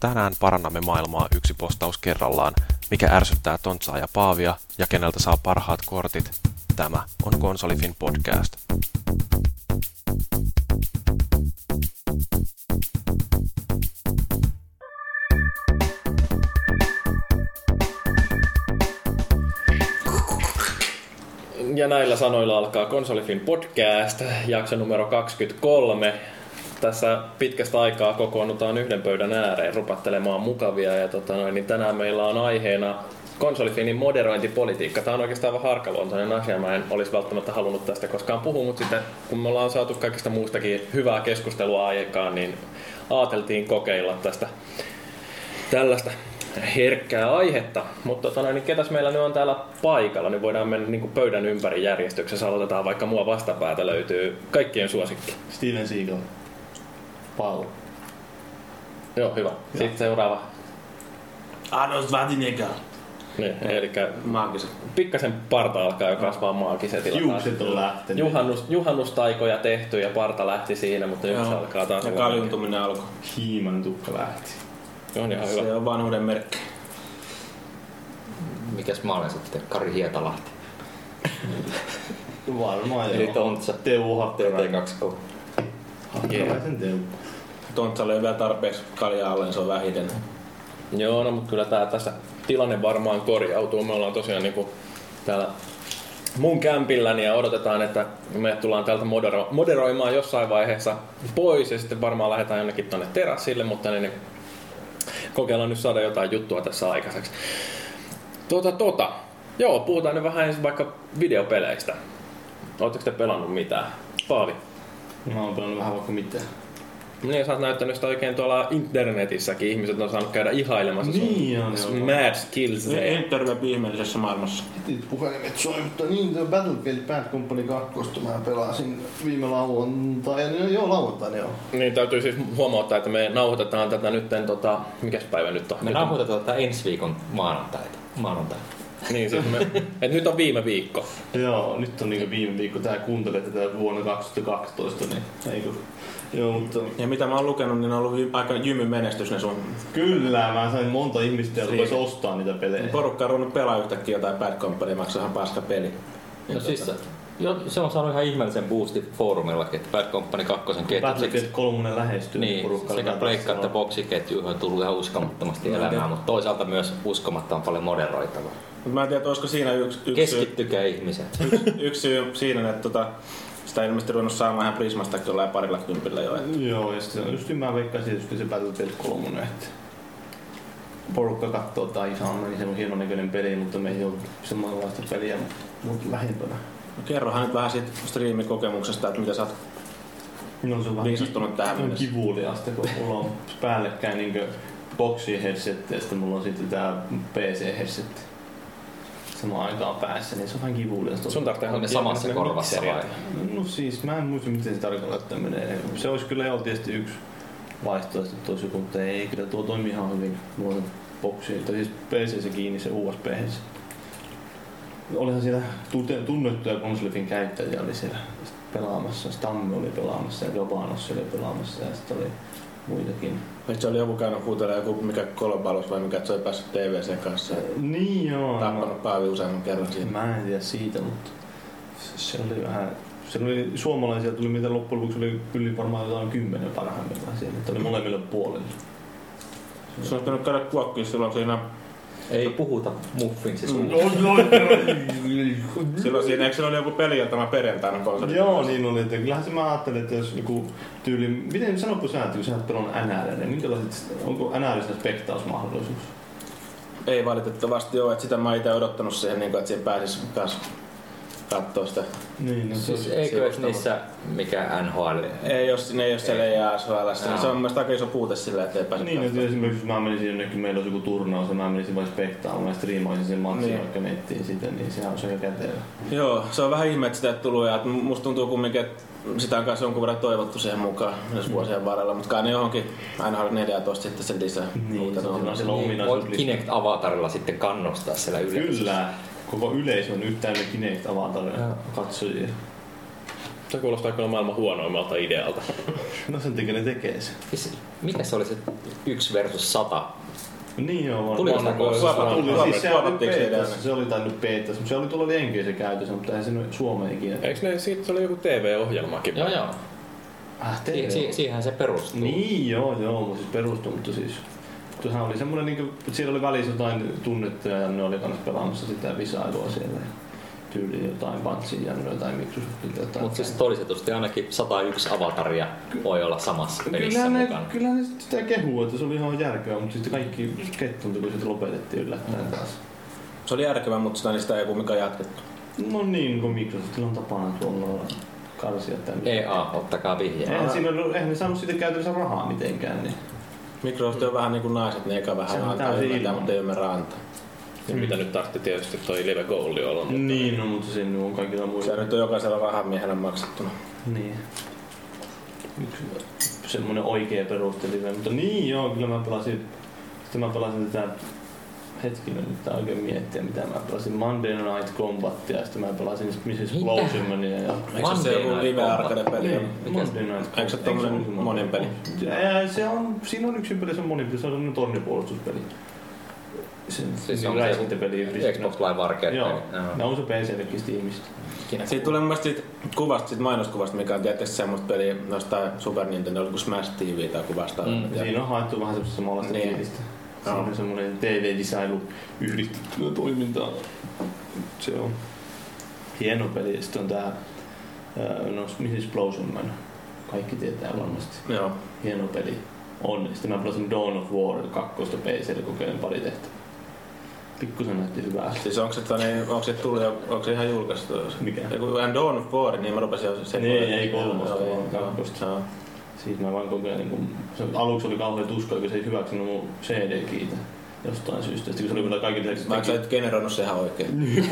Tänään parannamme maailmaa yksi postaus kerrallaan. Mikä ärsyttää Tontsaa ja Paavia ja keneltä saa parhaat kortit? Tämä on Konsolifin podcast. Ja näillä sanoilla alkaa Konsolifin podcast, jakso numero 23. Tässä pitkästä aikaa kokoonnutaan yhden pöydän ääreen rupattelemaan mukavia ja tota noin, niin tänään meillä on aiheena Konsolifinin moderointipolitiikka. Tämä on oikeastaan vähän harkaluontoinen asia. Mä en olisi välttämättä halunnut tästä koskaan puhua, mutta sitten kun me ollaan saatu kaikista muustakin hyvää keskustelua aikaan, niin ajateltiin kokeilla tästä tällaista herkkää aihetta. Mutta tota, noin, niin ketäs meillä nyt on täällä paikalla, niin voidaan mennä niin pöydän ympäri järjestyksessä. Aloitetaan vaikka mua vastapäätä löytyy kaikkien suosikki. Steven Seagal. Paul. Joo, hyvä. Joo. Sitten seuraava. Arnold Schwarzenegger. Niin, eli maagiset. pikkasen parta alkaa jo kasvaa maagisetilla. Juukset on lähtenyt. Juhannus, juhannustaikoja tehty ja parta lähti siinä, mutta nyt se alkaa taas. Ja kaljuntuminen alkoi. Hiiman tukka lähti. Joo, niin se hyvä. On vanhuuden merkki. Mikäs mä olen sitten? Kari Hietalahti. Varmaan joo. Eli Tontsa. Teuha T2K. Tontsa löi vielä tarpeeksi kaljaa alle, se on vähiten. Joo, no mutta kyllä tää tässä tilanne varmaan korjautuu. Me ollaan tosiaan niinku täällä mun kämpilläni niin ja odotetaan, että me tullaan täältä modero- moderoimaan jossain vaiheessa pois ja sitten varmaan lähdetään jonnekin tonne terassille, mutta niin, niin kokeillaan nyt saada jotain juttua tässä aikaiseksi. Tota, tota. Joo, puhutaan nyt vähän ensin vaikka videopeleistä. Oletteko te pelannut mitään? Paavi. Mä oon pelannut vähän vaikka mitään. Niin, sä oot näyttänyt sitä oikein tuolla internetissäkin. Ihmiset on saanut käydä ihailemassa Niin on, sun joo. mad skills. Interweb ihmeellisessä maailmassa. Puhelimet soi, mutta niin, tuo Battlefield Bad Company 2 mä pelasin viime lauantaina. Joo, lauantaina joo. Niin täytyy siis huomauttaa, että me nauhoitetaan tätä nytten, tota, mikäs päivä nyt on? Me Nyt on- nauhoitetaan tätä ensi viikon maanantaita. maanantaita. Niin, siis me, et nyt on viime viikko. Joo, nyt on niinku viime viikko tää kuuntelee tätä vuonna 2012, niin eikö? Joo, mutta Ja mitä mä oon lukenut, niin on ollut aika jymy menestys ne sun. kyllä mä sain monta ihmistä, jotka rupes ostaa niitä pelejä. Porukka on ruvennut pelaa yhtäkkiä jotain Bad Company, maksaa ihan paska peli. No siis jo, se on saanut ihan ihmeellisen boostin foorumillakin, että Bad Company 2 ketju. Battlefield 3 lähestyy. Niin, porukka sekä alkaa pleikka että boksiketju on tullut ihan uskomattomasti elämään, mutta toisaalta myös uskomattoman paljon moderoitavaa. Mut mä en tiedä, olisiko siinä yksi, yksi, syy, Keskittykää ihmiset. yksi, yksi syy siinä, että tota, sitä ilmeisesti ruvennut saamaan ihan Prismastakin jollain parilla kympillä jo. Että Joo, ja sitten just mä veikkasin just se Battlefield 3, että porukka katsoo, että ai ihan niin se on hienon näköinen peli, mutta me ei ole samanlaista peliä mutta lähempänä. No kerrohan nyt vähän siitä striimikokemuksesta, että mitä sä oot No se on viisastunut tähän on mennessä. kivuliasta, kun mulla on päällekkäin niin boksi headset ja sitten mulla on sitten tää PC headset samaan aikaan päässä, niin se on vähän kivuliasta. Sun tarvitsee On ne samassa korvassa vai? No siis, mä en muista miten se että menee. Se olisi kyllä ollut tietysti yksi vaihtoehto, joku, mutta ei, kyllä tuo toimii ihan hyvin. Mulla on boksi, tai siis PC se kiinni se USB headset. Olihan siellä tunnettuja konsolifin käyttäjiä oli siellä pelaamassa. Stamme oli pelaamassa ja Gabanos oli pelaamassa ja sitten oli muitakin. Nyt se oli joku käynyt huutelemaan joku mikä kolbalus vai mikä, että se oli päässyt TVC kanssa. ja Niin joo. Tappanut Paavi useamman kerran siinä. Mä en tiedä siitä, mutta se oli vähän... Se oli, suomalaisia tuli mitä loppujen lopuksi oli yli varmaan jotain kymmenen parhaimmillaan siellä. Että oli molemmille puolille. Se on pitänyt käydä kuokkiin silloin siinä, Ei puhuta muffinsi suulla. silloin siinä, eikö oli joku peli, jota mä perjantaina konsoli? Joo, niin oli. Että kyllähän se mä ajattelin, että jos joku tyyli... Miten sanoppu sä, että kun sä NRL, niin minkälaiset... Onko NRListä spektausmahdollisuus? Ei valitettavasti ole, että sitä mä oon itse odottanut siihen, niin kuin, että siihen pääsis kas katsoa sitä. Niin, no se Siis olisi- eikö niissä mikä NHL? Ei jos, ne ei ole siellä EASL, Joo. se on mun mielestä aika iso puute sillä, että ei pääse Niin, että esimerkiksi jos mä menisin jonnekin, meillä olisi joku turnaus ja mä menisin vain spektaamaan ja striimaisin sen matsin Niin. vaikka nettiin sitten, niin sehän olisi aika kätevä. Joo, se on vähän ihme, että sitä ei tullut ja että musta tuntuu kumminkin, että sitä on kanssa jonkun verran toivottu siihen mukaan myös vuosien varrella, mutta kai ne johonkin aina 14 sitten sen lisää. Niin, se on tuolla. siellä Niin, voit ominaisuuslista. Kinect-avatarilla sitten kannostaa siellä yleisössä. Kyllä, koko yleisö on nyt täynnä Kinect avataria Joo. katsojia. Se kuulostaa kyllä maailman huonoimmalta idealta. No sen takia ne tekee se. Siis, mikä se oli se 1 versus 100? Niin joo, varmaan. Tuliko sitä koskaan? Tuli, Tuopa- siis se oli se oli tainnut beetassa, mutta se oli tuolla Jenkeissä käytössä, mutta eihän se nyt Suomeen ikinä. Eikö ne, siitä se oli joku TV-ohjelmakin? Joo, joo. Ah, Si- si- siihenhän se perustuu. Niin joo, joo, mutta siis perustui, mutta siis Tuohan oli semmoinen, niin kuin, että siellä oli välissä jotain tunnettuja ja ne oli kanssa pelaamassa sitä visailua siellä. Ja tyyli jotain Bungien ja jotain Microsoftilta. Jotain. Mutta siis todistetusti ainakin 101 avataria voi olla samassa pelissä Kyllä ne, mukana. kyllä ne sitä kehuu, että se oli ihan järkevää, mutta sitten kaikki kettuntui, kun sitten lopetettiin yllättäen taas. Se oli järkevää, mutta sitä, niin sitä ei kumminkaan jatkettu. No niin, kun Microsoftilla on tapana tuolla karsia tänne. EA, ottakaa vihje. Eihän, siinä eihän ne saanut siitä käytännössä rahaa mitenkään. Niin. Microsoft on vähän niin kuin naiset, ne eikä Se vähän antaa ymmärtää, mutta ei ymmärrä antaa. Ja mitä nyt tarvitsi tietysti toi Live Gold olla. Mutta Niin, no, mutta siinä on kaikilla Se muilla. nyt on jokaisella rahamiehellä maksettuna. Niin. Yksi semmonen oikea perustelive, mutta niin joo, kyllä mä pelasin, sitten mä pelasin tätä hetkinen, nyt tää oikein miettiä mitä mä pelasin. Monday Night Combatia ja sitten mä pelasin Mrs. Mitä? Explosionia ja Eikö se se joku Monday live Night arcade peli? Niin, se- Monday Night Eikö se Combat. tommonen se monin peli? Se on, siinä on yksi peli, se on monipeli, se on semmonen tornipuolustuspeli. Se, Siis on se räiskintäpeli yhdistetty. Xbox Live Arcade. Joo, ne on se PC-lekin Steamista. Siitä tulee mun mielestä siitä kuvasta, siitä mainoskuvasta, mikä on tietysti semmoista peliä noista Super Nintendo, kuin Smash TV tai kuvasta. Mm, Siinä on haettu vähän semmoista samanlaista Niin. fiilistä. Siinä on semmoinen TV-disailu yhdistettyä toimintaa. Se on hieno peli. Ja sitten on tää ää, no, Mrs. Blossom Kaikki tietää varmasti. Joo. Hieno peli on. Sitten mä pelasin Dawn of War 2 PClle kokeilen pari tehtävää. Pikkusen näytti hyvää. Siis onko se, niin, onko se tullut onko se ihan julkaistu? Mikä? Joku Dawn of War, niin mä rupesin jo se. Niin, ei kolmosta, vaan kakkosta. Siitä mä vaan kokeilin, kun se aluksi oli kauhean tuska, kun se ei hyväksynyt mun CD-kiitä jostain syystä. Sitten kun se oli vielä kaiken lisäksi... Mä sä et generoinut se ihan oikein. Niin,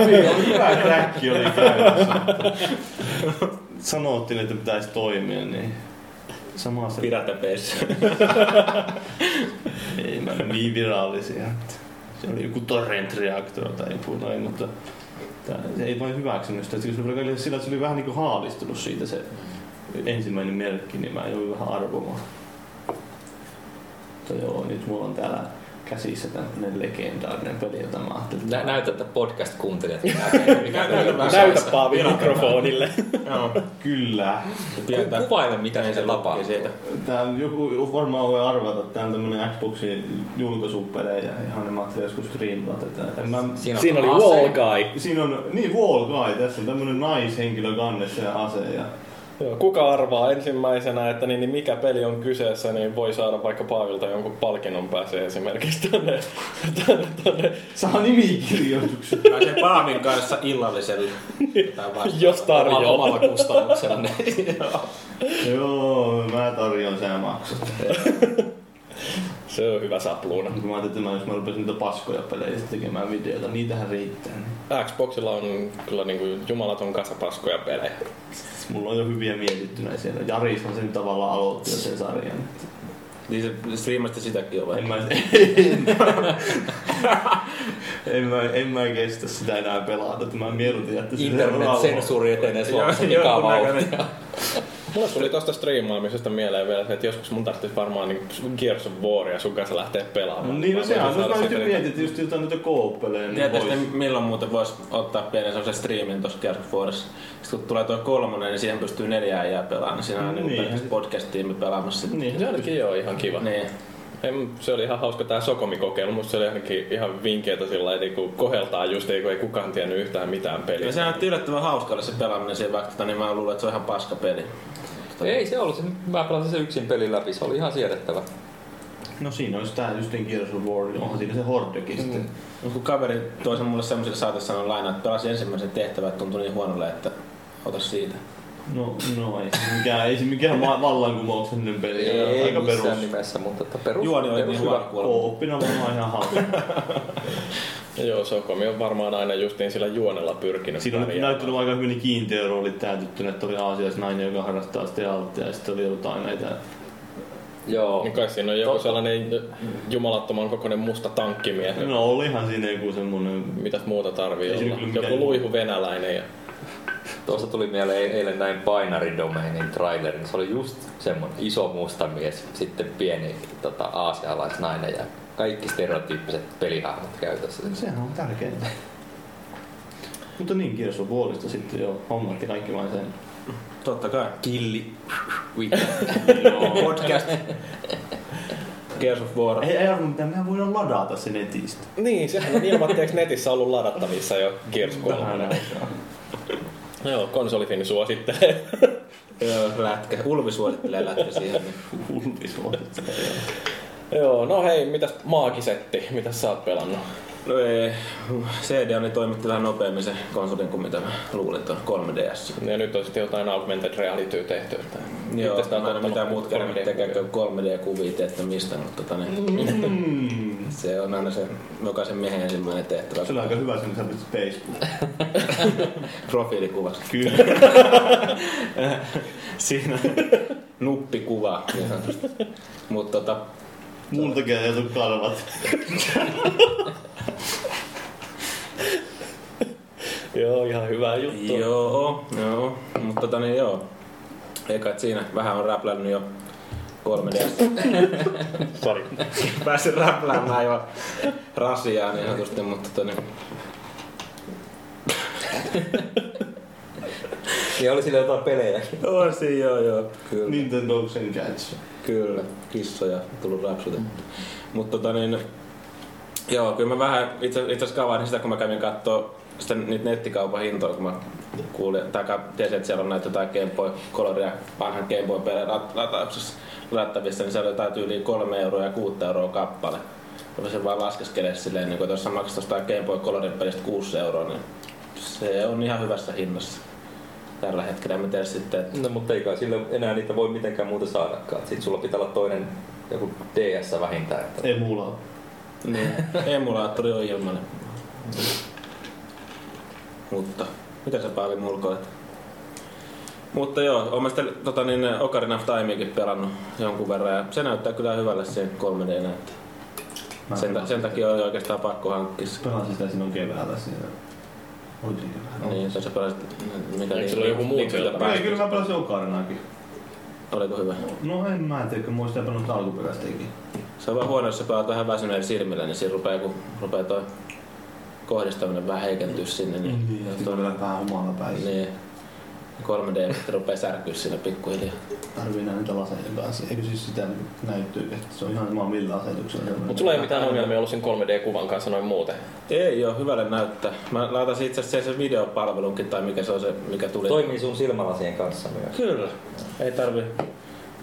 hyvin, hyvä kräkki oli käytössä. Sanottiin, että pitäisi toimia, niin samassa Piratepeissa. ei mä niin virallisia. Se oli joku torrent-reaktio tai joku noin, mutta tää, se ei vain hyväksynyt sitä. Sitten kun se oli sillä, että se oli vähän niin kuin haalistunut siitä se ensimmäinen merkki, niin mä joudun vähän arvomaan. Mutta joo, nyt mulla on täällä käsissä tämmönen legendaarinen peli, jota mä ajattelin, että Nä, näytä, että podcast-kuuntelijat Näytä Paavi mikrofonille. Joo. Kyllä. Pientä. Kuvaile, mitä se siitä. Tää on joku varmaan voi arvata, että tää on tämmönen Xboxin julkaisupelejä. Ihan ne mahtaa joskus striimata Mä, Siinä, on Siinä oli ase. Wall Guy. siinä on, niin Wall Guy, tässä on tämmönen naishenkilö kannessa ja ase. Ja Joo, kuka arvaa ensimmäisenä, että niin, niin mikä peli on kyseessä, niin voi saada vaikka Paavilta jonkun palkinnon pääsee esimerkiksi tonne saa nimikirjoituksen. Pääsee Paavin kanssa illalliselle. Jos tarjoaa. omalla kustannuksella. Joo, mä tarjoan sä maksat. Se on hyvä sapluuna. Kun mä ajattelin, että mä- jos mä rupesin niitä paskoja pelejä tekemään videoita, niitähän riittää. Xboxilla on kyllä niin kuin jumalaton kasa paskoja pelejä. Mulla on jo hyviä mietittynä siellä. Jarishan sen tavallaan aloitti jo sen sarjan. Niin se striimasti sitäkin on vai? En mä, en, mä, en mä kestä sitä enää pelata, että mä mieluutin, että se Internet-sensuuri etenee Suomessa Joo, mikä joo, Mulla tuli tosta striimaamisesta mieleen vielä se, että joskus mun tarvitsisi varmaan niin Gears of Waria sun kanssa lähteä pelaamaan. No niin, no voisin on, mä nyt mietin, että just jotain noita kooppeleja, niin Tiedätkö vois. sitten milloin muuten voisi ottaa pienen sellaisen striimin tuossa Gears of Warissa. Sitten kun tulee tuo kolmonen, niin siihen pystyy neljä äijää pelaamaan. Niin siinä on Niin. niin. niin podcast-tiimi pelaamassa sitten. Niin, Se ainakin joo ihan kiva. Niin. En, se oli ihan hauska tää Sokomi-kokeilu. Musta se oli ainakin ihan vinkeitä sillä lailla, niin koheltaa just, ei, kun ei kukaan tiennyt yhtään mitään Ja peliä. se on yllättävän hauskalle se pelaaminen siihen vaikka, tota, niin mä luulen, että se on ihan paska peli. Ei se ollut, se, mä pelasin se yksin pelin läpi, se oli ihan siedettävä. No siinä olisi tää just niin Gears of War, niin onhan siinä se Hordekin sitten. Mut kun kaveri toi sen mulle semmoiselle saatessa sanoa lainaa, että pelasi ensimmäisen tehtävän, että tuntui niin huonolle, että ota siitä. No, no ei se mikään, ei se mikään ma- vallankumouksellinen peli. Ei aika perus. missään nimessä, mutta että perus, Juoni oli perus niin hyvä. huono kuulemma. Kooppina varmaan ihan hauska. Ja joo, Sokomi on varmaan aina justiin sillä juonella pyrkinyt. Siinä on näyttänyt aika hyvin kiintiöroolit täytettynä, että oli aasialaisnainen, joka harrastaa stealthia ja sitten oli jotain näitä Joo. Niin kai siinä on joku Totta. sellainen jumalattoman kokoinen musta tankkimies. No olihan siinä joku semmonen... Mitäs muuta tarvii Ei olla? Joku luihu venäläinen ja Tuossa tuli mieleen eilen näin Binary Domainin trailerin. Se oli just semmonen iso musta mies, sitten pieni tota, aasialaisnainen ja kaikki stereotyyppiset pelihahmot käytössä. Sehän on tärkeintä. Mutta niin, Gears of Warista sitten jo hommatti kaikki vain sen. Totta kai. Killi. Podcast. Gears of War. Ei, ei arvo mitään, mehän voidaan ladata se netistä. Niin, sehän on ilmatteeksi netissä ollut ladattavissa jo Gears 3. Vähän aikaa. Joo, konsolifini suosittelee. Joo, lätkä. Ulvi suosittelee lätkä siihen. Niin. Ulvi suosittelee. Joo, no hei, mitäs maagisetti? Mitäs sä oot pelannut? No ei, CD toimitti vähän nopeammin se konsolin kuin mitä mä luulin tuon 3DS. Ja nyt on sitten jotain augmented reality tehty. Että Joo, sitä mä en ole mitään muuta kerran 3D tekee kuin 3D-kuvia teettä mistä, mutta tota, niin, Mm. se on aina se jokaisen miehen ensimmäinen tehtävä. Se oli aika hyvä sen, että sä pistit Facebook. Profiilikuvaksi. Kyllä. Siinä. Nuppikuva. niin. Mutta tota, Multakin ei tule karvat. Joo, ihan hyvä juttu. Joo, joo, mutta tota niin joo. Eikä et siinä vähän on räplännyt jo 3DS. Sori. Pääsin räpläämään jo rasiaa niin sanotusti, mutta tota niin, Ja oli sillä jotain pelejäkin. on siinä joo joo. Kyllä, Nintendo and Cats. Kyllä kissoja tullut räpsytetty. Mutta tota niin, joo, kyllä mä vähän itse, asiassa kavahdin sitä, kun mä kävin kattoo sitä niitä nettikaupan hintoja, kun mä kuulin, tai tiesin, että siellä on näitä jotain Game Boy Coloria vanhan Game Boy pelejä lat- latauksessa ladattavissa, niin siellä oli jotain tyyliin 3 euroa ja 6 euroa kappale. Rupesin vaan laskeskelemaan silleen, niin kun tuossa jostain Game Boy Colorin pelistä 6 euroa, niin se on ihan hyvässä hinnassa tällä hetkellä. Mä tiedä sitten, että No mutta ei kai sillä enää niitä voi mitenkään muuta saadakaan. Sitten sulla pitää olla toinen joku DS vähintään. Että... Ei mulla ole. niin, emulaattori on ilmanen. Mutta mitä sä Paavi mulkoilet? Mutta joo, oon mä sitten tota, niin, Ocarina of Timeikin pelannut jonkun verran ja se näyttää kyllä hyvälle siihen 3D näyttää. Mä Sen, ta- sen takia oli oikeastaan pakko hankkia. Pelasin sitä silloin keväällä siinä. Niin, se pelasit, mikä Eikö sulla joku muu sieltä? Ei, pääsi? kyllä mä pelasin Ocarinaakin. Oliko hyvä? No en mä tiedä, kun mä oon sitä pelannut alkuperäistäkin. Se on vaan huono, jos sä pelaat vähän väsyneillä silmillä, niin siinä rupeaa, kun rupeaa toi kohdistaminen vähän heikentyä sinne, niin, Niin, ja sitten on vähän omalla päin. niin 3D rupeaa särkyä siinä pikkuhiljaa. Tarvii nähdä niitä laseiden kanssa. Eikö siis sitä näyttyy, että se on ihan sama millä asetuksella. Mutta sulla ei mitään ongelmia ollut sen 3D-kuvan kanssa noin muuten. Ei oo, hyvälle näyttää. Mä laitan itse asiassa sen videopalvelunkin tai mikä se on se, mikä tuli. Toimii sun silmälasien kanssa myös. Kyllä. Ei tarvi.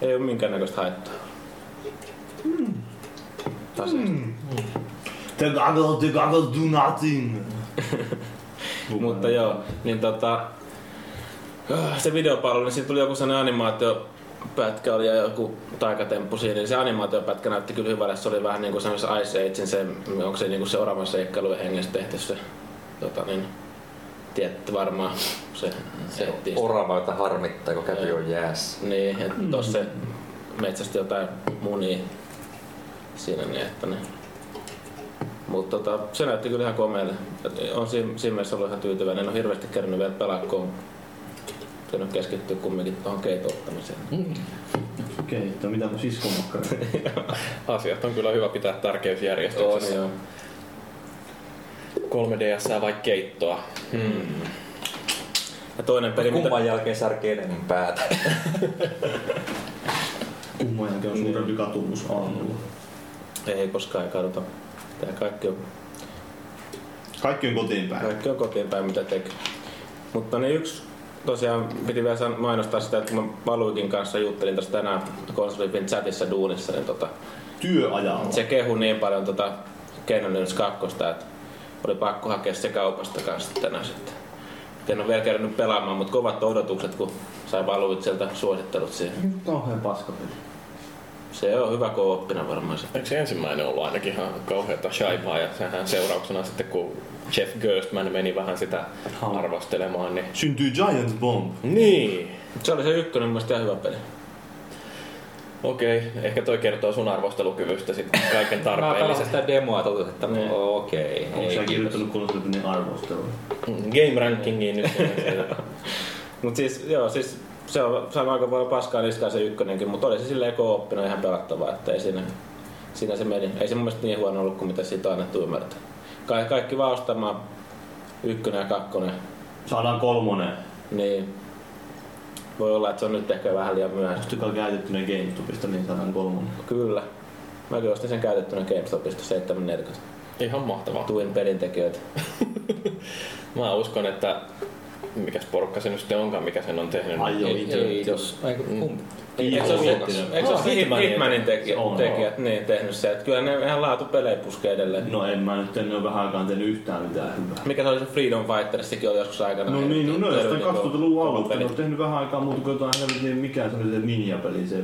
Ei oo minkäännäköistä haittaa. Mm. The goggles, the goggles do nothing. Mutta joo, niin tota... ah, Se videopalvelu, niin siinä tuli joku sellainen animaatio pätkä oli ja joku taikatemppu siinä, niin se animaatiopätkä näytti kyllä hyvälle. Se oli vähän niin kuin semmoisessa Ice Agein, se, onko se niin kuin seuraavan seikkailujen hengessä tehty se, tota niin, tiedätte varmaan se setti. Orava, jota harmittaa, kun kävi on jäässä. Niin, että tossa se metsästi jotain munia siinä niin, että ne. Mutta tota, se näytti kyllä ihan komealle. Et On siinä, siinä mielessä ollut ihan tyytyväinen. En ole hirveästi kerännyt vielä pelaa, kun pitänyt keskittyä kumminkin tuohon keitottamiseen. Okei, että mitä makkara. Asiat on kyllä hyvä pitää On, tärkeysjärjestyksessä. joo. 3DS vai keittoa. Ja toinen peli, mitä... Kumman jälkeen särkee enemmän päätä. Kumman jälkeen on suurempi katumus aamulla. Ei koskaan ei kaduta. Tää kaikki on, Kaikki on kotiin päin. kaikki on kotiin päin mitä tekee. Mutta niin yksi tosiaan piti vielä mainostaa sitä, että kun mä Valuikin kanssa juttelin tästä tänään konsolifin chatissa duunissa, niin tota, Työajalla. se kehu niin paljon tota Canonins 2, että oli pakko hakea se kaupasta kanssa tänään sitten. Et En ole vielä kerännyt pelaamaan, mutta kovat odotukset, kun sai Valuit sieltä suosittelut siihen. Kauhean paskapeli. Se on hyvä kooppina varmaan se. Eikö se ensimmäinen ollut ainakin ihan kauheata shaipaa ja sehän seurauksena sitten kun Jeff Gerstmann meni vähän sitä arvostelemaan, niin... Syntyi Giant Bomb. Niin. Se oli se ykkönen mun mielestä ihan hyvä peli. Okei, ehkä toi kertoo sun arvostelukyvystä sitten kaiken Mä pelasin tarpeellisesti. sitä demoa totesin, että Niin. okei, Onko ei sä kirjoittanut konsolipelin arvostelua? Mm, Game rankingiin nyt. Mut siis, joo, siis se on, se on aika paljon paskaa niskaa se ykkönenkin, mutta oli se silleen kooppina ihan pelattavaa, että ei siinä, siinä se meni. Ei se mun mielestä niin huono ollut kuin mitä siitä on annettu ymmärtää. Ka- kaikki vaan ostamaan ykkönen ja kakkonen, Saadaan kolmonen. niin voi olla, että se on nyt ehkä vähän liian myöhäistä. Ostakaa käytettyneen GameStopista, niin saadaan kolmonen. Kyllä. Mäkin ostin sen käytettynä GameStopista 740. Ihan mahtavaa. Tuin pelintekijöitä. Mä uskon, että mikäs porukka se nyt sitten onkaan, mikä sen on tehnyt. Ai joo, Ei, ei, jos? Eikö se ole Hitmanin. tekijät, niin, tehnyt se? Että kyllä ne ihan laatu pelejä puskee edelleen. No en mä nyt en ole vähän aikaan tehnyt yhtään mitään hyvää. Mikä se oli se Freedom Fightersikin oli joskus aikana. No niin, no ne jostain 2000-luvun alusta. Ne on tehnyt vähän aikaa muuta kuin jotain helvetin, mikä se oli se ninja-peli, se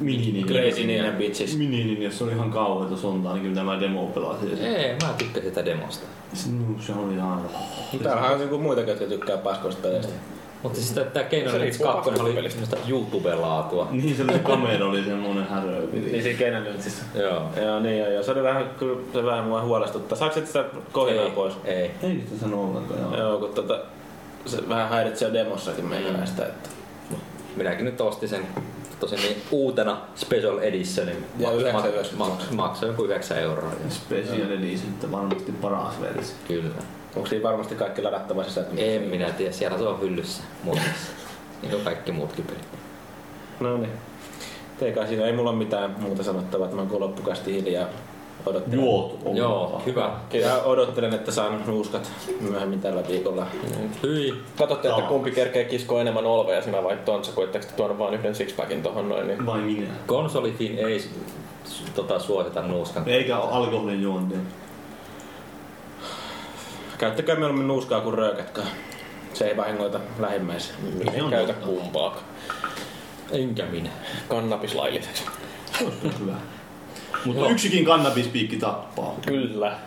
mini ninja. Crazy Ninja Bitches. Mini ninja, se oli ihan kauheeta sontaa, ainakin mitä mä demo pelasin. Ei, mä tykkäsin sitä demosta. No, se oli ihan... Täällä on niinku muita, jotka tykkää paskoista peleistä. Mutta siis tää Kane Se Knights riippuu 2 oli semmoista YouTube-laatua. Niin se oli se kamera oli semmonen härö. Niin siinä Kenaniltsissa. Joo. Joo, niin joo, joo. Se oli vähän, kyllä se vähän mua huolestuttaa. Saatko sitä kohinaa pois? ei. Ei sitä sano ollenkaan, joo. Joo, kun tota, se vähän häiritsee demossakin meikäläistä. Että. Minäkin nyt ostin sen tosin niin uutena Special Editionin. Ja Maks- 9,90 maks- Maksoi joku 9 euroa. Special Edition, että varmasti paras versio. Kyllä. Onko siinä varmasti kaikki ladattava sisältö? En minä tiedä, siellä se on hyllyssä muutissa. niin kuin kaikki muutkin pelit. No niin. Teikä siinä ei mulla ole mitään muuta sanottavaa, että mä kun loppukasti hiljaa odottelen. Juotu. on. Joo, hyvä. Ja odottelen, että saan nuuskat myöhemmin tällä viikolla. Hyi. Katsotte, että kumpi kerkee kiskoa enemmän olveja sinä vai Tontsa, kun ettekö te tuonut vaan yhden sixpackin tohon noin. Niin. Vai minä? Konsolifin ei tota, suosita nuuskan. Eikä ole alkoholin juontia. Käyttäkää mieluummin nuuskaa kuin röökätkää. Se ei vahingoita lähimmäisiä. Minä on käytä kumpaakaan. Enkä minä. Kannabis lailliseksi. Se olisi kyllä hyvä. Mutta yksikin kannabispiikki tappaa. Kyllä.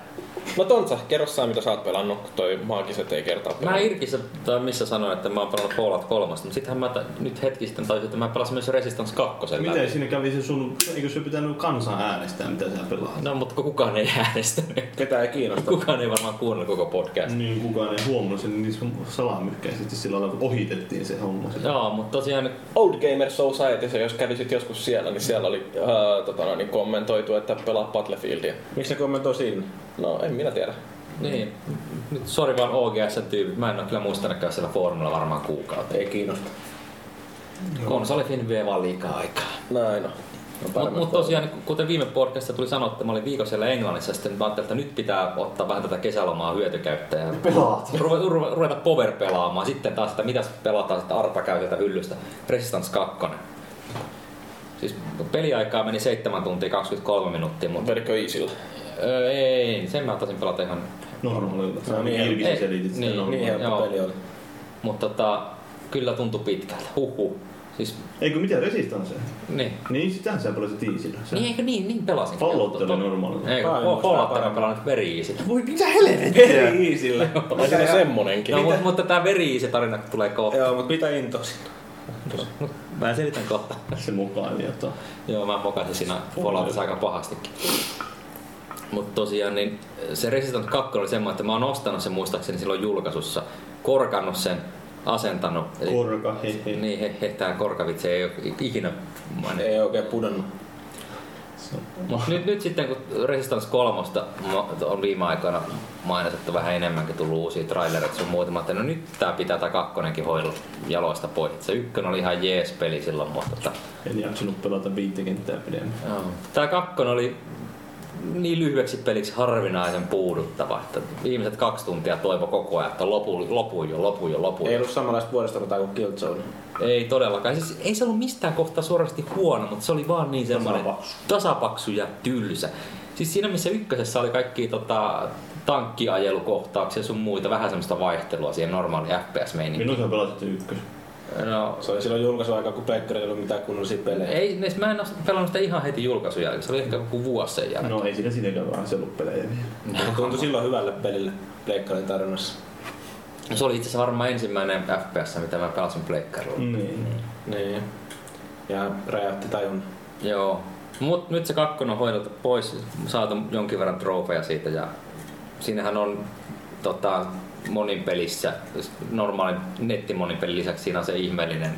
No Tontsa, kerro sä mitä sä oot pelannut, kun toi maagiset ei kertaa Mä pelannut. Irkissä, tai missä sanoin, että mä oon pelannut Fallout 3, mutta sittenhän mä nyt hetki sitten taisin, että mä pelasin myös Resistance 2 läpi. Miten siinä kävi se sun, eikö se pitänyt kansan äänestää, mitä sä pelaat? No, mutta kun kukaan ei äänestänyt. Ketä ei kiinnosta. Kukaan ei varmaan kuunnellut koko podcast. Niin kukaan ei huomannut sen, niin salamyhkäisesti sillä lailla ohitettiin se homma. Joo, mutta tosiaan Old Gamer Society, se jos kävisit joskus siellä, niin siellä oli ää, tota, noin, niin kommentoitu, että pelaa Battlefieldia. Miksi se kommentoi sinne? No, en minä tiedä. Niin. Nyt sori vaan OGS-tyypit. Mä en ole kyllä muistanut käydä siellä foorumilla varmaan kuukautta. Ei kiinnosta. Konsolifin vie vaan liikaa aikaa. Näin on. Mutta mut tosiaan, kuten viime podcastissa tuli sanottu, että mä olin viikon siellä Englannissa, sitten mä ajattelin, että nyt pitää ottaa vähän tätä kesälomaa hyötykäyttöä. Ja Pelaat. Ruve- ruve- ruveta power pelaamaan. Sitten taas, että mitäs pelataan, sitten Arpa käy sieltä hyllystä. Resistance 2. Siis peliaikaa meni 7 tuntia 23 minuuttia, mutta Vedikö Iisillä? Öö, ei, sen mä taisin pelata ihan Normaalilla. No niin, niin, ei- selitit sitä niin, normaalilla. Niin helppo Joo. peli oli. Mutta tota, kyllä tuntui pitkältä. Huhhuh. Siis, Eikö mitä Resistance? niin. Niin, sitähän sä pelasit Easillä. Niin, eikö niin, niin pelasin. Fallout oli normaalilla. Ei, Fallout mä paremmin. pelannut veri easy. Voi mitä helvettiä! Eri Iisillä. On siinä semmonenkin. No, mutta, mutta tää veri easy tarina tulee kohta. Joo, mutta mitä into siinä? Mä selitän kohta. Se mukaan jotain. Joo, mä mokasin siinä Falloutissa aika pahastikin. Mutta tosiaan niin se Resistance 2 oli semmoinen, että mä oon ostanut sen muistaakseni silloin julkaisussa, korkannut sen, asentanut. Eli, Korka, he he. niin, he, he tää korkavitse ei ole ikinä mainittu. Ei oikein pudonnut. Mut nyt, nyt sitten kun Resistance 3 on viime aikoina mainotettu vähän enemmänkin tullut uusia trailereita sun muuta, mä ajattelin, no nyt tää pitää tää kakkonenkin hoidella jaloista pois. Se ykkönen oli ihan jees peli silloin, mutta tota, En jaksanut pelata viittä kenttää pidemmän. Tää kakkonen oli niin lyhyeksi peliksi harvinaisen puuduttava, että viimeiset kaksi tuntia toivo koko ajan, että lopu, lopu jo, lopu jo, lopu Ei jo. ollut samanlaista vuodesta kuin Killzone. Ei todellakaan. Siis ei se ollut mistään kohtaa suorasti huono, mutta se oli vaan niin semmoinen Tasapaksu. tasapaksu ja tylsä. Siis siinä missä ykkösessä oli kaikki tota, tankkiajelukohtauksia ja sun muita, vähän semmoista vaihtelua siihen normaali FPS-meininkiin. Minun sä pelasit ykkös. No, Se oli silloin julkaisuaika, kun Pekkarilla ei ollut mitään kunnollisia pelejä. ei, ne- mä en ole pelannut sitä ihan heti julkaisun jälkeen, se oli ehkä joku vuosi sen jälkeen. No ei siinä siinäkään vaan se ollut pelejä vielä. Se tuntui silloin hyvälle pelille Pleikkarin tarinassa. Se oli itse asiassa varmaan ensimmäinen FPS, mitä mä pelasin pleikkarilla. Niin. Niin. Ja räjäytti tajun. Joo. Mut nyt se kakkonen on hoidettu pois, saatu jonkin verran trofeja siitä ja siinähän on tota, monin pelissä, siis normaalin nettimonin pelin lisäksi siinä on se ihmeellinen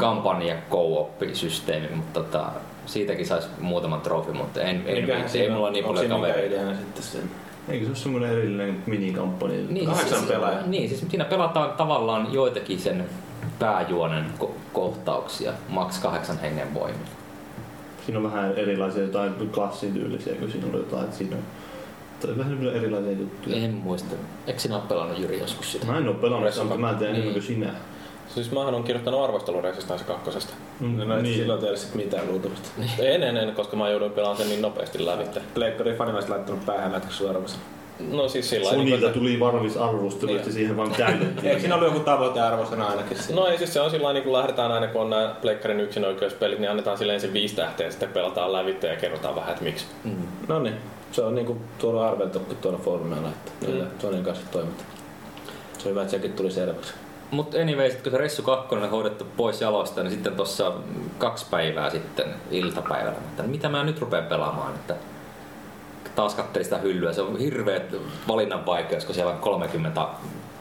kampanja co-op-systeemi, mutta tota, siitäkin saisi muutaman trofi, mutta en, en, Mikähän ei, mulla niin paljon kavereita. sitten sen? Eikö se ole semmoinen erillinen minikampanja? Niin, Kahdeksan siis, pelaajaa. Niin, siis siinä pelataan tavallaan joitakin sen pääjuonen ko- kohtauksia, maks kahdeksan hengen voimin. Siinä on vähän erilaisia jotain klassin tyylisiä, kun siinä on jotain, että siinä on tai vähän erilaisia juttuja. En muista. Eikö sinä ole pelannut Jyri joskus sitä? Mä en oo pelannut sitä, mutta mä teen enemmän kuin sinä. Siis mähän on kirjoittanut arvostelun Resistance 2. Mm, No, niin. niin. silloin tiedä sit mitään luultavasti. En, en, en, koska mä jouduin pelaamaan sen niin nopeasti lävitte. Pleikkarin fanina olisi laittanut päähän lätkäksi suoraan. No siis sillä lailla, Sunilta että- tuli varmis arvostelu, Niin. että siihen vaan täydettiin. Eikö siinä ollut joku tavoitearvosana ainakin siinä? No ei siis se on sillä lailla, niin kun lähdetään aina kun on nämä Pleikkarin yksinoikeuspelit, niin annetaan silleen ensin viisi tähteä ja sitten pelataan lävitse ja kerrotaan vähän, että miksi. Mm. No niin, se on niinku tuolla arveltukin tuolla foorumilla, että niillä Sonin kanssa toimitaan. Se on hyvä, että sekin tuli selväksi. Mutta anyway, sit kun se Ressu 2 on hoidettu pois jalosta, niin sitten tuossa kaksi päivää sitten iltapäivällä, että mitä mä nyt rupean pelaamaan, että taas katselin sitä hyllyä. Se on hirveä valinnan vaikeus, kun siellä on 30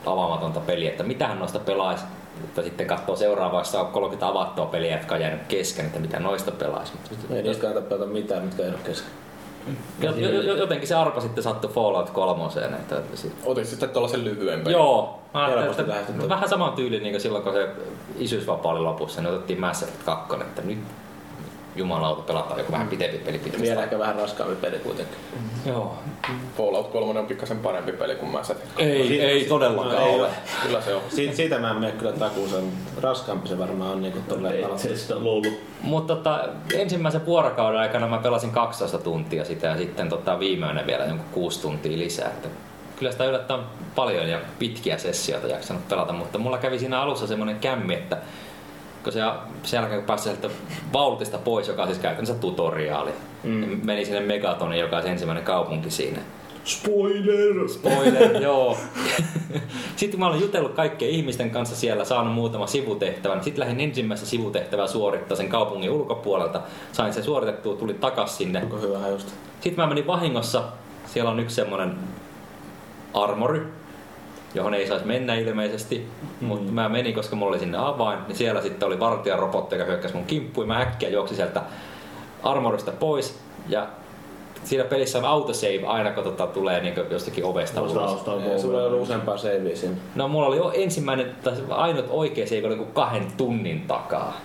avaamatonta peliä, että mitähän noista pelaisi. Että sitten katsoo seuraavaa, jossa on 30 avattua peliä, jotka on jäänyt kesken, että mitä noista pelaisi. Ei niistä kannata pelata mitään, mitkä ei ole kesken. Jo- jo- jo- Jotenkin se arpa sitten sattui Fallout 3. Että sit- Otit sitten tuollaisen lyhyen pelin. Joo, mä ajattelin, Helposti että lähestyttävä. vähän saman tyyli niin kuin silloin, kun se isyysvapaa oli lopussa, niin otettiin Mass Effect 2, että nyt jumalauta pelataan joku vähän pitempi peli pitkästä. Vielä ehkä vähän raskaampi peli kuitenkin. Joo. Fallout 3 on pikkasen parempi peli kuin Mass Effect. Ei, ei todellakaan No, ei ole. Kyllä se on. Siitä, siitä mä en mene kyllä takuuseen. Raskaampi se varmaan on niinku tolleen lolu. Mutta tota, ensimmäisen vuorokauden aikana mä pelasin 12 tuntia sitä ja sitten tota, viimeinen vielä jonkun 6 tuntia lisää. Että kyllä sitä yllättäen paljon ja pitkiä sessioita jaksanut pelata, mutta mulla kävi siinä alussa semmoinen kämmi, että kun se sen jälkeen kun pääsi sieltä vaultista pois, joka on siis käytännössä tutoriaali, mm. meni sinne Megatoniin, joka on se ensimmäinen kaupunki siinä. Spoiler! Spoiler, joo. Sitten kun mä olen jutellut kaikkien ihmisten kanssa siellä, saanut muutama sivutehtävän, sitten lähdin ensimmäistä sivutehtävää suorittaa sen kaupungin ulkopuolelta. Sain sen suoritettua, tulin takas sinne. Onko hyvä hajusta? Sitten mä menin vahingossa, siellä on yksi semmonen armori, johon ei saisi mennä ilmeisesti, mm. mutta mä menin, koska mulla oli sinne avain, niin siellä sitten oli vartijarobotti, joka hyökkäsi mun kimppuun, mä äkkiä juoksin sieltä armorista pois, ja siinä pelissä on autosave aina, kun tota, tulee niin jostakin ovesta Tuosta ulos. Sulla ei ollut useampaa savea siinä. No mulla oli jo ensimmäinen, tai ainut oikea save oli joku kahden tunnin takaa.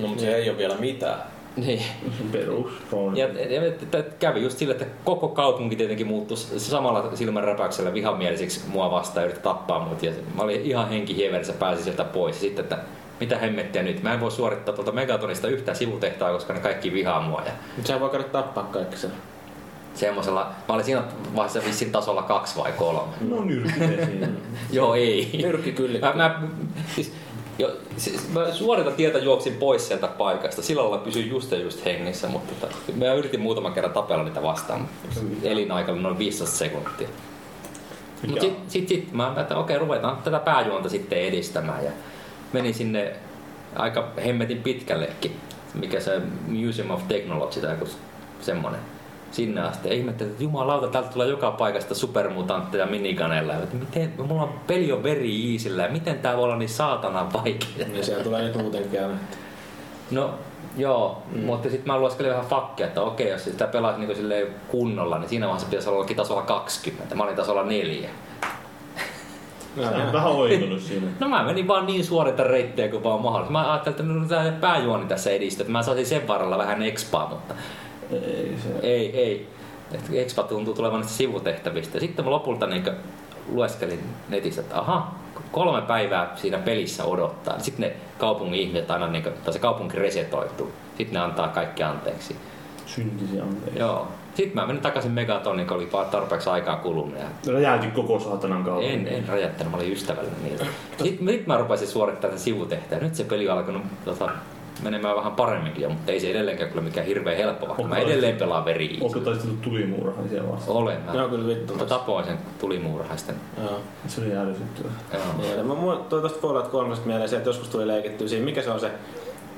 No, mutta se ei ole vielä mitään. Niin. Perus. Ja, ja, kävi just sille, että koko kaupunki tietenkin muuttui samalla silmänräpäyksellä vihamielisiksi mua vastaan ja yritti tappaa mut. Ja mä olin ihan henkihieverissä, pääsin sieltä pois. Ja sitten, että mitä hemmettiä nyt, mä en voi suorittaa tuolta Megatonista yhtään sivutehtaa, koska ne kaikki vihaa mua. Ja Mut sä voi käydä tappaa kaikki sen. semmoisella, mä olin siinä vaiheessa vissiin tasolla kaksi vai kolme. No nyrkki siinä. Joo, ei. Nyrkki kyllä. Mä, mä, siis, jo, siis, mä suorilta tietä juoksin pois sieltä paikasta. Sillä lailla pysyin just ja just hengissä, mutta tota, mä yritin muutaman kerran tapella niitä vastaan. mutta Elinaika oli noin 15 sekuntia. Mutta sitten sit, sit, mä ajattelin, että okei, ruvetaan tätä pääjuonta sitten edistämään. Ja menin sinne aika hemmetin pitkällekin, mikä se Museum of Technology tai joku semmonen sinne asti. Ja ihmettelin, että jumalauta, täältä tulee joka paikasta supermutantteja miniganeilla. Että miten, mulla on peli on veri iisillä ja miten tää voi olla niin saatanan vaikea. Ja siellä tulee nyt muutenkin aina. No joo, mm. mutta sitten mä lueskelin vähän fakkia, että okei, jos sitä pelaisi niin silleen kunnolla, niin siinä vaiheessa pitäisi olla tasolla 20. Mä olin tasolla 4. Sä oot vähän oikonut siinä. No mä menin vaan niin suorita reittejä kuin vaan mahdollista. Mä ajattelin, että no, tämä pääjuoni tässä edistyy, että mä saisin sen varrella vähän expaa, mutta Ei se. ei, ei. Et expa tuntuu tulevan niistä sivutehtävistä. Sitten mä lopulta niin lueskelin netissä, että aha, kolme päivää siinä pelissä odottaa. Sitten ne kaupungin ihmiset aina, niin kuin, tai se kaupunki resetoituu. Sitten ne antaa kaikki anteeksi. Syntisi anteeksi. Joo. Sitten mä menin takaisin Megatoniin, kun oli vaan tarpeeksi aikaa kulunut. Ja Räjäytin koko saatanan kautta. en, en räjättänyt, mä olin ystävällinen niiltä. Sitten nyt mä rupesin suorittamaan sen sivutehtäjä. Nyt se peli on alkanut tota, menemään vähän paremminkin jo, mutta ei se edelleenkään kyllä mikään hirveän helppo, vaikka Onko mä edelleen pelaan veri Onko taistellut tulimuurahaisia vastaan? Olen mä. Joo, kyllä vittu. Mutta tapoin sen tulimuurahaisten. Joo. Se oli ärsyttävää. Joo. Niin, ja mä tuli tosta Fallout 3 mieleen se, että joskus tuli leikittyä siinä, mikä se on se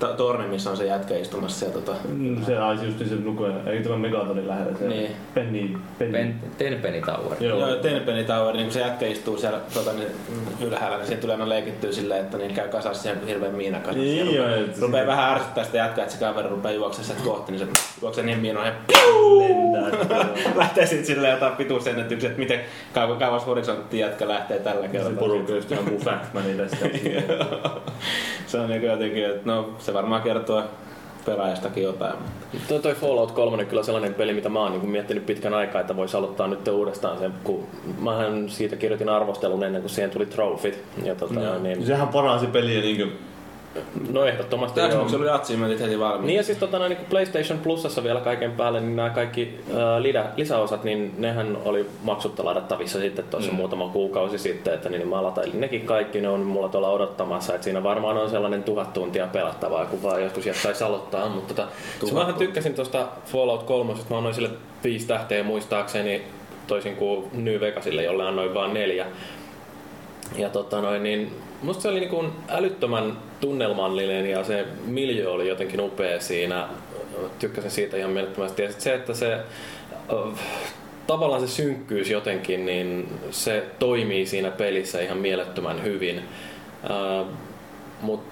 ta- torni, missä on se jätkä istumassa. Ja tota, Mm, Se aisi just se nukuja, ei tämä Megatonin lähellä. Se Niin. Penny, Penny. Pen, Tenpenny Tower. Joo. Joo, Tenpenny Tower, niin kun se jätkä istuu siellä tota, niin, ylhäällä, niin siinä tulee aina leikittyä silleen, että niin käy kasassa siihen hirveän miina kasassa. Niin, joo, rupeaa, et- rupeaa vähän ärsyttää sitä jätkää, että se kaveri rupeaa juoksemaan sieltä kohti, niin se juoksee niin miinoihin Lentää. lähtee sitten silleen jotain pituusennätyksiä, että miten kauan kauas horisontti jätkä lähtee tällä Se kertaa. porukka just ampuu Fatmanille sitä. se on niin jotenkin, että no se varmaan kertoo pelaajastakin jotain. Toi, toi Fallout 3 on kyllä sellainen peli, mitä mä oon niin miettinyt pitkän aikaa, että voisi aloittaa nyt uudestaan sen, kun mähän siitä kirjoitin arvostelun ennen kuin siihen tuli trofit. Ja tota, Joo. niin, Sehän paransi peliä niinkö no ehdottomasti joo. Xbox oli achievementit heti valmiina. Niin ja siis tota, niin PlayStation Plusassa vielä kaiken päälle, niin nämä kaikki ää, lidä, lisäosat, niin nehän oli maksutta ladattavissa sitten tuossa mm. muutama kuukausi sitten, että niin mä latailin nekin kaikki, ne on mulla tuolla odottamassa, että siinä varmaan on sellainen tuhat tuntia pelattavaa, kun vaan joskus jaksaisi aloittaa, mutta tota, se mähän tykkäsin tuosta Fallout 3, mä annoin sille viisi tähteä muistaakseni, toisin kuin New Vegasille, jolle annoin vain neljä. Ja tota noin, niin musta se oli niin kuin älyttömän tunnelmallinen ja se miljö oli jotenkin upea siinä. Tykkäsin siitä ihan mielettömästi. Ja sit se, että se tavallaan se synkkyys jotenkin, niin se toimii siinä pelissä ihan mielettömän hyvin. Äh, Mut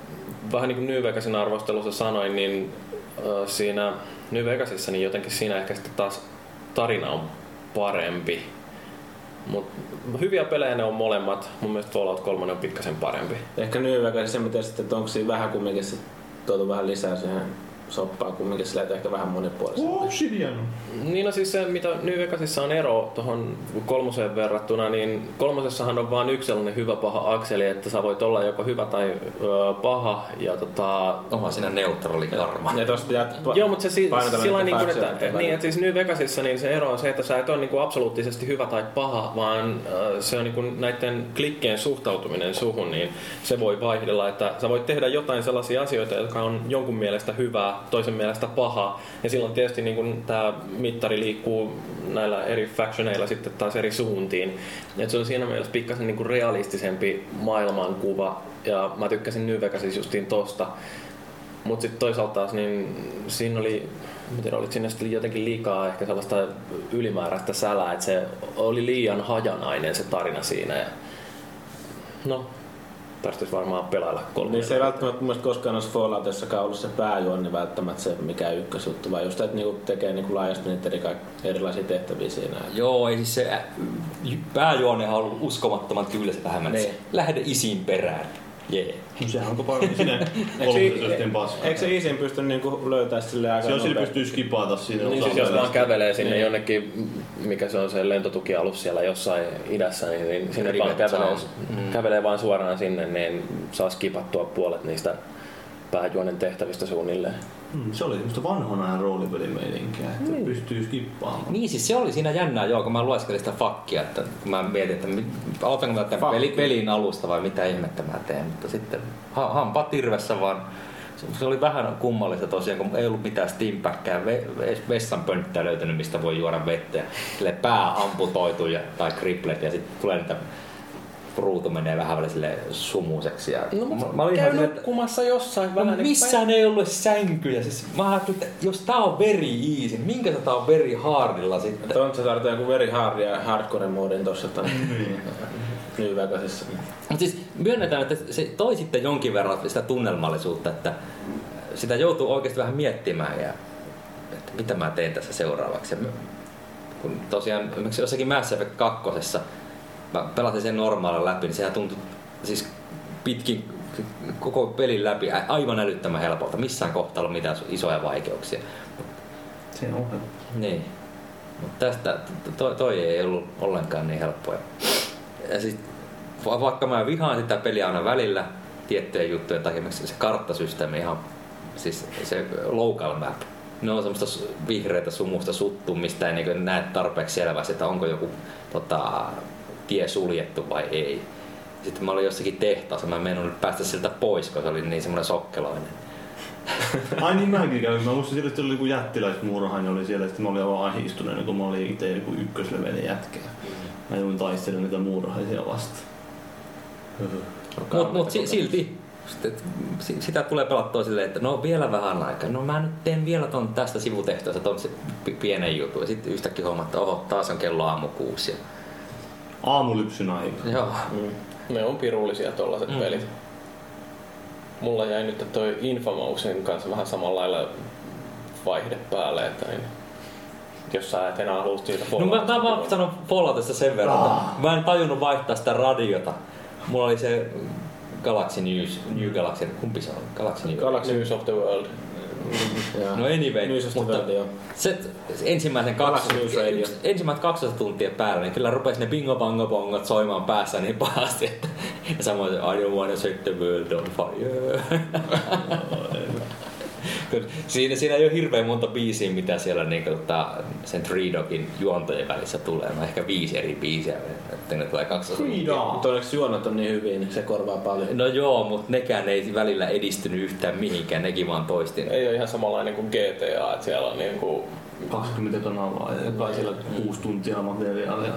vähän niin kuin New Vegasin arvostelussa sanoin, niin siinä New Vegasissa niin jotenkin siinä ehkä sitten taas tarina on parempi. Mut hyviä pelejä ne on molemmat. Mun mielestä Fallout 3 on pikkasen parempi. Ehkä Vegas se miten sitten, että onko siinä vähän kumminkin tuotu vähän lisää siihen soppaa kumminkin sillä, että ehkä vähän monipuolisempi. Obsidian. Niin no siis se, mitä New Vegasissa on ero tuohon kolmoseen verrattuna, niin kolmosessahan on vain yksi sellainen hyvä paha akseli, että sä voit olla joko hyvä tai ö, paha. Ja tota, Onhan siinä neutraali karma. Ja tosta jät, Joo, mutta se si- sillä niitä niin kuin, että, välillä. niin, että siis New Vegasissa niin se ero on se, että sä et ole niin kuin absoluuttisesti hyvä tai paha, vaan äh, se on niin kuin näiden klikkeen suhtautuminen suhun, niin se voi vaihdella, että sä voit tehdä jotain sellaisia asioita, jotka on jonkun mielestä hyvää, toisen mielestä paha, ja silloin tietysti niin kuin tämä mittari liikkuu näillä eri factioneilla sitten taas eri suuntiin. Et se on siinä mielessä pikkasen niin realistisempi maailmankuva, ja mä tykkäsin New Vegasissa justiin tosta. Mutta sitten toisaalta taas niin siinä oli, en tiedä, oliko siinä sitten jotenkin liikaa ehkä sellaista ylimääräistä sälää, että se oli liian hajanainen se tarina siinä. Ja, no, tarvitsisi varmaan pelailla kolme. Niin se ei välttämättä mun koskaan olisi Falloutissakaan ollut se pääjuonni välttämättä se mikä ykkösjuttu, vaan just että niinku tekee niinku laajasti niitä eri, erilaisia tehtäviä siinä. Joo, ei siis se ä, pääjuonehan on ollut uskomattoman tylsä tähän mennessä. Niin. Lähde isin perään. Jee. No sehän on paremmin sinne kolmosesteen paskaa. Eikö se Isin pysty niinku löytää sille aika Se on sillä nopeasti? pystyy skipata sinne Niin siis jos vaan kävelee sinne jonnekin, mikä se on se lentotukialus siellä jossain idässä, niin, niin sinne vaan kävelee, mm. kävelee vaan suoraan sinne, niin saa skipattua puolet niistä pääjuonen tehtävistä suunnilleen. Mm, Se oli semmoista vanhan ajan roolipelimeininkiä, että Niin. pystyy skippaamaan. Niin siis se oli siinä jännää joo, kun mä lueskelin sitä fakkia, että kun mä mietin, että aloitanko mä tämän peli, pelin alusta vai mitä ihmettä mä teen, mutta sitten ha, hampa tirvessä vaan se- oli vähän kummallista tosiaan, kun ei ollut mitään steampäkkää, ve, ve, vessanpönttää löytänyt, mistä voi juoda vettä. Sille pää amputoitu ja, tai kriplet ja sitten tulee niitä ruutu menee vähän välillä sille sumuseksi. Ja No, mä, mutta mä olin käy ihan silleen, että nukkumassa jossain No, vähän. niin missään ei ollut sänkyjä. Siis mä ajattelin, että jos tää on very easy, niin minkä tää on very hardilla sitten? Tontsa tarvitsee joku very hard ja hardcore moodin tossa ton New Vegasissa. Mutta siis myönnetään, että se toi sitten jonkin verran sitä tunnelmallisuutta, että sitä joutuu oikeasti vähän miettimään ja että mitä mä teen tässä seuraavaksi. Ja kun tosiaan esimerkiksi jossakin Mass Effect 2. Mä pelasin sen normaalin läpi, niin sehän tuntui siis pitkin koko pelin läpi aivan älyttömän helpolta. Missään kohtaa ollut mitään isoja vaikeuksia. Se on. Niin. Mutta tästä, toi, toi ei ollut ollenkaan niin helppoa. Ja sit, va- vaikka mä vihaan sitä peliä aina välillä tiettyjen juttujen takia, se karttasysteemi ihan, siis se local map, ne on semmoista vihreitä sumusta suttua, mistä ei niin näe tarpeeksi selvästi, että onko joku tota, tie suljettu vai ei. Sitten mä olin jossakin tehtaassa, mä en päästä siltä pois, koska se oli niin semmoinen sokkeloinen. Ai niin mäkin kävin. Mä muistin silloin, että oli joku jättiläismuurahainen oli siellä. Sitten mä olin aivan ahistuneena, kun mä olin itse joku ykköslevelin jätkä. Mä joudun taistelemaan niitä muurahaisia vastaan. Mutta mut, si- silti sitten, si- sitä tulee pelattua silleen, että no vielä vähän aikaa. No mä nyt teen vielä ton tästä sivutehtävästä ton se pi- pienen jutun. Ja sitten yhtäkkiä huomaa, että oho, taas on kello aamu kuusi. Ja, Aamulypsyn aika. joo. Mm. Ne on pirullisia tollaset Mm. pelit. Mulla jäi nyt toi Infamousin kanssa vähän samalla lailla vaihde päälle, että niin, jos sä et enää halua siitä No mä, mä vaan sanon Falloutista sen verran, että mä en tajunnut vaihtaa sitä radiota. Mulla oli se Galaxy News, New Galaxy, kumpi se on? Galaxy News. Galaxy News of the World. No anyway, mutta se ensimmäisen kaksi, yksi, ensimmäiset 12 tuntia päällä, niin kyllä rupesi ne bingo bango bongot soimaan päässä niin pahasti, että ja samoin se I don't wanna set the world on fire. Siinä, siinä ei ole hirveän monta biisiä, mitä siellä niin kuin, tota, sen Three Dogin juontojen välissä tulee. No ehkä viisi eri biisiä, että ne tulee 12 tuntia. Mutta onneksi juonot on niin hyvin, niin se korvaa paljon. No joo, mutta nekään ei välillä edistynyt yhtään mihinkään, nekin vaan toisti. ne. Ei ole ihan samanlainen kuin GTA, että siellä on niinku, 20 kanavaa ja jokaisella 6 tuntia materiaalia.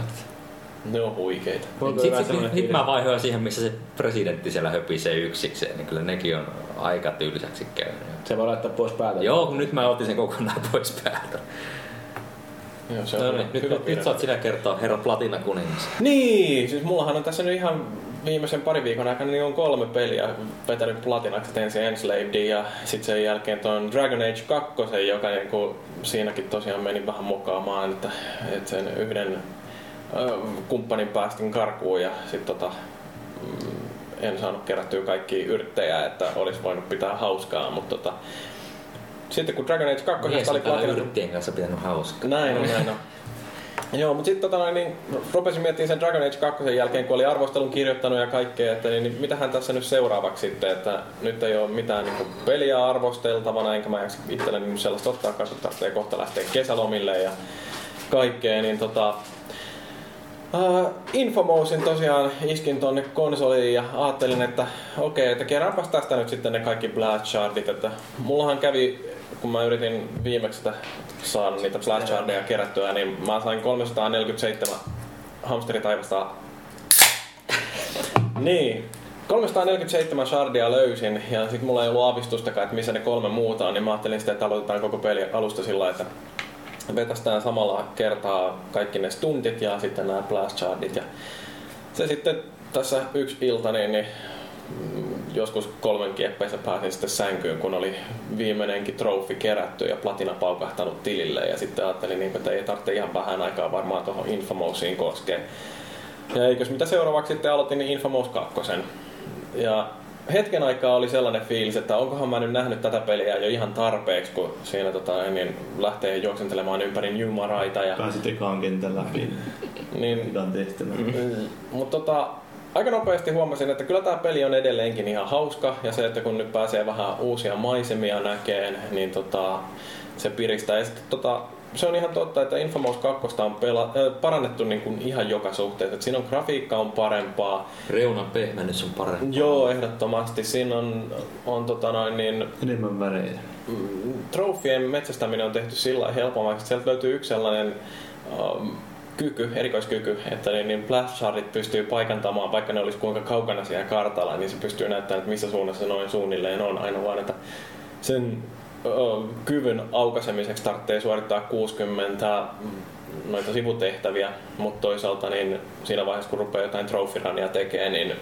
Ne on huikeita. Sitten hyvä sit, fiilis? mä vaihoin siihen, missä se presidentti siellä höpisee yksikseen, niin kyllä nekin on aika tylsäksi käynyt. Se voi laittaa pois päältä. Joo, kun nyt mä otin sen kokonaan pois päältä. Joo, se on No hyvä, niin, nyt, nyt, saat sinä kertoa herra Platina kuningas. Niin, siis mullahan on tässä nyt ihan viimeisen pari viikon aikana niin on kolme peliä vetänyt platinaksi. Ensin Enslaved ja sitten sen jälkeen tuon Dragon Age 2, joka niinku, siinäkin tosiaan meni vähän mokaamaan, että, että sen yhden kumppanin päästin karkuun ja sitten tota, mm, en saanut kerättyä kaikki yrttejä, että olisi voinut pitää hauskaa, mutta tota, sitten kun Dragon Age 2 Mies oli platina... yrttien kanssa pitänyt hauskaa. Näin on, näin on. Joo, mutta sitten tota, niin, rupesin miettimään sen Dragon Age 2 jälkeen, kun oli arvostelun kirjoittanut ja kaikkea, että niin, niin mitähän tässä nyt seuraavaksi sitten, että nyt ei ole mitään niin kuin, peliä arvosteltavana, enkä mä itselleni nyt sellaista ottaa, koska tarvitsee kohta lähteä kesälomille ja kaikkea, niin tota, Uh, Infomousin tosiaan iskin tonne konsoliin ja ajattelin, että okei, okay, että keräänpäs tästä nyt sitten ne kaikki Blast Shardit, että mullahan kävi, kun mä yritin viimeksi sitä saada niitä Blast Shardeja kerättyä, niin mä sain 347 hamsteritaivasta. Niin, 347 shardia löysin ja sitten mulla ei ollut aavistustakaan, että missä ne kolme muuta on, niin mä ajattelin sitten, että aloitetaan koko peli alusta sillä että vetästään samalla kertaa kaikki ne stuntit ja sitten nämä blast shardit. Ja se sitten tässä yksi ilta, niin, niin joskus kolmen kieppeessä pääsin sitten sänkyyn, kun oli viimeinenkin trofi kerätty ja platina paukahtanut tilille. Ja sitten ajattelin, niin, että ei tarvitse ihan vähän aikaa varmaan tuohon Infamousiin koskea. Ja eikös mitä seuraavaksi sitten aloitin niin Infamous 2. Ja hetken aikaa oli sellainen fiilis, että onkohan mä nyt nähnyt tätä peliä jo ihan tarpeeksi, kun siinä tota, niin lähtee juoksentelemaan ympäri Newmaraita. Ja, Pääsit ekaan kentän läpi. niin. Mm. Mutta tota, aika nopeasti huomasin, että kyllä tämä peli on edelleenkin ihan hauska ja se, että kun nyt pääsee vähän uusia maisemia näkeen, niin tota, se piristää. Ja sitten tota, se on ihan totta, että Infamous 2 on pela- äh, parannettu niin kuin ihan joka suhteessa. Et siinä on grafiikka on parempaa. Reunan pehmennys on parempi. Joo, ehdottomasti. Siinä on, on tota noin, niin, Enemmän värejä. mm, trofien metsästäminen on tehty sillä lailla helpommaksi, että sieltä löytyy yksi sellainen um, kyky, erikoiskyky, että niin, niin blast shardit pystyy paikantamaan, vaikka ne olisi kuinka kaukana siellä kartalla, niin se pystyy näyttämään, että missä suunnassa noin suunnilleen on. Aina vaan, että sen kyvyn aukasemiseksi tarvitsee suorittaa 60 noita sivutehtäviä, mutta toisaalta niin siinä vaiheessa, kun rupeaa jotain trofirania tekemään, niin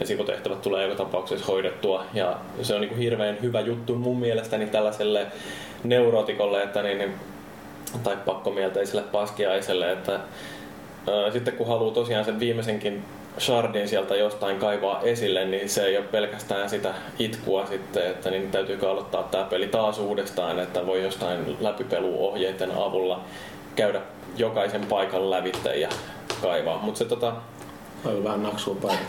ne sivutehtävät tulee joka tapauksessa hoidettua. Ja se on niin kuin hirveän hyvä juttu mun mielestäni tällaiselle neurotikolle, että niin, niin, tai pakkomielteiselle paskiaiselle, että ää, sitten kun haluaa tosiaan sen viimeisenkin shardin sieltä jostain kaivaa esille, niin se ei ole pelkästään sitä itkua sitten, että niin täytyykö aloittaa tämä peli taas uudestaan, että voi jostain läpipeluohjeiden avulla käydä jokaisen paikan lävitse ja kaivaa. Mutta se tota, Oli vähän naksua paikat.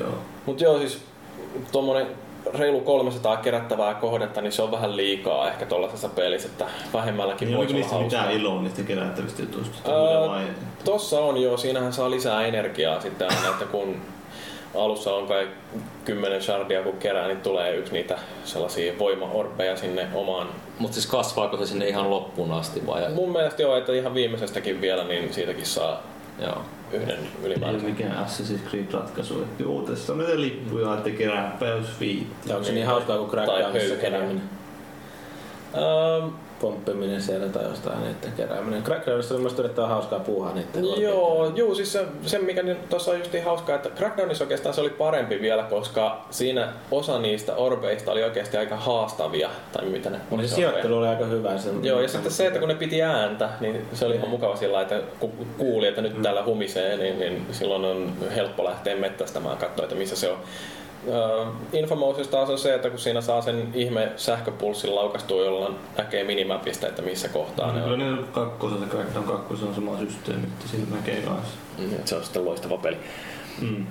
Joo. Mut joo, siis tuommoinen reilu 300 kerättävää kohdetta, niin se on vähän liikaa ehkä tuollaisessa pelissä, että vähemmälläkin Niin voisi olla niistä mitään iloa niistä kerättävistä jutuista? Öö, Tossa on joo, siinähän saa lisää energiaa sitten aina, että kun alussa on kai 10 shardia kun kerää, niin tulee yksi niitä sellaisia voimaorbeja sinne omaan. Mutta siis kasvaako se sinne ihan loppuun asti vai? Mun mielestä joo, että ihan viimeisestäkin vielä, niin siitäkin saa Joo. yhden Ei ole ylimääräisen. mikään Assassin's Creed-ratkaisu. Että joo, tässä on näitä lippuja, että kerääpä jos viittaa. Onko se niin hauskaa kuin Crackdownissa kerääminen? Ähm, Pomppiminen siellä tai jostain niiden kerääminen. Crackdownissa on myös erittäin hauskaa puuhaa niiden Joo, juu, siis se, se mikä tuossa on just hauskaa, että Crackdownissa oikeastaan se oli parempi vielä, koska siinä osa niistä orbeista oli oikeasti aika haastavia, tai mitä ne oli se sijoittelu oli aika hyvä. Se, Joo, ja sitten se, että kun ne piti ääntä, niin se oli ihan mukava sillä että kun kuuli, että nyt täällä humisee, niin, niin silloin on helppo lähteä mettästämään katsoa, että missä se on. Infomousissa taas on se, että kun siinä saa sen ihme sähköpulssin laukastua, jolla näkee minimapista, että missä kohtaa ne Kyllä on. ne kakkosessa, kakkosessa on sama systeemi, että siinä näkee kanssa. Mm, Se on sitten loistava peli. Mm.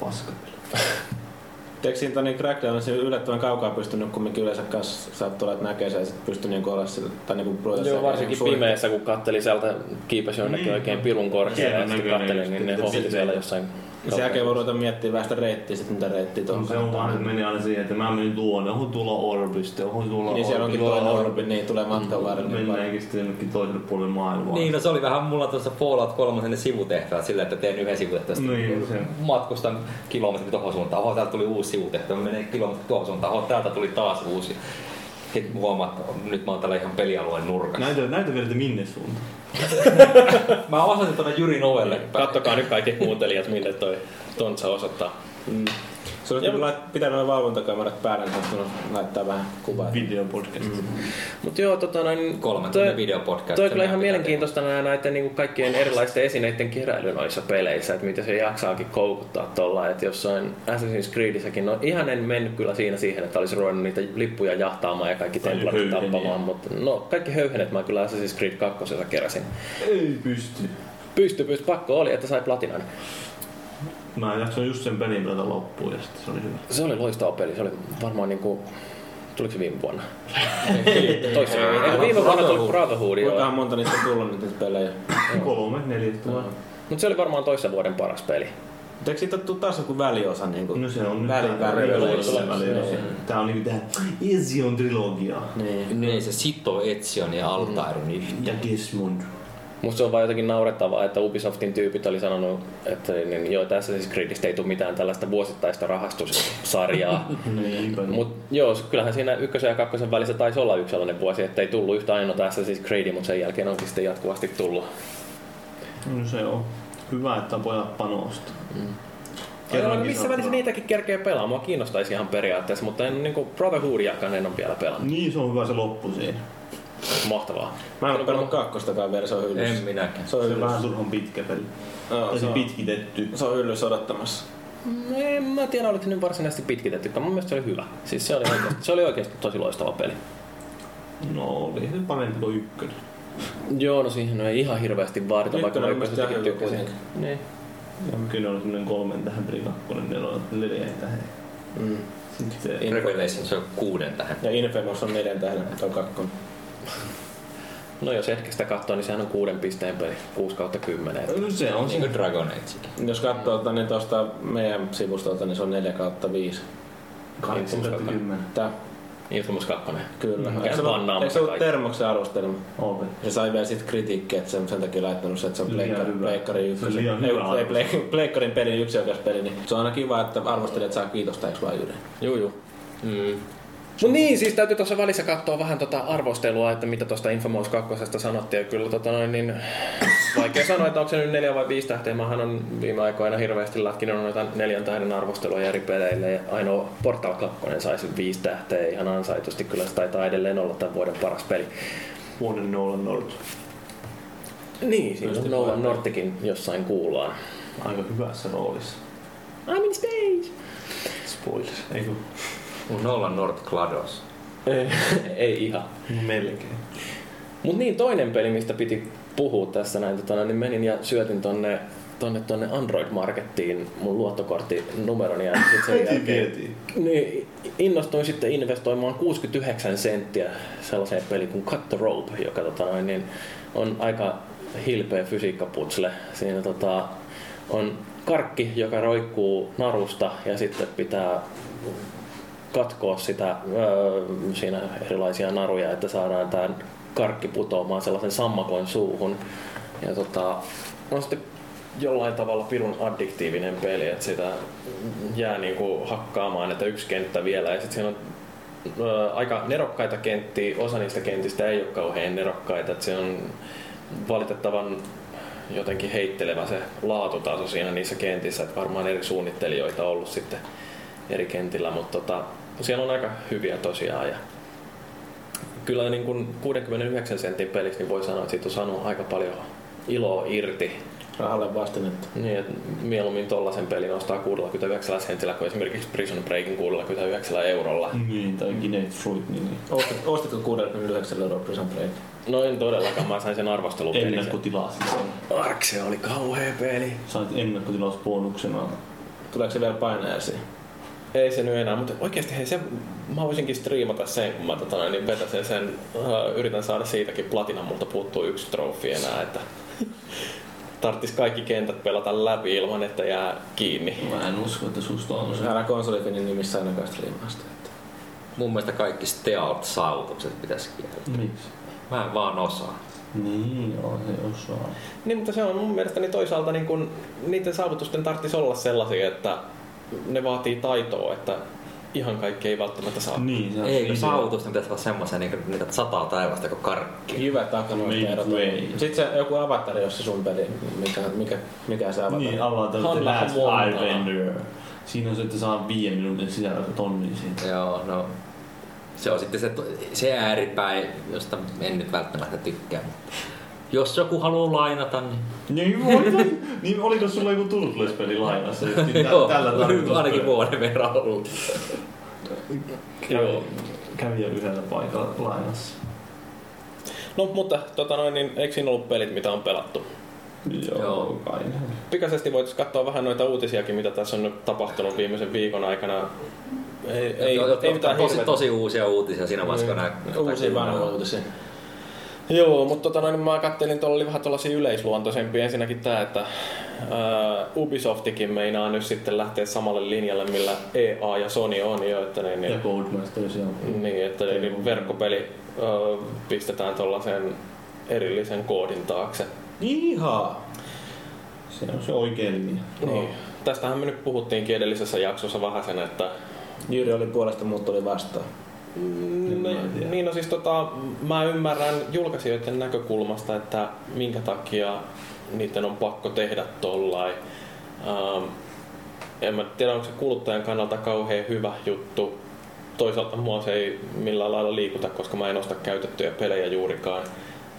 Paska. Eikö siitä niin Crackdownissa yllättävän kaukaa pystynyt kumminkin yleensä kanssa saattaa olla, että näkee sen ja sitten pystyy niin olla sillä, tai niin ruveta Joo, sen- varsinkin suunnittelemaan. pimeässä, kun katteli sieltä, kiipesi jonnekin Niin. oikein pirun korkealle ja sitten katteli, just, niin ne hohti sitten- siellä jossain. Ja sen jälkeen voi ruveta miettimään vähän sitä reittiä, sitten mitä reittiä tuohon No, se on vaan, meni aina siihen, että mä menin tuonne, oho tuolla Orbista, oho tuolla Niin siellä onkin toinen orbi, niin tulee matkan varrella. niin Mennäänkin sitten jonnekin toiselle puolelle maailmaa. Niin, no se oli vähän mulla tuossa Fallout 3 ne sivutehtävät sillä, että teen yhden sivutehtävän. Niin, se. Matkustan kilometrin tuohon suuntaan. Oho, täältä tuli uusi sivutehtävä. Menee kilometrin tuohon suuntaan. Oho, täältä tuli taas uusi. Sitten huomaat, että nyt mä oon tällä ihan pelialueen nurkassa. Näytä, näytä vielä, että minne suuntaan. Mä osoitin tuonne Jyrin ovelle. Kattokaa nyt kaikki kuuntelijat, minne toi Tontsa osoittaa. Mm. Se olisi kyllä pitänyt olla valvontakamerat päällä, niin laittaa vähän kuvaa. Videopodcast. Mm. Mutta joo, tota noin... Kolmen toi- videopodcast. Toi on Se kyllä ihan näyttää mielenkiintoista nää näiden niin kaikkien erilaisten esineiden keräily noissa peleissä, että miten se jaksaakin koukuttaa tuolla, että jossain Assassin's Creedissäkin, no ihan en mennyt kyllä siinä siihen, että olisi ruvennut niitä lippuja jahtaamaan ja kaikki Tai templarit tappamaan, mutta no kaikki höyhenet mä kyllä Assassin's Creed 2 keräsin. Ei pysty. Pysty, pysty, pakko oli, että sai platinan. Mä jaksoin just sen pelin pelata loppuun ja sitten se oli hyvä. Se oli loistava peli, se oli varmaan niinku, tuliko se viime vuonna? Toissa vuonna. Eikö viime vuonna tuli Brotherhood, Kuinka monta niistä on tullut nyt niitä pelejä? Kolme, neljä tulee. Mutta se oli varmaan toissa vuoden paras peli. Mutta eikö siitä tule taas joku väliosa? Niin kuin No se on tää väli- Revelation väli- väliosa. niin. Tää on niinku tähän Ezion trilogia. Niin. Niin, se Sito, Etsion ja Altairin yhteen. Ja Desmond. Musta se on vaan jotenkin naurettavaa, että Ubisoftin tyypit oli sanonut, että niin, joo, tässä siis Creedistä ei tule mitään tällaista vuosittaista rahastussarjaa. Niinpä. Mut joo, kyllähän siinä ykkösen ja kakkosen välissä taisi olla yksi sellainen vuosi, että ei tullut yhtä ainoa Assassin's Creed, mutta sen jälkeen onkin sitten jatkuvasti tullut. No se on. Hyvä, että pojat panosta. Kerran, Kerrankin missä saa välissä niitäkin kerkee pelaa? Mua kiinnostaisi ihan periaatteessa, mutta en niinku Brotherhoodiakaan en ole vielä pelannut. Niin, se on hyvä se loppu siinä. Mahtavaa. Mä en ole pelannut kakkostakaan vielä, se on hyllyssä. En minäkään. Se on Se on hyllyssä. vähän turhan pitkä peli. Tai se se on, pitkitetty. se on hyllyssä odottamassa. No, en mä tiedä, oliko se nyt varsinaisesti pitkitetty, mun mielestä se oli hyvä. Siis se oli oikeasti, se oli oikeasti tosi loistava peli. No oli se parempi kuin ykkönen. Joo, no siihen ei ihan hirveästi vaadita, vaikka mä on ykkösestäkin tykkäsin. Niin. Ja kyllä on semmonen kolmen tähän peli kakkonen, nelonen, neljä tähän. Mm. Sitten se on kuuden tähän. Ja Infamous on neljän tähden, toi kakkonen. No jos hetkestä katsoo, niin sehän on kuuden pisteen peli, 6 kautta 10. No se on Niin kuin Dragon Agekin. Jos katsoo tuota, niin tuosta meidän sivustolta, niin se on 4 kautta 5. 810. Tää, Infamous 2. kyllä. Eikö se ollut, pannaan eikö se ollut? Termoksen arvostelma? Ope. Se sai vielä sit kritiikkiä, että se on sen takia laittanut se, että se on Liian pleikkari, on ykkösen. pleikkarin pelin yksioikeuspeli, niin se on aina kiva, että arvostelijat saa kiitosta, eikö vaan Jyri? Juu, juu. Mm. No niin, siis täytyy tuossa välissä katsoa vähän tota arvostelua, että mitä tuosta Infamous 2 sanottiin. Ja kyllä tota noin, niin, vaikea sanoa, että onko se nyt neljä vai viisi tähteä. Mähän on viime aikoina hirveästi lätkinyt noita neljän tähden arvosteluja eri peleille. Ja ainoa Portal 2 saisi viisi tähteä ihan ansaitusti. Kyllä se taitaa edelleen olla tämän vuoden paras peli. Vuoden Nolan North. Niin, siinä on Nolan Nortikin jossain kuullaan. Aika hyvässä roolissa. I'm in space! Spoilers. Eikö? Mun Nolan North Glados. Ei, ei ihan. Melkein. Mut niin, toinen peli, mistä piti puhua tässä näin, tota, niin menin ja syötin tonne, tonne, tonne Android-markettiin mun luottokorttinumeroni ja sit sen jälkeen niin, innostuin sitten investoimaan 69 senttiä sellaiseen peliin kuin Cut the Rope, joka tota, noin, niin, on aika hilpeä fysiikkaputsle. Siinä tota, on karkki, joka roikkuu narusta ja sitten pitää katkoa sitä, öö, siinä erilaisia naruja, että saadaan tämä karkki putoamaan sellaisen sammakon suuhun. Ja tota, on sitten jollain tavalla pirun addiktiivinen peli, että sitä jää niinku hakkaamaan, että yksi kenttä vielä ja sitten siinä on ö, aika nerokkaita kenttiä, osa niistä kentistä ei ole kauhean nerokkaita, että se on valitettavan jotenkin heittelevä se laatutaso siinä niissä kentissä, että varmaan eri suunnittelijoita on ollut sitten eri kentillä, mutta tota, siellä on aika hyviä tosiaan ja kyllä niin kuin 69 sentin pelissä niin voi sanoa, että siitä on saanut aika paljon iloa irti. Rahalle vastinetta. Niin, että mieluummin tollasen pelin ostaa 69 sentillä kuin esimerkiksi Prison Breakin 69 eurolla. Niin, tai Kinect Fruit, niin, niin. Ostit, ostitko 69 euroa Prison Break? No en todellakaan, mä sain sen arvostelupelin. ennakkotilasin sen. Arkse oli kauhea peli. Sait ennakkotilausbonuksena. Tuleeko se vielä painajaisiin? Ei se nyt enää, mutta oikeasti hei, se, mä voisinkin striimata sen, kun mä tota, niin vetäsen sen, uh, yritän saada siitäkin platina, mutta puuttuu yksi trofi enää, että tarttis kaikki kentät pelata läpi ilman, että jää kiinni. Mä en usko, että susta on se. Älä konsolifinin nimissä ainakaan striimaa sitä. että- Mun mielestä kaikki stealth-saavutukset pitäisi kieltää. Miksi? Mä en vaan osaa. Niin, joo, se osaa. Niin, mutta se on mun mielestäni toisaalta niin kun, niiden saavutusten tarvitsisi olla sellaisia, että ne vaatii taitoa, että ihan kaikki ei välttämättä saa. Niin, se on Eikö idea. saavutusten pitäisi olla semmoisia, niin niitä sataa taivasta kuin karkki. Hyvä takana Midway. Sitten se joku avatari, jos se sun peli, mikä, mikä, mikä se avatari. Niin, avataan The Last. Airbender. Siinä on se, että saa viiden minuutin sisällä tonnin siitä. Joo, no se on sitten se, se ääripäin, josta en nyt välttämättä tykkää. Mutta jos joku haluaa lainata, niin Niin, voi, niin oliko sulla joku Turtles-peli lainassa? Tä- joo, Tällä ainakin vuoden verran ollut. Kävi, kävi jo yhdellä paikalla lainassa. No, mutta tota noin, niin eikö siinä ollut pelit, mitä on pelattu? Joo, Joo. kai. Pikaisesti voitaisiin katsoa vähän noita uutisiakin, mitä tässä on nyt tapahtunut viimeisen viikon aikana. Ei, ei, ei on mitään tosi, tosi uusia uutisia siinä vaiheessa, kun nämä... Uusia vanhoja uutisia. Joo, mutta tota noin, mä kattelin, tuolla oli vähän tuollaisia yleisluontoisempia. Ensinnäkin tämä, että ää, Ubisoftikin meinaa nyt sitten lähteä samalle linjalle, millä EA ja Sony on jo, että Ja niin, Codemasters ja... niin, että ne, niin verkkopeli ää, pistetään tuollaisen erillisen koodin taakse. Ihan. Se on se oikea linja. Niin. Tästähän me nyt puhuttiinkin edellisessä jaksossa vähän sen, että Jyri oli puolesta, muut tuli vastaan. Mm, tiedä. niin no siis tota, mä ymmärrän julkaisijoiden näkökulmasta, että minkä takia niiden on pakko tehdä tollain. Ähm, en mä tiedä, onko se kuluttajan kannalta kauhean hyvä juttu. Toisaalta mua se ei millään lailla liikuta, koska mä en osta käytettyjä pelejä juurikaan.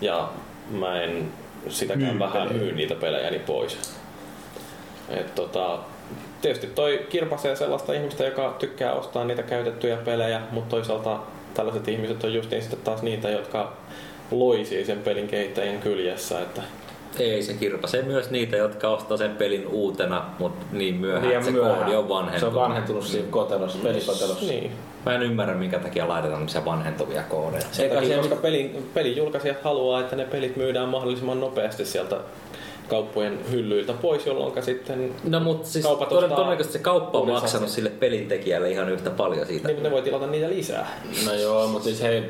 Ja mä en sitäkään Myy vähän pelejä. myy niitä pelejäni pois. Et tota, tietysti toi kirpasee sellaista ihmistä, joka tykkää ostaa niitä käytettyjä pelejä, mutta toisaalta tällaiset ihmiset on justiin sitten taas niitä, jotka loisii sen pelin kehittäjien kyljessä. Että, Ei, se kirpasee myös niitä, jotka ostaa sen pelin uutena, mutta niin myöhään, että se myöhään. koodi on vanhentunut. Se on vanhentunut siinä kotelossa, pelikotelossa. niin. Mä en ymmärrä, minkä takia laitetaan tämmöisiä vanhentuvia koodeja. Sen Eikä takia, se- koska pelin, pelin julkaisijat haluaa, että ne pelit myydään mahdollisimman nopeasti sieltä kauppojen hyllyiltä pois, jolloin sitten No mutta siis Kaupat toden- ostaa todennäköisesti se kauppa on maksanut satsin. sille pelintekijälle ihan yhtä paljon siitä. niin, ne voi tilata niitä lisää. No joo, mutta siis hei,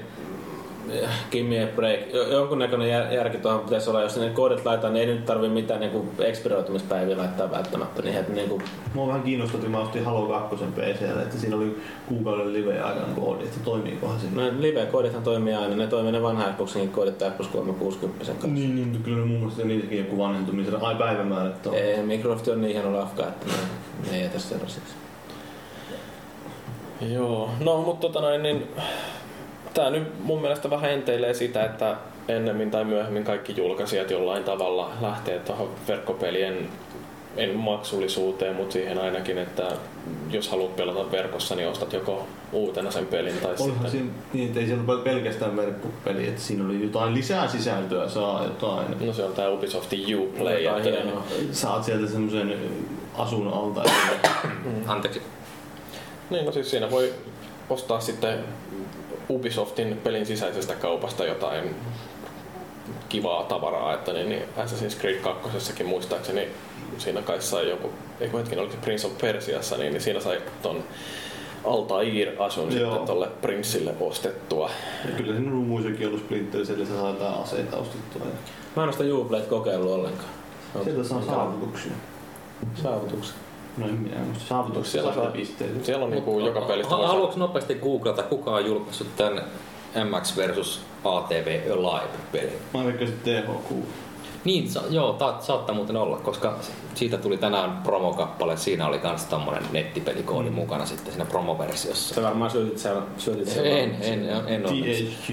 a break. Jo- Jonkunnäköinen jär, järki tuohon pitäisi olla, jos ne koodit laitetaan, niin ei nyt tarvi mitään niin expiroitumispäiviä laittaa välttämättä. Niin, että, niin kuin, Mua vähän kiinnostaa, että mä ostin Halo 2 PClle, että siinä oli kuukauden live-aikana koodi, että toimiikohan siinä. no, live-koodithan toimii aina, ne toimii ne vanha Xboxin koodit tai Xbox 360 kanssa. Niin, niin, kyllä ne mun mielestä niitäkin joku vanhentumisen ai päivämäärät on. Ei, Microsoft on niin hieno lafka, että ne, ne ei jätä sellaisiksi. Joo, no mutta tota noin, niin tämä nyt mun mielestä vähän enteilee sitä, että ennemmin tai myöhemmin kaikki julkaisijat jollain tavalla lähtee tuohon verkkopelien en maksullisuuteen, mutta siihen ainakin, että jos haluat pelata verkossa, niin ostat joko uutena sen pelin tai Olihan sitten... siinä, niin, että ei siellä ole pelkästään verkkopeli, että siinä oli jotain lisää sisältöä, saa jotain. No se on tää Ubisoftin Uplay. Jotain Että. Saat sieltä semmoisen asun alta. Anteeksi. niin, no siis siinä voi ostaa sitten Ubisoftin pelin sisäisestä kaupasta jotain kivaa tavaraa, että niin, niin Assassin's Creed 2 muistaakseni siinä kai sai joku, eikö hetken oliko se Prince of Persiassa, niin, niin siinä sai ton Altair-asun Joo. sitten tolle Princeille ostettua. Ja kyllä siinä on muissakin ollut Splinter Cellissä saa jotain aseita ostettua. Mä en ole sitä Uplayt kokeillut ollenkaan. Sieltä saa saavutuksia. Saavutuksia. No en minä muista. Saavutuksia Siellä saa pisteitä. Siellä on niinku joka pelistä Ha- Haluatko nopeasti googlata, kuka on julkaissut tämän MX versus ATV Alive-pelin? Mä veikkasin THQ. Niin, sa- joo, ta- saattaa muuten olla, koska siitä tuli tänään promokappale. Siinä oli kans tommonen nettipelikoodi mukana sitten siinä promoversiossa. Sä varmaan syötit sen, syötit sen. En, en, en, en ole. THQ.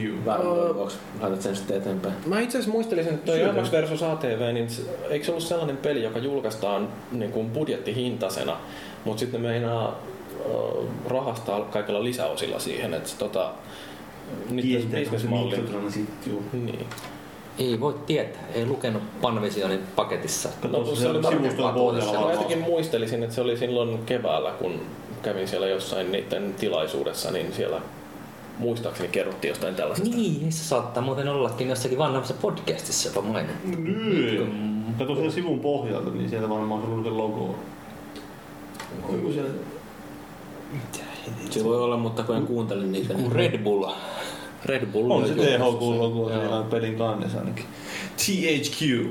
Vuoksi. Laitat sen sitten eteenpäin. Mä itse asiassa muistelisin, että toi Syötä. MX versus ATV, niin se- eikö se ollut sellainen peli, joka julkaistaan niin kuin budjettihintaisena, mutta sitten meinaa rahastaa kaikilla lisäosilla siihen, että se, tota, niiden bisnesmalli... Niin. Ei voi tietää, ei lukenut Panvisionin paketissa. No, se, se oli sivuston tuotetta. Mä pohjalla. jotenkin muistelisin, että se oli silloin keväällä, kun kävin siellä jossain niiden tilaisuudessa, niin siellä muistaakseni kerrottiin jostain tällaisesta. Niin, se saattaa muuten ollakin jossakin vanhassa podcastissa jopa mainittu. Niin. Kato siellä sivun pohjalta, niin sieltä varmaan on ollut se logo. Onko siellä? Se voi olla, mutta kun en kuuntele niitä. niin- Red Bull. Red Bull On se THQ-logo siellä pelin kannessa ainakin. THQ.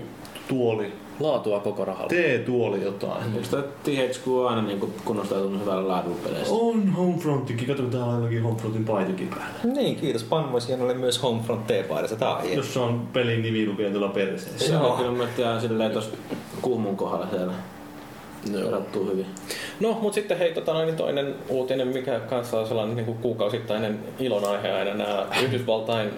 Tuoli. Laatua koko rahalla. T-tuoli jotain. Eikö toi THQ aina niin kunnostautunut hyvällä laadulla peleissä? On Homefrontikin. Kato, täällä on Homefrontin paitakin päällä. Niin, kiitos Panvisionalle myös Homefront T-paidassa. Tää on hieno. Jossa on pelin nimi lukee tuolla perseessä. Se on kyllä mä tiedän silleen tossa kuumun kohdalla siellä. Erottuu hyvin. No, mutta sitten hei, tota, noin, toinen uutinen, mikä kanssa on sellainen niin kuin kuukausittainen ilonaihe aina nämä Yhdysvaltain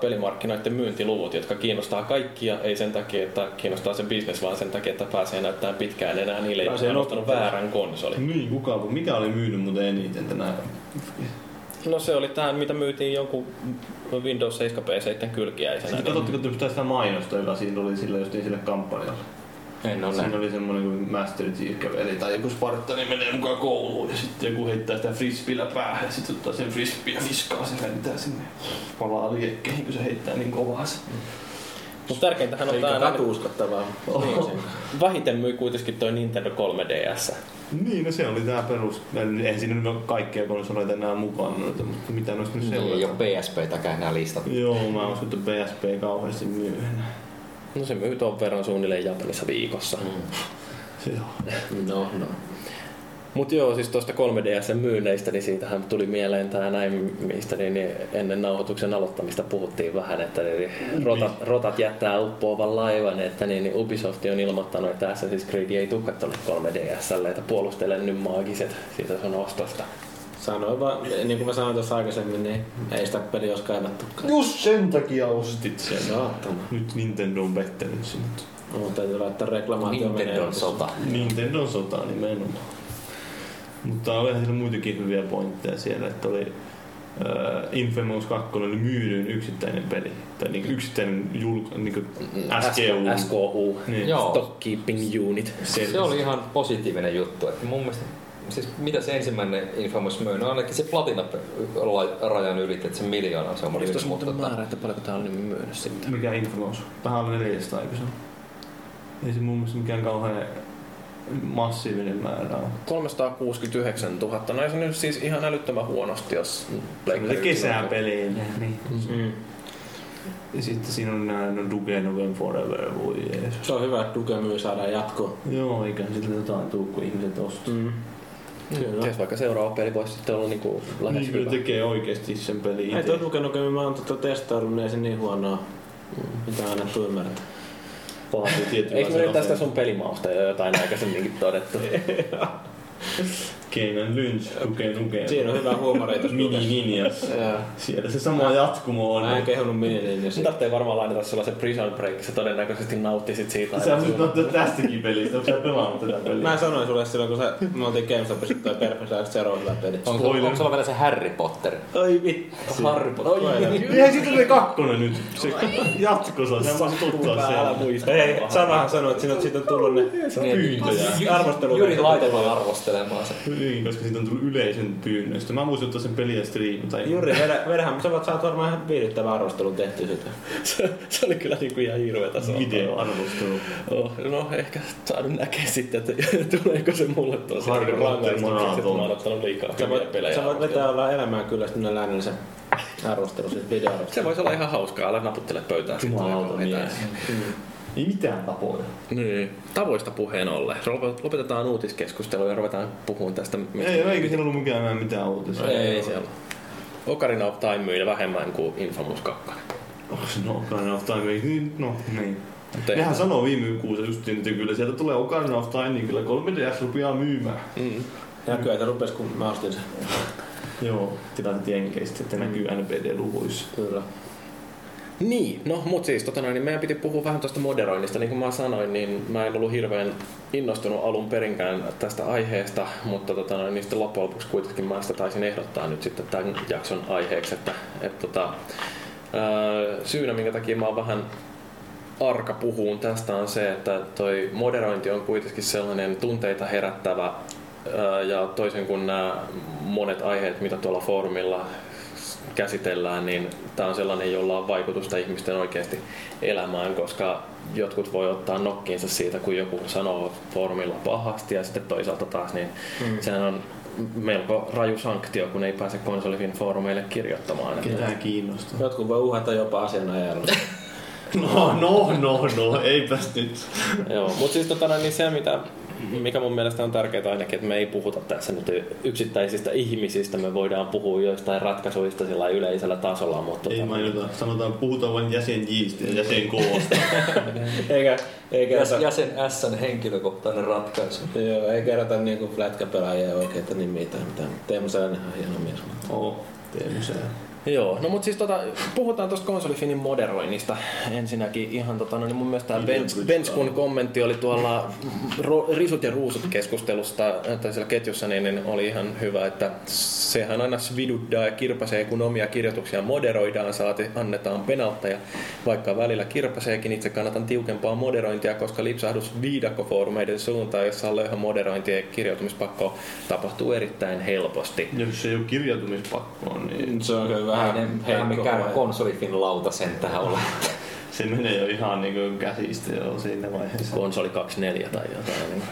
pelimarkkinoiden myyntiluvut, jotka kiinnostaa kaikkia, ei sen takia, että kiinnostaa se bisnes, vaan sen takia, että pääsee näyttämään pitkään enää niille, jotka on ostanut väärän konsolin. Niin, kuka, mikä oli myynyt muuten eniten tänään? No se oli tämä, mitä myytiin jonkun Windows 7 PC kylkiäisenä. Sitten katsotteko te sitä mainosta, joka siinä oli sillä justiin sille kampanjalle? En ole Siinä oli semmonen kuin Master Chief käveli tai joku Spartani menee mukaan kouluun ja sitten joku heittää sitä frisbillä päähän ja sitten ottaa sen frisbee ja viskaa sen lentää sinne palaa liekkeihin, kun se heittää niin kovaa se. Mutta tärkeintähän on Eikä tämä, katuuskattavaa. Niin sen. vähiten myi kuitenkin toi Nintendo 3DS. Niin, no se oli tää perus. Eihän siinä nyt ole kaikkia konsoleita enää mukana, noita, mutta mitä noista nyt Ei ole seurataan? PSPtäkään enää listat. Joo, mä uskon, että PSP kauheasti myy enää. No se myy tuon verran suunnilleen Japanissa viikossa. On. No, no. Mutta joo, siis tuosta 3DSn myynneistä, niin siitähän tuli mieleen tämä näin, mistä niin, niin ennen nauhoituksen aloittamista puhuttiin vähän, että niin, rotat, rotat jättää uppoavan laivan, että niin, niin Ubisoft on ilmoittanut, että Assassin's Creed ei tukka tuonne 3DSlle, että puolustele nyt maagiset siitä sun ostosta. Sanoin vaan, niin kuin mä sanoin tuossa aikaisemmin, niin ei sitä peliä olisi kaivattukaan. Just sen takia ostit sen. Saatana. Nyt Nintendo on pettänyt sinut. No, täytyy laittaa reklamaatio Nintendo sota. Nintendo sota nimenomaan. Mutta olihan siinä muitakin hyviä pointteja siellä, että oli uh, Infamous 2 oli myydyin yksittäinen peli. Tai niinku yksittäinen julk, niinku SKU. SKU. Niin. Joo. Stock Keeping Unit. Se oli ihan positiivinen juttu. Että mun mielestä, siis mitä se ensimmäinen Infamous myy? No ainakin se platina-rajan ylitti, että se miljoona se on Oliko myynyt. tuossa muuten mutta- määrä, että paljonko tää on niin myynyt sitten? Mikä Infamous? Vähän alle 400, eikö se? Ei se mun mielestä mikään kauhean massiivinen määrä ole. 369 000. No ei se nyt siis ihan älyttömän huonosti, jos Se Pleikkari kesäpeliin. Niin. Mm. Ja sitten siinä on nää no Duke Nukem Forever, voi jeesus. Se on hyvä, että Duke myy saadaan jatkoa. Joo, eiköhän sillä jotain tuu, kun ihmiset ostaa. Mm. Kyllä. Ties vaikka seuraava peli voisi sitten olla niinku lähes Niin kyllä hyvä. tekee oikeesti sen pelin Ei itse. toi Duke Nukem, mä oon tota testaillut, niin ei se niin huonoa. Mitä aina ymmärtää. Vaatii Eikö tietynlaisen me nyt tästä sun pelimausta jo jotain aikaisemminkin todettu? Keinan Lynch, Duke Nukem. Siinä on hyvä huumori tuossa Mini Dukessa. Ninjas. Joo. Siellä se sama jatkumo on. Mä en kehunut minilinja Sun siitä. tarvitsee varmaan lainata sellaisen Prison Break, sä todennäköisesti nauttisit siitä. Sä nyt on tästäkin pelistä, onko sä pelannut tätä peliä? Mä sanoin sulle silloin, kun sä, me oltiin GameStopissa toi Perfect Zero hyvä peli. Onko, sulla vielä se Harry Potter? Oi vittu. Harry Potter. Eihän siitä tuli kakkonen nyt. Se jatkosa, sä voisit ottaa Älä sen. muista. Ei, Samahan sanoi, että siitä, siitä on tullut ne Pyyntöjä. arvostelut. Jyri laitellaan arvostelemaan se. Niin, koska siitä on tullut yleisön pyynnöstä. Mä voisin ottaa sen peliä striimin. Tai Juri, vedä, vedähän, sä saat varmaan ihan viihdyttävän arvostelun tehty sitä. Se, se oli kyllä niinku ihan hirveetä se videoarvostelu. Oh, no ehkä saadun näkee sitten, että tuleeko se mulle tosi Harry Potter rangaistukseksi, että mä oon ottanut liikaa Sä hyviä voit, pelejä. sä voit vetää olla elämään kyllä sitten lännellisen arvostelu, siis videoarvostelu. Se voisi olla ihan hauskaa, älä naputtele pöytää. sitten Jumalauta mies. Ei mitään tapoja. Niin. Tavoista puheen ollen. Lop- Lopetetaan uutiskeskustelu ja ruvetaan puhumaan tästä. mistä- Ei, eikö siellä ollut mikään mitään uutisia? ei, ei siellä. Ocarina of Time myy vähemmän kuin Infamous 2. Oh, no, Ocarina of Time, ei- niin, no niin. Mutta ei- Nehän sanoo viime kuussa just niin, että kyllä sieltä tulee Ocarina of Time, niin kyllä 3DS rupeaa myymään. Mm. Näkyy, että rupes kun mä ostin sen. Joo, tilanteet jenkeistä, että näkyy NPD-luvuissa. Kyllä. Niin, no mut siis tota noin, niin meidän piti puhua vähän tuosta moderoinnista. Niin kuin mä sanoin, niin mä en ollut hirveän innostunut alun perinkään tästä aiheesta, mutta tota noin, niin sitten loppujen lopuksi kuitenkin mä sitä taisin ehdottaa nyt sitten tämän jakson aiheeksi, että, että tota, syynä minkä takia mä oon vähän arka puhuun tästä on se, että toi moderointi on kuitenkin sellainen tunteita herättävä ja toisin kuin nämä monet aiheet, mitä tuolla foorumilla käsitellään, niin tämä on sellainen, jolla on vaikutusta ihmisten oikeasti elämään, koska jotkut voi ottaa nokkiinsa siitä, kun joku sanoo foorumilla pahasti ja sitten toisaalta taas, niin mm. sehän on melko raju sanktio, kun ei pääse konsolifin foorumeille kirjoittamaan. Että- Ketään kiinnostaa. Jotkut voi uhata jopa asianajalla. No, no, no, no, eipäs nyt. Joo, mutta siis tota, noin, niin se, mitä, mikä mun mielestä on tärkeää ainakin, että me ei puhuta tässä nyt yksittäisistä ihmisistä, me voidaan puhua joistain ratkaisuista sillä yleisellä tasolla, mutta Ei tota, mainita, sanotaan, puhutaan vain jäsenjistä ja jäsenkoosta. eikä, ei Jäs, kerrota, jäsen Sn henkilökohtainen ratkaisu. joo, ei kerrota niinku flätkäpelaajia oikeita nimiä tai mitään. Teemu Selänne on hieno mies. Oo, Teemu Sää. Joo, no mutta siis tota, puhutaan tuosta konsolifinin moderoinnista ensinnäkin ihan tota, no, niin mun mielestä tämä Benz, Benzkun kommentti oli tuolla ro, Risut ja Ruusut keskustelusta tai siellä ketjussa, niin, niin oli ihan hyvä, että sehän aina sviduttaa ja kirpasee, kun omia kirjoituksia moderoidaan, saati annetaan penaltteja, vaikka välillä kirpaseekin, itse kannatan tiukempaa moderointia, koska lipsahdus viidakkofoorumeiden suuntaan, jossa on löyhä moderointi ja kirjoitumispakko tapahtuu erittäin helposti. Jos ei ole kirjautumispakkoa, niin Se on kyllä Ne heikko mikään konsolifin lauta sen tähän ole. se menee jo ihan niin käsistä jo siinä vaiheessa. Konsoli 24 tai jotain. Niin.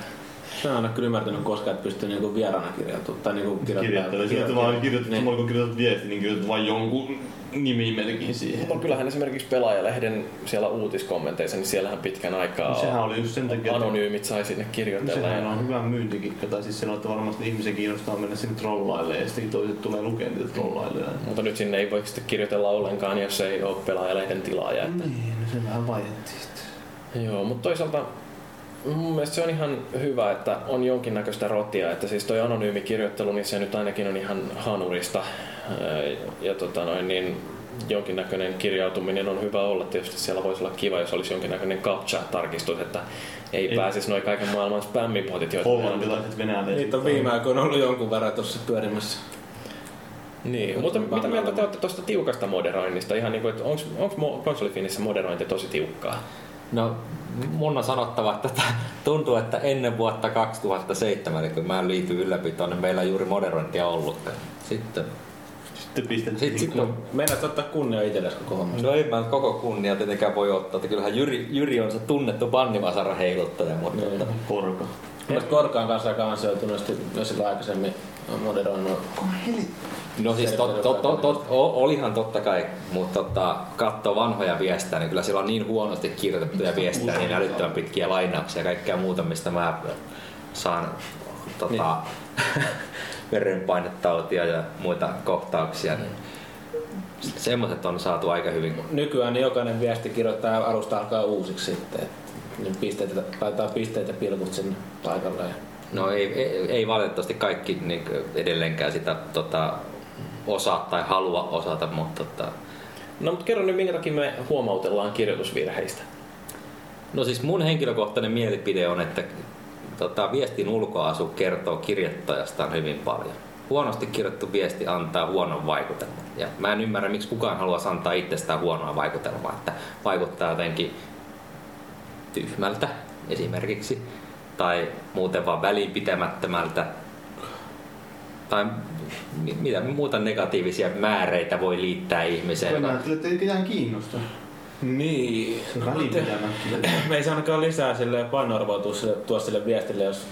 Mä en ole kyllä ymmärtänyt koskaan, että pystyy niinku vieraana kirjoittamaan. Tai niinku. Sillä että vaan kirjoitat, Niin. samalla kun kirjoitat viesti, niin kirjoitat vain jonkun nimimerkin siihen. No kyllähän esimerkiksi pelaajalehden siellä uutiskommenteissa, niin siellähän pitkän aikaa No sehän oli just sen takia, että- anonyymit sai sinne No kirjoitella. sehän Ja... on hyvä myyntikikka, tai siis sanoa, että varmasti ihmisen kiinnostaa mennä sinne trollailemaan, ja sitten toiset tulee lukemaan niitä trollailemaan. Mutta nyt sinne ei voi sitten kirjoitella ollenkaan, jos ei ole pelaajalehden tilaaja. Että... Niin, no se vähän vaiettiin sitten. Joo, mutta toisaalta mun mielestä se on ihan hyvä, että on jonkinnäköistä rotia. Että siis toi anonyymi kirjoittelu, niin se nyt ainakin on ihan hanurista. Ja tota noin, niin jonkinnäköinen kirjautuminen on hyvä olla. Tietysti siellä voisi olla kiva, jos olisi jonkinnäköinen captcha-tarkistus, että ei, Ei. pääsisi noin kaiken maailman on Hollantilaiset venäläiset. Niitä on viime aikoina ollut jonkun verran tuossa pyörimässä. Niin, mutta mitä mieltä te olette tuosta tiukasta moderoinnista? Ihan niin kuin, että onko konsolifinissä moderointi tosi tiukkaa? No, mun on sanottava, että tätä tuntuu, että ennen vuotta 2007, eli kun mä liityin ylläpitoon, niin meillä ei juuri moderointia ollutkaan. Sitten, Sitten pistettiin. sit, sit, no, Meinaat ottaa kunnia itsellesi koko hommasta. no ei mä koko kunnia tietenkään voi ottaa, että kyllähän Jyri, Jyri on se tunnettu bannivasara heiluttaja, mutta Niin. tota, Porka. Mutta Korkaan kanssa aika ansioituneesti myös silloin aikaisemmin on moderoinut. No siis tot, tot, tot, tot, olihan totta kai, mutta tota, katsoo vanhoja viestejä, niin kyllä siellä on niin huonosti kirjoitettuja viestejä, niin älyttömän pitkiä lainauksia ja kaikkea muuta, mistä mä saan tota, verenpainetautia ja muita kohtauksia. Niin semmoiset on saatu aika hyvin. Nykyään niin jokainen viesti kirjoittaa alusta alkaa uusiksi sitten. Niin pisteitä, laitetaan pisteitä pilkut sinne paikalle. No ei, ei, ei valitettavasti kaikki niin edelleenkään sitä tota, osaa tai halua osata, mutta tota, No mutta kerro nyt, minkä takia me huomautellaan kirjoitusvirheistä. No siis mun henkilökohtainen mielipide on, että tota, viestin ulkoasu kertoo kirjoittajastaan hyvin paljon. Huonosti kirjoittu viesti antaa huonon vaikutelman. Ja mä en ymmärrä, miksi kukaan haluaisi antaa itsestään huonoa vaikutelmaa, että vaikuttaa jotenkin tyhmältä esimerkiksi, tai muuten vaan välinpitämättömältä, tai mi- mitä muuta negatiivisia määreitä voi liittää ihmiseen. Mä ajattelin, että ei ketään kiinnosta. Niin. Se välinpitämättä. Me ei saa ainakaan lisää sille painoarvoa tuoda sille, viestille, jos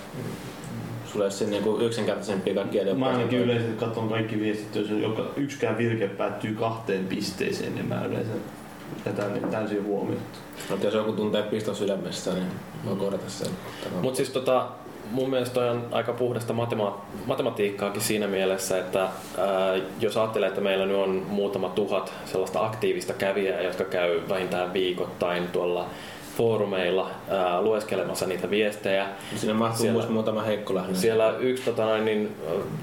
sulle olisi niinku yksinkertaisempia kaikkia Mä ainakin yleensä katson kaikki viestit, jos joka, yksikään virke päättyy kahteen pisteeseen, niin mä yleensä jätän täysin huomioon. Mutta jos joku tuntee piston sydämessä, niin voi korjata sen. Mutta siis tota, mun mielestä on aika puhdasta matema- matematiikkaakin siinä mielessä, että ää, jos ajattelee, että meillä nyt on muutama tuhat sellaista aktiivista kävijää, jotka käy vähintään viikoittain tuolla foorumeilla ää, lueskelemassa niitä viestejä. Siinä mahtuu Siellä- siellä, muutama heikko lähinnä. Siellä yksi tota, noin, niin,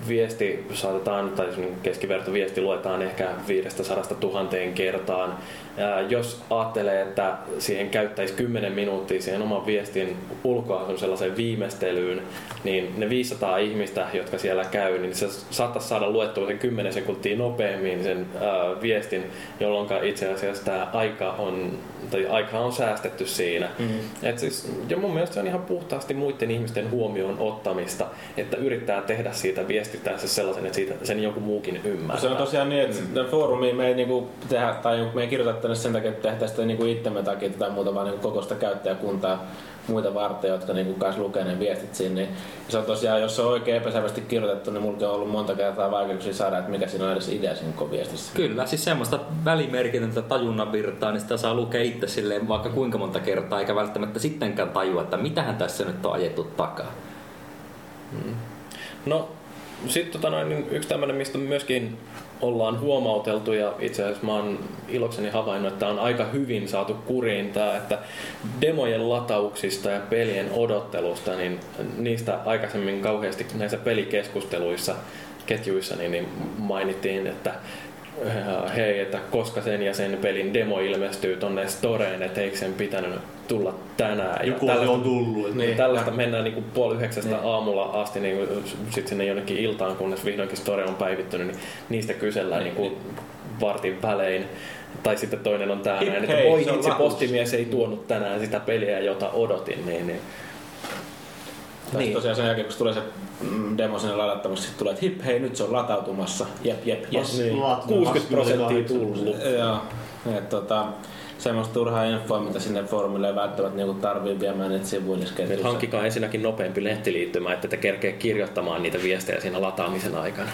viesti saatetaan, tai semmoinen keskiverto viesti luetaan ehkä 500 tuhanteen kertaan. Ää, jos ajattelee, että siihen käyttäisi 10 minuuttia siihen oman viestin ulkoasun sellaiseen viimeistelyyn, niin ne 500 ihmistä, jotka siellä käy, niin se saattaisi saada luettua sen 10 sekuntia nopeammin sen ää, viestin, jolloin itse asiassa tämä aika on, tai aika on säästetty siinä. Mm. Et siis, ja mun mielestä se on ihan puhtaasti muiden ihmisten huomioon ottamista, että yrittää tehdä siitä viestittänsä sellaisen, että siitä, sen joku muukin ymmärtää. Se on tosiaan niin, että mm. foorumiin me ei niinku tehdä, tai me ei kirjoita tänne sen takia, että tehdään sitä niinku itsemme takia tai muuta, vaan niinku koko sitä käyttäjäkuntaa muita varten, jotka niinku kanssa lukee ne viestit sinne. Niin se on tosiaan, jos se on oikein epäselvästi kirjoitettu, niin mulla on ollut monta kertaa vaikeuksia saada, että mikä siinä on edes idea siinä koko viestissä. Kyllä, siis semmoista välimerkitöntä tajunnan virtaa, niin sitä saa lukea itse silleen vaikka kuinka monta kertaa, eikä välttämättä sittenkään tajua, että mitähän tässä nyt on ajettu takaa. No, sitten tota noin, niin yksi tämmöinen, mistä myöskin ollaan huomauteltu ja itse asiassa mä oon ilokseni havainnut, että on aika hyvin saatu kuriin tämä, että demojen latauksista ja pelien odottelusta, niin niistä aikaisemmin kauheasti näissä pelikeskusteluissa, ketjuissa, niin, niin mainittiin, että hei, että koska sen ja sen pelin demo ilmestyy tonne storeen, että eikö sen pitänyt tulla tänään. Joku ja on jo tullut. että- niin, tällaista mennään niin puoli yhdeksästä aamulla asti niin sitten sinne jonnekin iltaan, kunnes vihdoinkin story on päivittynyt, niin niistä kysellään niin kuin vartin välein. Tai sitten toinen on näin, että voi se on itse postimies ei tuonut tänään sitä peliä, jota odotin. Niin, niin. Tai Niin. tosiaan sen jälkeen, kun tulee se demo sinne ladattavaksi, sitten tulee, että hip hei, nyt se on latautumassa. Jep, jep, yes. Niin, Laatu 60 prosenttia 28. tullut. Joo. Et, tota, semmoista turhaa infoa, mitä sinne foorumille ei välttämättä niinku tarvii viemään niitä sivuille Nyt ketjussa. hankkikaa ensinnäkin nopeampi nettiliittymä, että te kerkee kirjoittamaan niitä viestejä siinä lataamisen aikana.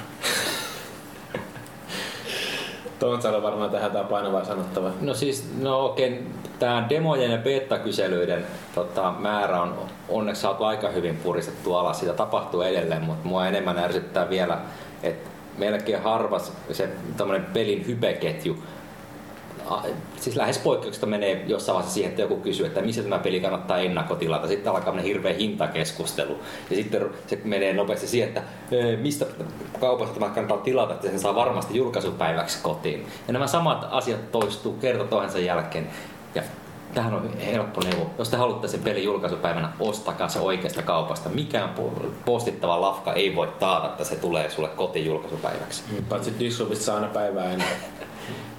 Tontsalla varmaan tähän tää painavaa sanottava. No siis, no okei, tämä demojen ja beta-kyselyiden tota, määrä on onneksi saatu aika hyvin puristettu alas. Sitä tapahtuu edelleen, mutta mua enemmän ärsyttää vielä, että melkein harvas se pelin hypeketju siis lähes poikkeuksesta menee jossain vaiheessa siihen, että joku kysyy, että missä tämä peli kannattaa ennakkotilata. Sitten alkaa mennä hirveä hintakeskustelu. Ja sitten se menee nopeasti siihen, että "Ee, mistä kaupasta tämä kannattaa tilata, että sen saa varmasti julkaisupäiväksi kotiin. Ja nämä samat asiat toistuu kerta toisensa jälkeen. Ja tähän on helppo neuvo. Jos te haluatte sen pelin julkaisupäivänä, ostakaa se oikeasta kaupasta. Mikään po- postittava lafka ei voi taata, että se tulee sulle kotiin julkaisupäiväksi. Paitsi Disrupista saa aina päivää ennen.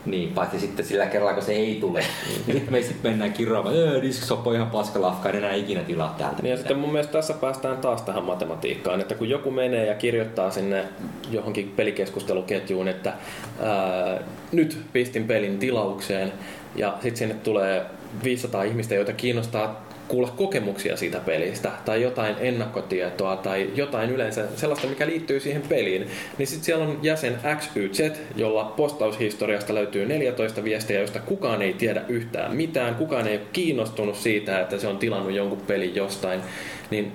Niin, paitsi sitten sillä kerralla, kun se ei tule. Sitten me sitten mennään kirjaamaan, öö, diskshop on ihan paskalafka, en enää ikinä tilaa täältä. Niin ja sitten mun mielestä tässä päästään taas tähän matematiikkaan, että kun joku menee ja kirjoittaa sinne johonkin pelikeskusteluketjuun, että ää, nyt pistin pelin tilaukseen ja sitten sinne tulee 500 ihmistä, joita kiinnostaa kuulla kokemuksia siitä pelistä tai jotain ennakkotietoa tai jotain yleensä sellaista, mikä liittyy siihen peliin, niin sitten siellä on jäsen XYZ, jolla postaushistoriasta löytyy 14 viestiä, joista kukaan ei tiedä yhtään mitään, kukaan ei ole kiinnostunut siitä, että se on tilannut jonkun pelin jostain, niin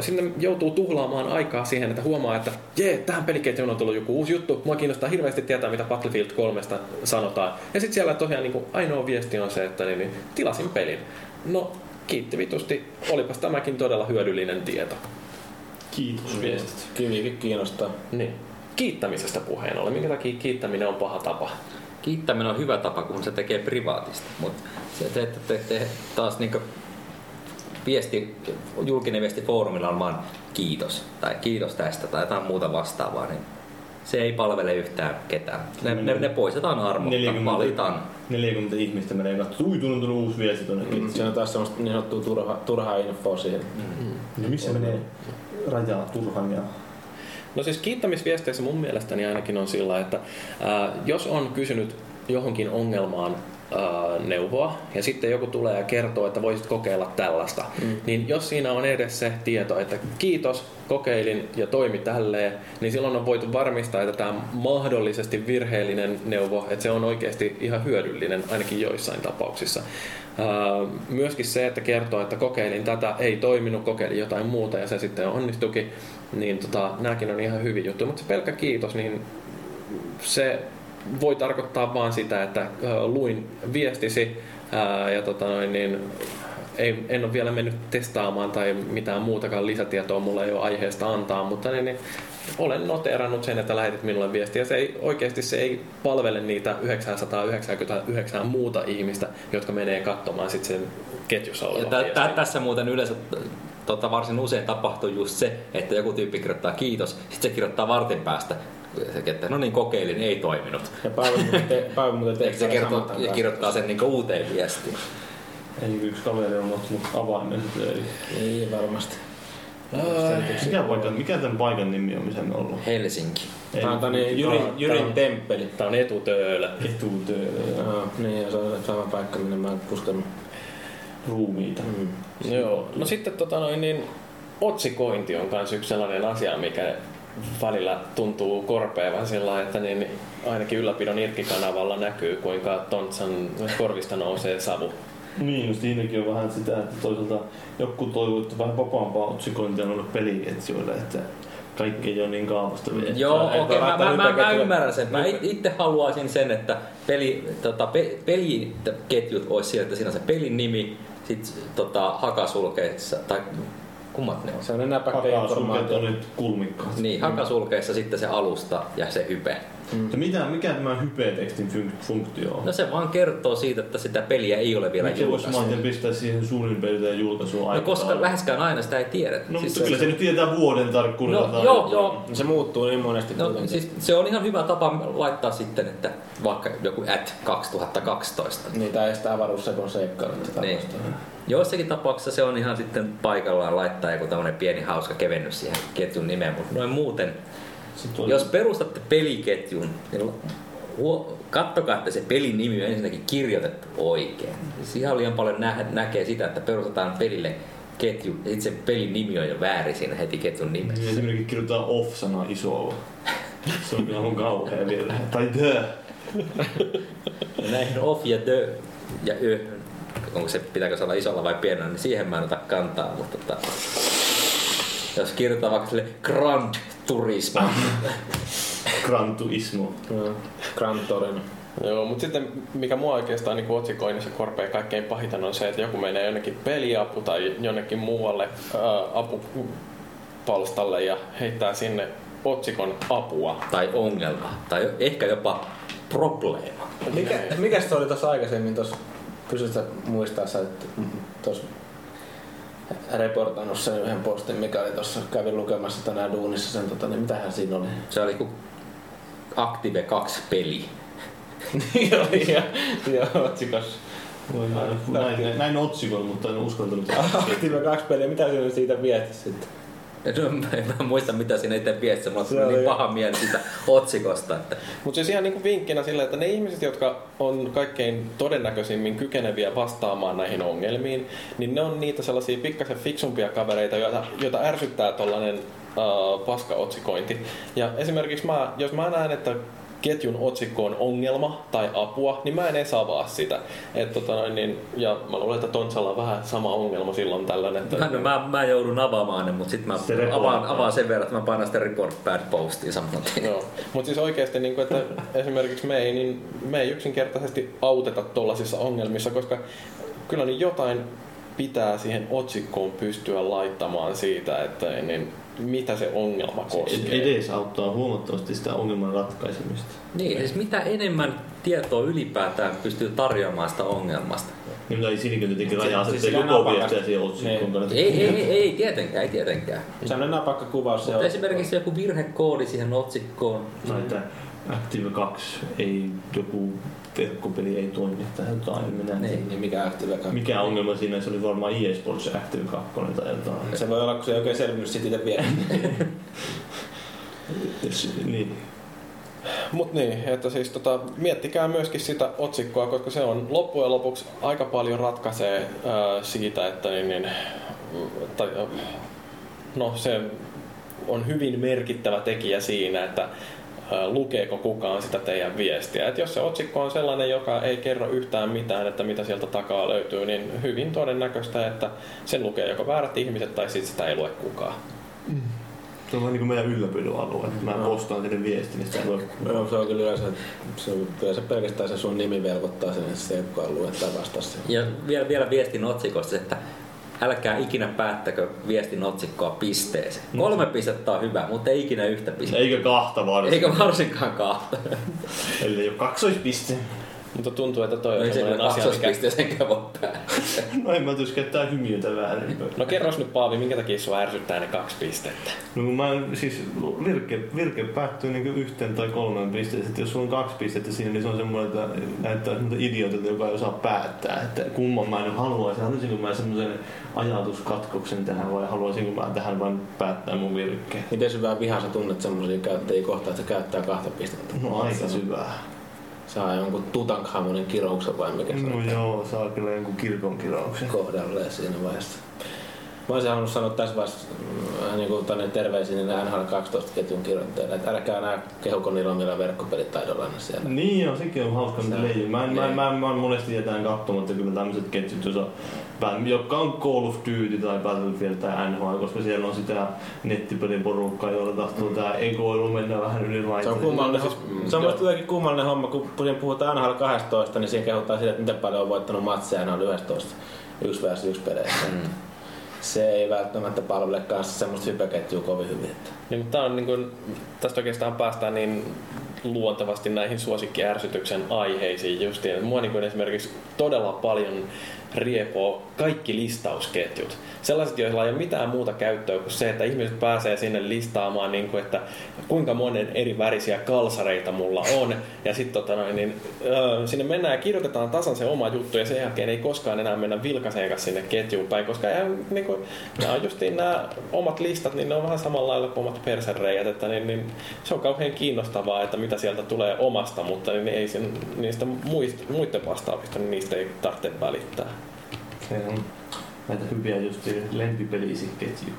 sinne joutuu tuhlaamaan aikaa siihen, että huomaa, että jee, tähän peliketjuun on tullut joku uusi juttu, mua kiinnostaa hirveästi tietää, mitä Battlefield 3 sanotaan. Ja sitten siellä tosiaan niin kuin ainoa viesti on se, että niin, niin, tilasin pelin. No, kiitti vitusti. Olipas tämäkin todella hyödyllinen tieto. Kiitos viestit. Kivikin kiinnostaa. Niin. Kiittämisestä puheen ollen. Minkä takia kiittäminen on paha tapa? Kiittäminen on hyvä tapa, kun se tekee privaatista, mutta se, te, te, te, te, taas niinku viesti, julkinen viesti foorumilla on vaan kiitos tai kiitos tästä tai jotain muuta vastaavaa, niin se ei palvele yhtään ketään. Ne, ne, ne poistetaan armotta, 40. valitaan. 40 ihmistä menee katsomaan, ui, tullut uusi viesti tuonne Mm, siinä on taas semmoista niin sanottua turha, turhaa infoa siihen. No missä menee rajaa turhan ja... No siis kiittämisviesteissä mun mielestäni ainakin on sillä, että ää, jos on kysynyt johonkin ongelmaan neuvoa ja sitten joku tulee ja kertoo, että voisit kokeilla tällaista, mm. niin jos siinä on edes se tieto, että kiitos, kokeilin ja toimi tälleen, niin silloin on voitu varmistaa, että tämä mahdollisesti virheellinen neuvo, että se on oikeasti ihan hyödyllinen ainakin joissain tapauksissa. Myöskin se, että kertoo, että kokeilin tätä, ei toiminut, kokeilin jotain muuta ja se sitten onnistukin, niin tota, nämäkin on ihan hyvin juttu. Mutta se pelkkä kiitos, niin se voi tarkoittaa vaan sitä, että luin viestisi ää, ja tota noin, niin ei, en ole vielä mennyt testaamaan tai mitään muutakaan lisätietoa mulla ei ole aiheesta antaa, mutta niin, niin olen noteerannut sen, että lähetit minulle viestiä. Se ei, oikeasti se ei palvele niitä 999 muuta ihmistä, jotka menee katsomaan sit sen ketjussa Ja tä, viestin. tässä muuten yleensä tota, varsin usein tapahtuu just se, että joku tyyppi kirjoittaa kiitos, sitten se kirjoittaa vartin päästä, se, että no niin kokeilin, ei toiminut. Ja Paavo muuten, te, Paavo muuten se kertoo, ja kirjoittaa sen niin uuteen viestiin. Ei yksi kaveri on ottanut avaimen. Ei. Ei varmasti. Mikä, paikka, mikä tämän paikan nimi on, missä me ollaan? Helsinki. Ei, Tämä on tämmöinen tää Jyrin, Jyrin temppeli. Tämä on etutöölä. Etutöö, Joo, niin, ja se on sama paikka, minne mä oon puskenut. ruumiita. Mm. Joo. No sitten tota noin, niin otsikointi on myös yksi sellainen asia, mikä välillä tuntuu korpeavan sillä että niin ainakin ylläpidon irkkikanavalla näkyy, kuinka Tontsan korvista nousee savu. Niin, no siinäkin on vähän sitä, että toisaalta joku toivoo, että vähän vapaampaa otsikointia noille peliketjuille, että kaikki ei ole niin kaavasta vielä. Joo, Ei okei, voi mä, mä, mä, mä ymmärrän sen. Mä it- itse haluaisin sen, että peli, tota, pe, peliketjut olisi siellä, että siinä on se pelin nimi, sit tota, hakasulkeissa, tai kummat ne on? Se on sulkeet informaatio. on nyt kulmikkaat. Niin, hakasulkeissa sitten se alusta ja se hype. Ja mitä, mikä tämä hypetekstin fun- funktio on? No se vaan kertoo siitä, että sitä peliä ei ole vielä Miksi voisi julkaistu. maantien pistää siihen suurin piirtein julkaisuun No koska läheskään aina sitä ei tiedetä. No, Siis mutta kyllä se nyt tietää vuoden tarkkuudella. No, tai joo, joo. Se muuttuu niin monesti No, kuitenkin. siis se on ihan hyvä tapa laittaa sitten, että vaikka joku at 2012. Niitä ei sitä avaruussekon seikkailut tätä Niin. Joissakin tapauksissa se on ihan sitten paikallaan laittaa joku tämmönen pieni hauska kevennys siihen ketjun nimeen, mutta noin muuten, Jos perustatte peliketjun, niin huo- kattokaa, että se pelin nimi on ensinnäkin kirjoitettu oikein. Siis ihan liian paljon nä- näkee sitä, että perustetaan pelille ketju, ja sitten se pelin nimi on jo väärin siinä heti ketjun nimessä. Niin esimerkiksi kirjoitetaan off-sana isolla. Se on kyllä mun kauhea virhe. Tai the. Näihin off ja the ja ö, onko se, pitääkö se olla isolla vai pienellä, niin siihen mä en ota kantaa, mutta tota, jos kirjoittaa vaikka sille Grand Turismo, Gran Turismo. Joo. Gran Torino. Joo, mutta sitten mikä mua oikeastaan niin otsikoinnissa korpea kaikkein pahiten on se, että joku menee jonnekin peliapu tai jonnekin muualle ää, apupalstalle ja heittää sinne otsikon apua. tai ongelma, tai ehkä jopa probleema. Mikä, mikä se oli tuossa aikaisemmin tuossa, sä muistaa että tuossa reportannut sen yhden postin, mikä oli tuossa, kävin lukemassa tänään duunissa sen, tota, niin mitähän siinä oli? Se oli kuin Active 2 peli. Niin oli, ja, ja otsikossa. Voi näin, näin, näin otsikon, mutta en uskaltanut. Active 2 peliä, mitä siinä siitä viesti sitten? No, mä en muista mitä siinä itse viestissä, se oli niin paha mieli siitä otsikosta. Että Mutta siis ihan niin vinkkinä sille, että ne ihmiset, jotka on kaikkein todennäköisimmin kykeneviä vastaamaan näihin ongelmiin, niin ne on niitä sellaisia pikkasen fiksumpia kavereita, joita, joita ärsyttää tollainen uh, paskaotsikointi. Ja esimerkiksi mä, jos mä näen, että ketjun otsikko on ongelma tai apua, niin mä en edes avaa sitä. Et, tota noin, niin, ja mä luulen, että Tontsalla on vähän sama ongelma silloin tällöin. Että, mä, no, mä, mä joudun avaamaan ne, mutta sitten mä Se avaan, avaan sen verran, että mä painan sitä report bad postiin saman tien. Joo, mutta siis oikeasti, niin kuin, että esimerkiksi me ei, niin me ei yksinkertaisesti auteta tuollaisissa ongelmissa, koska kyllä niin jotain pitää siihen otsikkoon pystyä laittamaan siitä, että niin, mitä se ongelma koskee. Edes auttaa huomattavasti sitä ongelman ratkaisemista. Niin, siis mitä enemmän tietoa ylipäätään pystyy tarjoamaan sitä ongelmasta. Niin mutta ei siinäkin jotenkin rajaa sitten napakasta. viestiä siihen otsikkoon. Ei, ei, ei, ei tietenkään, ei tietenkään. Se on napakka kuvaus. se Mutta on- esimerkiksi joku virhekoodi siihen otsikkoon. Tai että Active 2 ei, joku verkkopeli ei toimi tai jotain. Minä en Niin. Niin mikä Active 2? Mikä ongelma siinä, se oli varmaan EA Sports Active 2 tai jotain. Se voi olla, kun se ei oikein selvinnyt itse vielä. Jos- Niin. Mutta niin, että siis tota, miettikää myöskin sitä otsikkoa, koska se on loppujen lopuksi aika paljon ratkaisee ää, siitä, että niin, niin, tai, no se on hyvin merkittävä tekijä siinä, että lukeeko kukaan sitä teidän viestiä. Et jos se otsikko on sellainen, joka ei kerro yhtään mitään, että mitä sieltä takaa löytyy, niin hyvin todennäköistä, että sen lukee joko väärät ihmiset tai sitten sitä ei lue kukaan. Se on vähän niin kuin meidän ylläpidon alue. että Mä postaan sinne viestin, niin sitä ei voi Joo, se on kyllä yleensä, se, se pelkästään se sun nimi velvoittaa sen, että se ei kukaan lue tai vastaa sen. Ja vielä, vielä viestin otsikosta, että älkää ikinä päättäkö viestin otsikkoa pisteeseen. Kolme pistettä on hyvä, mutta ei ikinä yhtä pistettä. Eikä kahta varsin. Eikä varsinkaan kahta. Eli jo kaksoispiste. Mutta tuntuu, että toi on Ei se sellainen asia, mikä... kaksoispisteeseenkään voi. No en mä tuossa käyttää hymiötä väärin. No kerros nyt Paavi, minkä takia sua ärsyttää ne kaksi pistettä? No kun mä en- siis virke, virke päättyy niin yhteen tai kolmeen pisteeseen. Että jos sulla on kaksi pistettä siinä, niin se on semmoinen, että näyttää semmoinen idiotilta, joka ei osaa päättää. Että kumman mä nyt haluaisin. Haluaisinko mä semmoisen ajatuskatkoksen tähän vai haluaisinko mä tähän vain päättää mun virkkeen? Miten syvää vihaa sä tunnet semmosia käyttäjiä kohtaan, että käyttää kahta pistettä? No aika syvää. Saa jonkun Tutankhamonin kirouksen vai mikä se No on joo, saa kyllä jonkun kirkon kirouksen. kohdalleen siinä vaiheessa. Mä olisin halunnut sanoa tässä vaiheessa äh, niin kuin tänne terveisiin niin NHL 12 ketjun kirjoittajille, että älkää nää kehuko niillä omilla verkkopelitaidollanne siellä. Niin joo, sekin on hauska, mitä leijuu. Mä, en- mä, niin. mä, mä, mä monesti jätän katsomatta kyllä tämmöiset ketjut, jos on, vähän- jotka on Call of Duty tai Battlefield tai NHL, koska siellä on sitä nettipelin porukkaa, jolla tahtoo tää egoilu mennä vähän yli Se on kummallinen, siis- se on jotenkin kummallinen homma, kun puhutaan NHL 12, niin siinä kehutaan siitä, että miten paljon on voittanut matseja NHL 11 1 vs 1 peleissä. Mm. Se ei välttämättä palvele kanssa semmoista hypäketjua kovin hyvin. Niin, mutta on niin kuin, tästä oikeastaan päästään niin luontevasti näihin suosikkiärsytyksen aiheisiin justiin. Mua niin kuin esimerkiksi todella paljon riepoo kaikki listausketjut. Sellaiset, joilla ei ole mitään muuta käyttöä kuin se, että ihmiset pääsee sinne listaamaan, niin kuin, että kuinka monen eri värisiä kalsareita mulla on. Ja sitten tota niin, sinne mennään ja kirjoitetaan tasan se oma juttu ja sen jälkeen ei koskaan enää mennä vilkaseen kanssa sinne ketjuun päin, koska eihän, niin kuin, nämä on justiin nämä omat listat, niin ne on vähän samalla lailla kuin omat persereijät, että niin, niin, se on kauhean kiinnostavaa, että mitä sieltä tulee omasta, mutta niin ei sen, niistä muist, muiden vastaavista, niin niistä ei tarvitse välittää. Se on näitä hyviä just lempipelisiketju.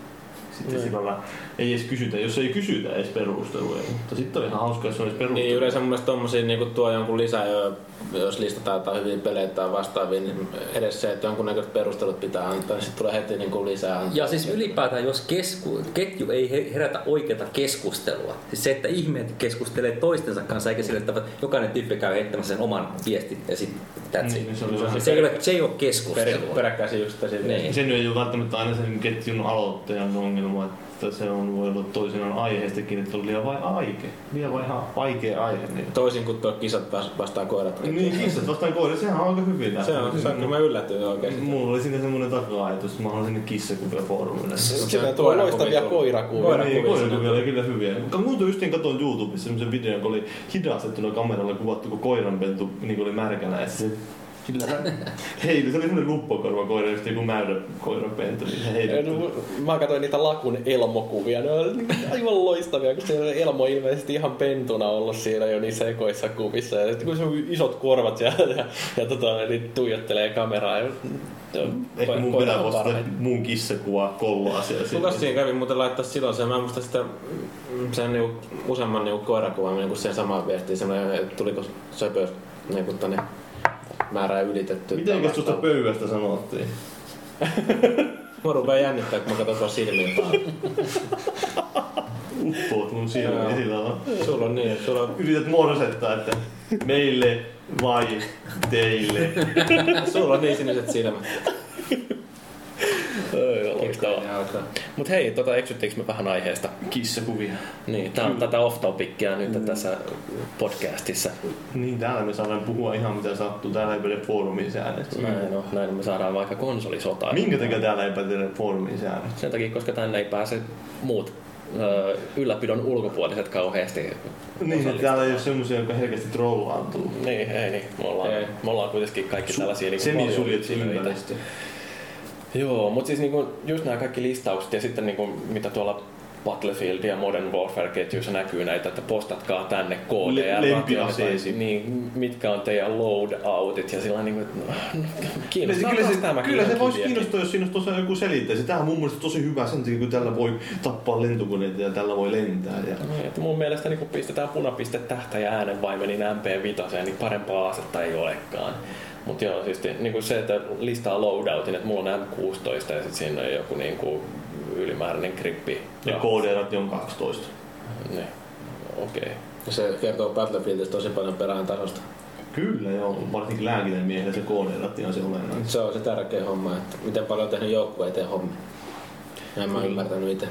Sitten Niin. sillä lailla ei edes kysytä, jos ei kysytä edes perusteluja. Mutta sitten on ihan hauska, jos on edes perusteluja. Niin yleensä mun mielestä tommosia niin tuo jonkun lisää, jo, jos listataan jotain hyviä pelejä tai vastaavia, niin edes se, että jonkunnäköiset perustelut pitää antaa, niin sitten tulee heti niin kuin lisää antaa. Ja siis ylipäätään, jos kesku, ketju ei he- herätä oikeata keskustelua, siis se, että ihmiset keskustelee toistensa kanssa, eikä sille, että jokainen tyyppi käy heittämässä sen oman viestin ja sitten that's Niin, it. niin se se- se, ei ole, se ei ole keskustelua. peräkkäisin just siitä. Niin. Se nyt ei ole välttämättä aina sen ketjun aloittajan ongelma, että se on, voi olla toisinaan aiheestakin, että on liian vai aike. Liian vai ihan vaikea aihe. Niin, Toisin kuin tuo kisat vas- vastaan koirat. niin kissat vastaan koira, sehän on aika hyvin Se on, se on kyllä mä yllätyin oikeesti. Mulla oli siinä semmoinen taka-ajatus, että mä haluan sinne kissakuvia foorumille. Siellä on tulee koirakuvia loistavia koirakuvia. Koira- Niin, Koirakuvia oli kyllä hyviä. Muuten justiin katsoin YouTubessa semmoisen videon, kun oli hidastettuna kameralla kuvattu, kun koiranpentu niin oli märkänä. Ja se sillä heili, se oli semmoinen luppokorva koira, just joku mäydä koiranpentu, niin se heili. No, Mä katsoin niitä Lakun Elmo-kuvia, ne on aivan loistavia, kun siellä Elmo ilmeisesti ihan pentuna ollut siellä jo niissä ekoissa kuvissa. Ja sitten kun se on isot korvat siellä ja, ja tota, niin tuijottelee kameraa. Ja, ja Ehkä mun koira pitää parhain. mun kissakuva kolloa siellä. Kuka siinä kävi muuten laittaa silloin sen, mä en muista sitä sen niinku, useamman niinku koirakuvan niinku sen samaan viestiin, semmoinen, että tuliko söpö niinku tänne määrää ylitetty. Mitenkäs tuosta pöydästä sanottiin? Mua rupee jännittää, kun mä katson tuossa silmiin. Uppoot mun silmiin Joo. sillä lailla. Sulla on niin, sulla on, Yrität morsettaa, että meille vai teille. sulla on niin siniset silmät. Loistavaa. Mut hei, tota, eksyttiinkö me vähän aiheesta? Kissakuvia. Niin, tää on tätä off-topicia nyt tässä podcastissa. Niin, täällä me saadaan puhua ihan mitä sattuu. Täällä ei päde foorumin säännöt. Näin, no, näin me saadaan vaikka konsolisotaa. Minkä takia täällä ei päde foorumin säännöt? Sen takia, koska tänne ei pääse muut ö, ylläpidon ulkopuoliset kauheasti. Niin, täällä ei ole semmosia, jotka herkästi trollaantuu. Niin, ei niin. Me ollaan, Ei. me ollaan kuitenkin kaikki tällaisia niin Semi suljettu ympäristö. Joo, mutta siis niinku, just nämä kaikki listaukset ja sitten niinku, mitä tuolla Battlefield ja Modern Warfare-ketjuissa näkyy näitä, että postatkaa tänne. Le- lempiaseesi. Niin, mitkä on teidän loadoutit ja sillä niin kuin, no, kiinnostaa kyllä se, tämä kyllä se voisi kiinnostaa, jos siinä olisi joku selittäisi. Tämä on mun mielestä tosi hyvä sen takia, kun tällä voi tappaa lentokoneita ja tällä voi lentää. Ja... Niin, että mun mielestä niin kun pistetään punapiste tähtä ja äänenvaimenin MP5, niin parempaa asetta ei olekaan. Mutta joo, siis niin kuin se, että listaa loadoutin, että mulla on M16 ja sitten siinä on joku niin kuin ylimääräinen grippi. Ja KD-ratti on 12. Niin, okei. Okay. Se kertoo Battlefieldistä tosi paljon perään tasosta. Kyllä joo, varsinkin lääkinen miehellä se KD-ratti on se olennainen. Se on se tärkeä homma, että miten paljon on tehnyt joukkue eteen hommia. En mä ymmärtänyt itse.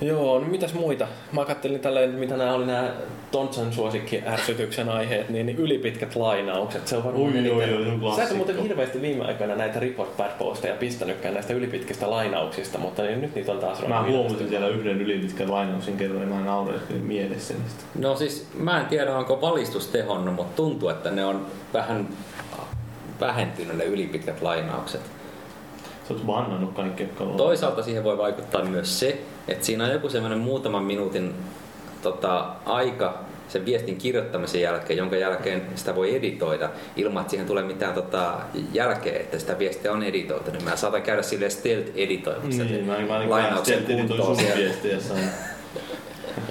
Joo, no mitäs muita? Mä kattelin tälleen, mitä nämä oli nämä Tontsan suosikki ärsytyksen aiheet, niin, niin ylipitkät lainaukset. Se on varmaan oi, oi, se on Sä et muuten hirveästi viime aikoina näitä report bad posteja pistänytkään näistä ylipitkistä lainauksista, mutta niin nyt niitä on taas Mä huomasin siellä yhden ylipitkän lainauksen kerran ja mä naureskelin mielessä niistä. No siis mä en tiedä onko valistus tehonnut, mutta tuntuu, että ne on vähän vähentynyt ne ylipitkät lainaukset. Bannannut kaikki, jotka on. Toisaalta siihen voi vaikuttaa myös se, että siinä on joku semmoinen muutaman minuutin tota, aika sen viestin kirjoittamisen jälkeen, jonka jälkeen sitä voi editoida ilman, että siihen tulee mitään tota, jälkeä, että sitä viestiä on editoitu. Niin mä saatan käydä sille stealth editoimassa Niin, mä, mä, mä, lainauksen kuntoon sun siellä. viestiä.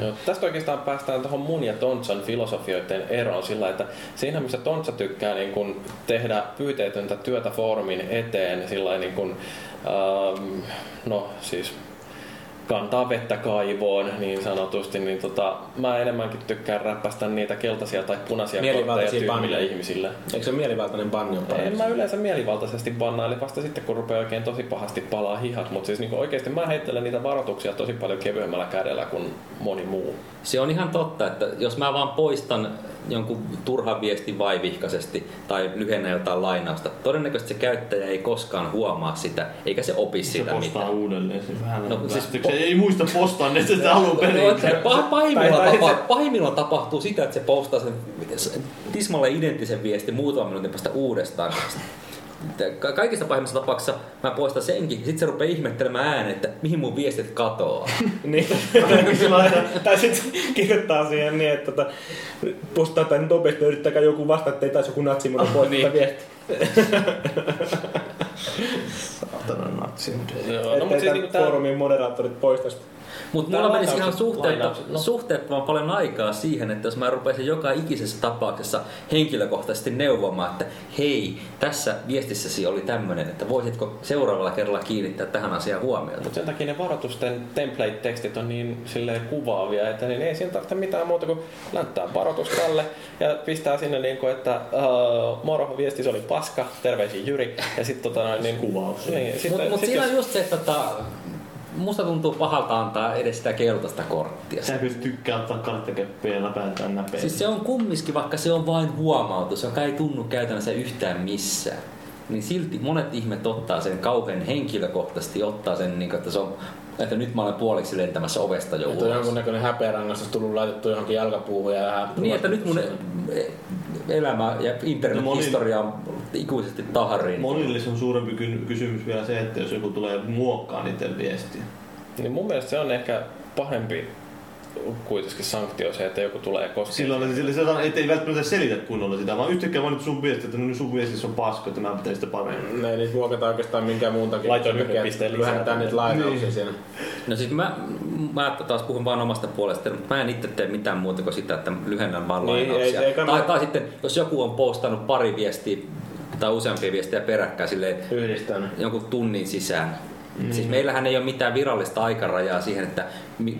Joo, tästä oikeastaan päästään tuohon mun ja Tontsan filosofioiden eroon sillä, että siinä missä Tontsa tykkää niin kun tehdä pyyteetöntä työtä foorumin eteen sillä niin kun, ähm, no siis kantaa vettä kaivoon niin sanotusti, niin tota, mä enemmänkin tykkään räppästä niitä keltaisia tai punaisia kortteja tyhmille banneja. ihmisille. Eikö se mielivaltainen banni on En parempi? mä yleensä mielivaltaisesti bannaile vasta sitten, kun rupeaa oikein tosi pahasti palaa hihat, mutta siis niin oikeasti mä heittelen niitä varoituksia tosi paljon kevyemmällä kädellä kuin moni muu. Se on ihan totta, että jos mä vaan poistan jonkun turhan viestin vaivihkaisesti tai lyhennän jotain lainausta, todennäköisesti se käyttäjä ei koskaan huomaa sitä, eikä se opi Se sitä postaa mitään. uudelleen. Se vähän No, no, siis siis, se ei muista postaa ne sitä alun No, perin. se pah- pahimmillaan, tapa- se- pahimmillaan tapahtuu sitä, että se postaa sen tismalle identtisen viestin muutaman minuutin päästä uudestaan. Ka- Kaikissa pahimmissa tapauksissa mä poistan senkin, sitten se rupeaa ihmettelemään ääneen, että mihin mun viestit katoaa. Niin, tai sitten kirjoittaa siihen niin, että tota, postaa tänne nopeasti, yrittäkää joku vastata, ettei taisi joku natsi mulle poistaa niin. viesti. Saatana natsi. Joo, No, no, mutta siis niin foorumin moderaattorit poistaisi. Mutta mulla menisi ihan lainaukset, no. suhteettoman paljon aikaa siihen, että jos mä rupeisin joka ikisessä tapauksessa henkilökohtaisesti neuvomaan, että hei, tässä viestissäsi oli tämmöinen, että voisitko seuraavalla kerralla kiinnittää tähän asiaan huomiota. Mutta sen takia ne varoitusten template-tekstit on niin silleen kuvaavia, että niin ei siinä tarvitse mitään muuta kuin länttää varoitus tälle ja pistää sinne niin kuin, että uh, moro, viestis oli paska, terveisiin Jyri. Ja sitten tota noin, niin, Kuvaus. Niin, sit, Mutta mut siinä jos- on just se, että tota, musta tuntuu pahalta antaa edes sitä keltaista korttia. Sä kyllä tykkää ottaa karttakeppiä ja läpääntää näpeä. Siis se on kumminkin, vaikka se on vain huomautus, joka ei tunnu käytännössä yhtään missään. Niin silti monet ihmet ottaa sen kauhean henkilökohtaisesti, ottaa sen, niin kuin, että, se on, että nyt mä olen puoliksi lentämässä ovesta jo Että on jonkunnäköinen häpeärangaistus tullut laitettu johonkin jalkapuuhun ja vähän... Niin, että nyt mun e- elämä ja internethistoria on No ikuisesti tahariin. Monille se on suurempi ky- kysymys vielä se, että jos joku tulee muokkaa niiden viestiä. niin mun mielestä se on ehkä pahempi kuitenkin sanktio se, että joku tulee koskemaan. Silloin sillä se, se, ettei välttämättä selitä kunnolla sitä, vaan yhtäkkiä vaan nyt sun viesti, että no nyt sun viestissä on paska, että mä pitäisin sitä paremmin. Ne ei niitä muokata oikeastaan minkään muun takia. Laitoin takia, pisteen että lisää. Lyhennetään niitä lainauksia Niin. siinä. No siis mä, mä taas puhun vaan omasta puolesta, mutta mä en itse tee mitään muuta kuin sitä, että lyhennän vaan Niin, lainauksia. ei- ei tai, tai sitten, jos joku on postannut pari viestiä tai useampia viestejä peräkkäin silleen, jonkun tunnin sisään. Mm. Siis meillähän ei ole mitään virallista aikarajaa siihen, että mi,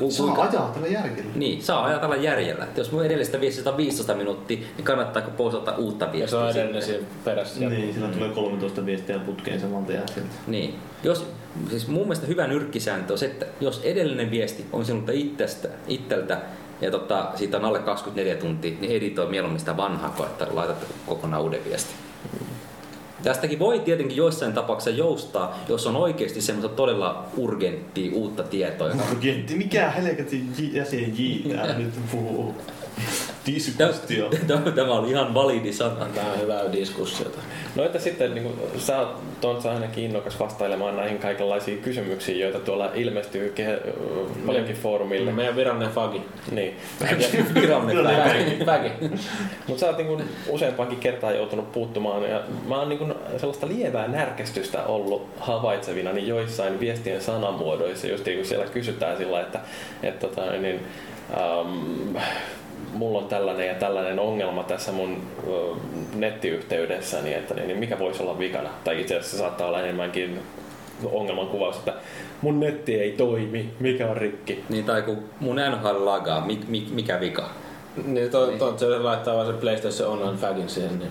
ku, Saa ajaa tällä järkellä. Niin, saa ajatella järjellä. Että jos mun edellistä viestistä on 15 minuuttia, niin kannattaako postata uutta Ja se viestiä? on edellinen siinä perässä. Niin, sillä tulee 13 viestiä putkeen samalta jälkeen. Niin. Jos, siis mun mielestä hyvä nyrkkisääntö on se, että jos edellinen viesti on sinulta itsestä, itseltä ja tota, siitä on alle 24 tuntia, niin editoi mieluummin sitä vanhaa kuin että laitat kokonaan uuden viestin. Tästäkin voi tietenkin joissain tapauksissa joustaa, jos on oikeasti semmoista todella urgenttia uutta tietoa. Urgentti, mikä helvetin J- jäsen J nyt puhuu? Diskustio. Tämä oli ihan validi sana. Tämä on hyvää diskussiota. No että sitten niin kuin, sä oot Tontsa ainakin innokas vastailemaan näihin kaikenlaisiin kysymyksiin, joita tuolla ilmestyy ke- paljonkin foorumille. Meidän virallinen fagi. Niin. Virallinen Fagi. Fagi. Mutta sä oot niin useampaankin kertaa joutunut puuttumaan ja mä oon niin sellaista lievää närkästystä ollut havaitsevina niin joissain viestien sanamuodoissa, just niin kun siellä kysytään sillä, että, että tota, niin, ähm, mulla on tällainen ja tällainen ongelma tässä mun ö, nettiyhteydessäni, että niin, niin mikä voisi olla vikana? Tai itse asiassa saattaa olla enemmänkin ongelman kuvaus, että mun netti ei toimi, mikä on rikki. Niin, tai kun mun NHL lagaa, mi, mi, mikä vika? Niin, to, to, se laittaa vaan se PlayStation Online fagin siihen, niin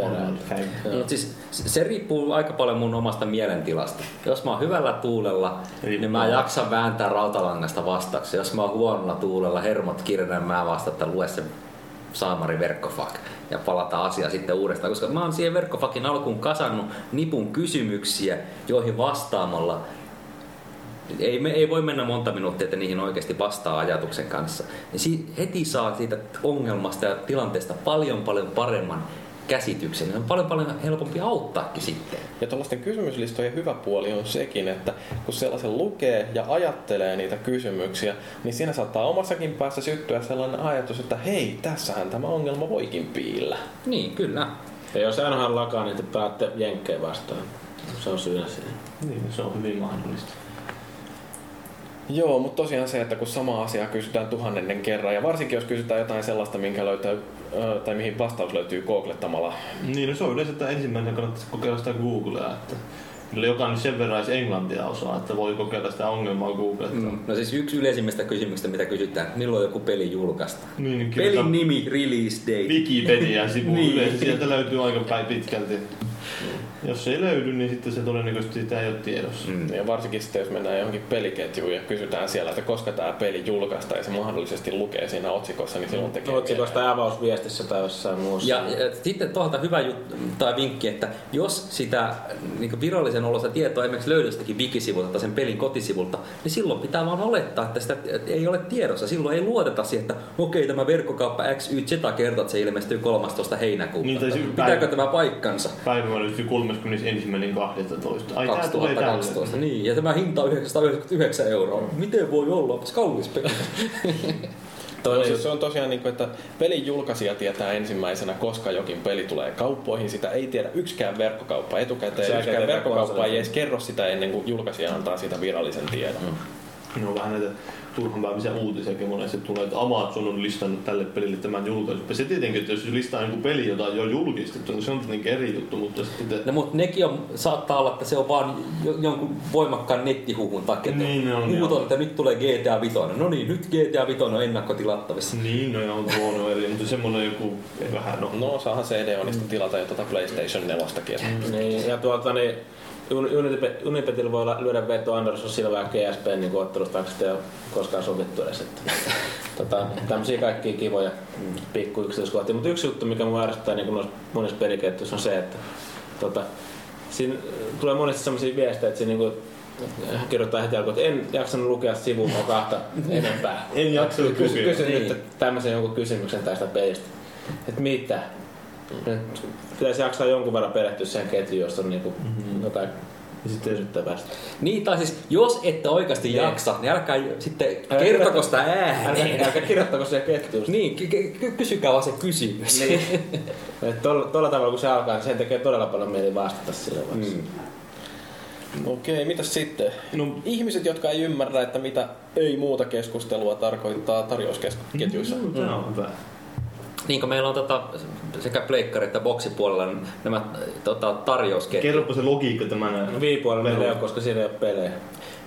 perään. Mutta siis se riippuu aika paljon mun omasta mielentilasta. Jos mä oon hyvällä tuulella, Riippuu. niin mä jaksan vääntää rautalangasta vastaksi. Jos mä oon huonolla tuulella, hermot kirjana, mä vastaan, että lue se saamari verkkofak ja palata asia sitten uudestaan, koska mä oon siihen verkkofakin alkuun kasannut nipun kysymyksiä, joihin vastaamalla ei, me, ei voi mennä monta minuuttia, että niihin oikeasti vastaa ajatuksen kanssa. Niin si, heti saa siitä ongelmasta ja tilanteesta paljon paljon paremman käsityksen. niin On paljon paljon helpompi auttaakin sitten. Ja tuollaisten kysymyslistojen hyvä puoli on sekin, että kun sellaisen lukee ja ajattelee niitä kysymyksiä, niin siinä saattaa omassakin päässä syttyä sellainen ajatus, että hei, tässähän tämä ongelma voikin piillä. Niin, kyllä. Ja jos NHL lakaa, niin te pelaatte jenkkejä vastaan. Se on syynä siihen. Niin, se on hyvin mahdollista. Joo, mutta tosiaan se, että kun sama asia kysytään tuhannennen kerran, ja varsinkin jos kysytään jotain sellaista, minkä löytää, tai mihin vastaus löytyy googlettamalla. Niin, no se on yleensä, että ensimmäisenä kannattaisi kokeilla sitä Googlea, että kyllä jokainen sen verran edes englantia osaa, että voi kokeilla sitä ongelmaa Googletta. Mm. No siis yksi yleisimmistä kysymyksistä, mitä kysytään, milloin joku peli julkaista? Niin, Pelin nimi, release date. Wikipedian sivu Niin. yleensä, sieltä löytyy aika päin pitkälti. Jos se ei löydy, niin sitten se todennäköisesti sitä ei ole tiedossa. Mm. Ja varsinkin sitten, jos mennään johonkin peliketjuun ja kysytään siellä, että koska tämä peli julkaistaan ja se mahdollisesti lukee siinä otsikossa, niin silloin tekee Otsikosta tai avausviestissä tai jossain muussa. Ja, ja sitten tuolta hyvä juttu, tai vinkki, että jos sitä niin virallisen olosta tietoa esimerkiksi löydy jostakin wikisivulta tai sen pelin kotisivulta, niin silloin pitää vaan olettaa, että sitä ei ole tiedossa. Silloin ei luoteta siihen, että okei, tämä verkkokauppa XYZ kertoo, että se ilmestyy 13. heinäkuuta. Niin, Pitääkö tämä paikkansa? Päivä löytyy 31.12. Ai, tää tulee 2012. Niin, ja tämä hinta on 999 euroa. Miten voi olla? Onpas kallis peli. Toi, siis se on tosiaan niin kuin, että pelin julkaisija tietää ensimmäisenä, koska jokin peli tulee kauppoihin. Sitä ei tiedä yksikään verkkokauppa etukäteen. Se yksikään verkkokauppa ei edes kerro sitä ennen kuin julkaisija antaa siitä virallisen tiedon. Ne on vähän näitä turhanpäiväisiä uutisiakin monesti tulee, että Amazon on listannut tälle pelille tämän julkaisun. Se tietenkin, että jos listaa joku peli, jota on jo julkistettu, niin se on tietenkin eri juttu, mutta sitten... No, mutta nekin on, saattaa olla, että se on vaan jo, jonkun voimakkaan nettihuhun takia. että Niin, ne on, Huuto, joo. että nyt tulee GTA 5. No niin, nyt GTA 5 on ennakkotilattavissa. Niin, no tuo on eri, mutta semmoinen joku vähän no. No, saahan CD-onista tilata jo tuota PlayStation 4 Niin, ja tuolta niin Un- Unipet- voi lyödä veto Anderson Silva ja GSP niin ottelusta, vaikka sitä koskaan sovittu edes. Että, tota, tämmöisiä kaikkia kivoja pikku yksityiskohtia. Mutta yksi juttu, mikä mua ärsyttää niin monissa peliketjuissa on se, että tota, siinä tulee monesti sellaisia viestejä, että siinä niin kirjoittaa heti alkuun, että en jaksanut lukea sivulta kahta enempää. En jaksanut Kysy, lukea. kysyn Niin. nyt tämmöisen jonkun kysymyksen tästä pelistä. Että mitä? Nyt Pitäisi jaksaa jonkun verran perehtyä siihen ketjuun, jos on niinku mm-hmm. jotain kysyttävästä. Niin, tai siis jos ette oikeasti Niin. jaksa, niin älkää sitten Älkää kertoko sitä ääneen. Älkää, älkää kirjoittako siihen ketjuun. Niin, ky- kysykää vaan se kysymys. Niin. Tuolla, tuolla tavalla kun se alkaa, niin sen tekee todella paljon mieli vastata sille. Mm. Okei, mitäs sitten? No, Ihmiset, jotka ei ymmärrä, että mitä ei muuta keskustelua tarkoittaa tarjousketjuissa. mm, tämä on hyvä. Niin kuin meillä on tota, sekä pleikkari että boksipuolella niin nämä tota, tarjousketjut. Kerropa se logiikka tämän. No viipuolella meillä ei ole, koska siinä ei ole pelejä.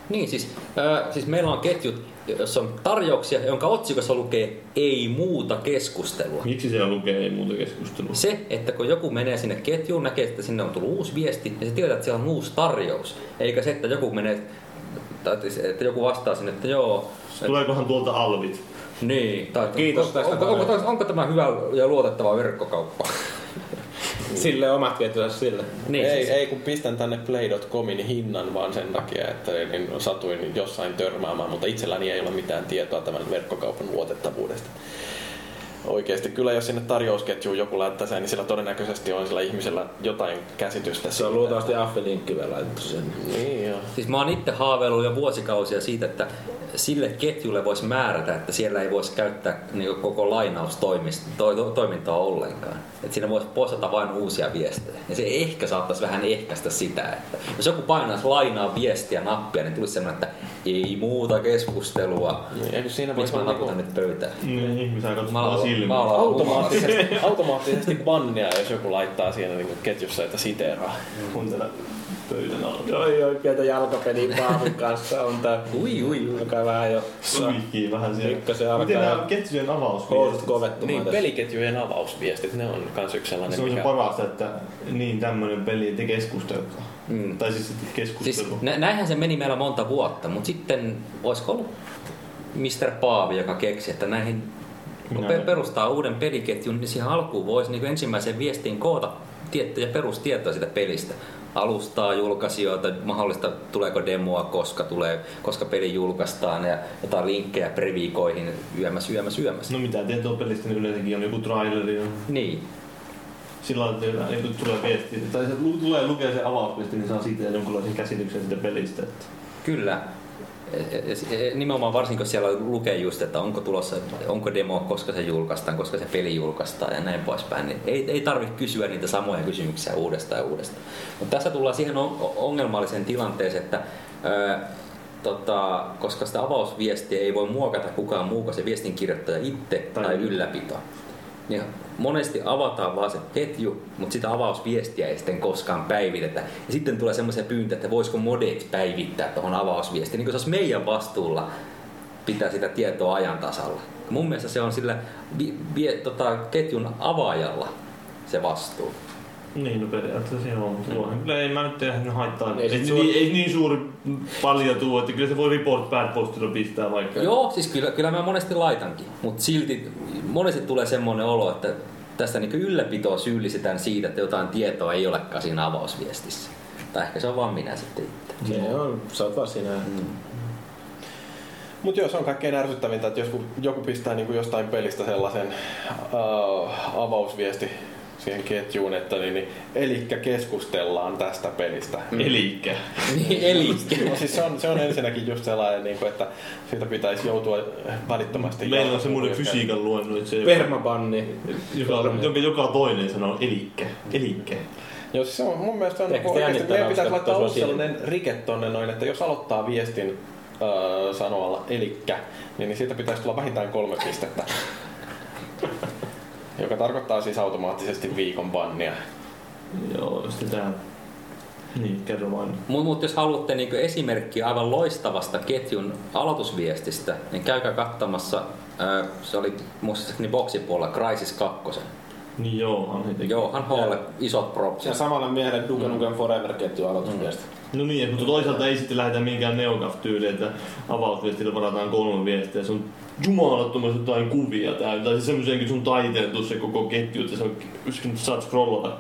Niin, siis, äh, siis meillä on ketjut, jossa on tarjouksia, jonka otsikossa lukee ei muuta keskustelua. Miksi siellä lukee ei muuta keskustelua? Se, että kun joku menee sinne ketjuun, näkee, että sinne on tullut uusi viesti, niin se tietää, että siellä on uusi tarjous. Eikä se, että joku menee, tai että joku vastaa sinne, että joo, Tuleekohan tuolta alvit? Niin, tai Kiitos onko, tästä onko, onko, tarjouksesta. onko, tämä hyvä ja luotettava verkkokauppa? Sille omat ketjunsa sille. niin, ei, siis, ei, kun pistän tänne play.comin hinnan vaan sen takia, että niin satuin jossain törmäämään, mutta itselläni ei ole mitään tietoa tämän verkkokaupan luotettavuudesta. Oikeasti. Kyllä jos sinne tarjousketjuun joku laittaa sen, niin sillä todennäköisesti on sillä ihmisellä jotain käsitystä. Se on luultavasti affilinkki vielä laitettu sinne. Niin joo. Siis mä oon itse haaveillut jo vuosikausia siitä, että sille ketjulle voisi määrätä, että siellä ei voisi käyttää niin koko lainaustoimintaa ollenkaan. Että siinä voisi postata vain uusia viestejä. Ja se ehkä saattaisi vähän ehkäistä sitä, että jos joku painaisi lainaa viestiä nappia, niin tulisi semmoinen, että ei muuta keskustelua. Niin, eikö siinä Miksi mä voisi naputan nyt pöytään? Niin, ihmisiä Mä katsotaan alan- automaattisesti, automaattisesti bannia, jos joku laittaa siinä niin ketjussa, että siteeraa. Kuuntele pöydän alla. Joo, joo, pientä jalkapeliä Paavin kanssa on tää. Ui, ui, ui. Joka vähän jo Suihkii vähän siellä. Pikkasen alkaa Miten nämä ketjujen housut avausviestit? kovettumaan Niin, tässä. peliketjujen avausviestit, ne on kans yksi sellainen, Se on se mikä... parasta, että niin tämmöinen peli, että keskustelkaa. Mm. Tai siis Siis keskustelu. nä- näinhän se meni meillä monta vuotta, mutta sitten olisiko ollut Mr. Paavi, joka keksi, että näihin kun Minä olen. perustaa uuden peliketjun, niin siihen alkuun voisi niin ensimmäiseen viestiin koota tiettyjä perustietoja siitä pelistä. Alustaa, julkaisijoita, mahdollista tuleeko demoa, koska tulee, koska peli julkaistaan ja jotain linkkejä previikoihin yömäs, yömäs, yömäs. No mitä tietoa pelistä, niin yleensäkin on joku traileri. Ja Niin. sillä lailla, että niin kun tulee viesti, tai se tulee lukea se avausviesti, niin saa siitä jonkunlaisen käsityksen siitä pelistä. Että Kyllä. E- e- Nimenomaan varsinkin, kun siellä lukee just, että onko tulossa, onko demo, koska se julkaistaan, koska se peli julkaistaan ja näin poispäin, niin ei, ei tarvitse kysyä niitä samoja kysymyksiä uudestaan ja uudestaan. Mutta tässä tullaan siihen on- ongelmalliseen tilanteeseen, että ää, tota, koska sitä avausviestiä ei voi muokata kukaan muu kuin se viestinkirjoittaja itse Tai- tai ylläpito. Niin monesti avataan vaan se ketju, mutta sitä avausviestiä ei sitten koskaan päivitetä. Ja sitten tulee semmoisia pyyntöjä, että voisiko modet päivittää tuohon avausviestiin, niin kuin se olisi meidän vastuulla pitää sitä tietoa ajan tasalla. Mun mielestä se on sillä vi, vi, tota, ketjun avaajalla se vastuu. Niin, no periaatteessa se on. Mm. Kyllä ei mä nyt tehdä haittaa. Ei Ei, ei, suur- niin, ei niin suuri paljon tuu, että kyllä se voi report bad postilla pistää vaikka. Joo, siis kyllä, kyllä mä monesti laitankin, mutta silti monesti tulee semmoinen olo, että tästä niin ylläpitoa syyllistetään siitä, että jotain tietoa ei olekaan siinä avausviestissä. Tai ehkä se on vaan minä sitten itse. Se on, sä oot vaan sinä. Mutta joo, se on kaikkein ärsyttävintä, että joku, joku pistää niinku jostain pelistä sellaisen uh, avausviesti siihen ketjuun, että niin, niin, elikkä keskustellaan tästä pelistä. Elikkä. Niin, eli No, siis se, on, se on ensinnäkin just sellainen, niin kuin, että siitä pitäisi joutua välittömästi Meillä on semmoinen fysiikan luennoitsija, joka, Permabanni. joka, jonka joka toinen sanoo elikkä. Elikkä. Joo, siis se on, mun mielestä se on niinku oikeasti, jännittää meidän pitäisi laittaa uusi sellainen rike tonne noin, että jos aloittaa viestin öö, sanoalla elikkä, niin, niin siitä pitäisi tulla vähintään kolme pistettä. Joka tarkoittaa siis automaattisesti viikon bannia. Joo, tää... Niin, kerro vain. Mutta mut jos haluatte niinku esimerkkiä aivan loistavasta ketjun aloitusviestistä, niin käykää katsomassa, ää, se oli muistaakseni boksipuolella Crysis 2. Niin joo, he teki. Johan Hall, isot propsit. Ja samalle miehelle Duke Nukem Forever-ketju aloitusviesti. No niin, mutta toisaalta ei sitten lähdetä minkään neokaf-tyyliin, että avausviestillä varataan kolme viestiä. Se on jumalattomasti jotain kuvia täynnä. Tai siis semmoisenkin sun taiteeltu se koko ketju, että nyt saat scrollata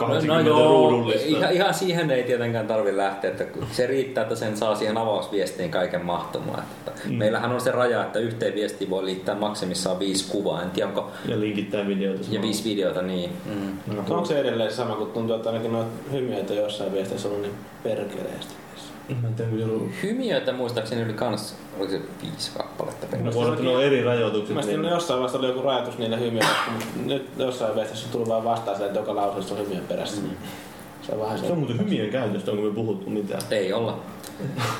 No, 80 no joo, ruudullista. ihan, ihan siihen ei tietenkään tarvi lähteä, että se riittää, että sen saa siihen avausviestiin kaiken mahtumaan. Että Mm. Meillähän on se raja, että yhteen viestiin voi liittää maksimissaan viisi kuvaa, en tiedä onko, Ja linkittää videoita. ja viisi videota, niin. Mm. Mutta onko se edelleen sama, kun tuntuu, että ainakin noita hymyitä jossain viesteissä on niin perkeleesti. Mä en tiedä. Hymiöitä muistaakseni yli kans, oliko se viisi kappaletta per Mä voin, että ne on eri rajoitukset. Mielestäni Niin. jossain vaiheessa oli joku rajoitus niille hymyille, mutta nyt jossain on tullut vaan vastaan se, että joka lauseessa on hymyjen perässä. Se on vähän se. Se on muuten hymien käytöstä, onko me puhuttu mitään. Ei olla.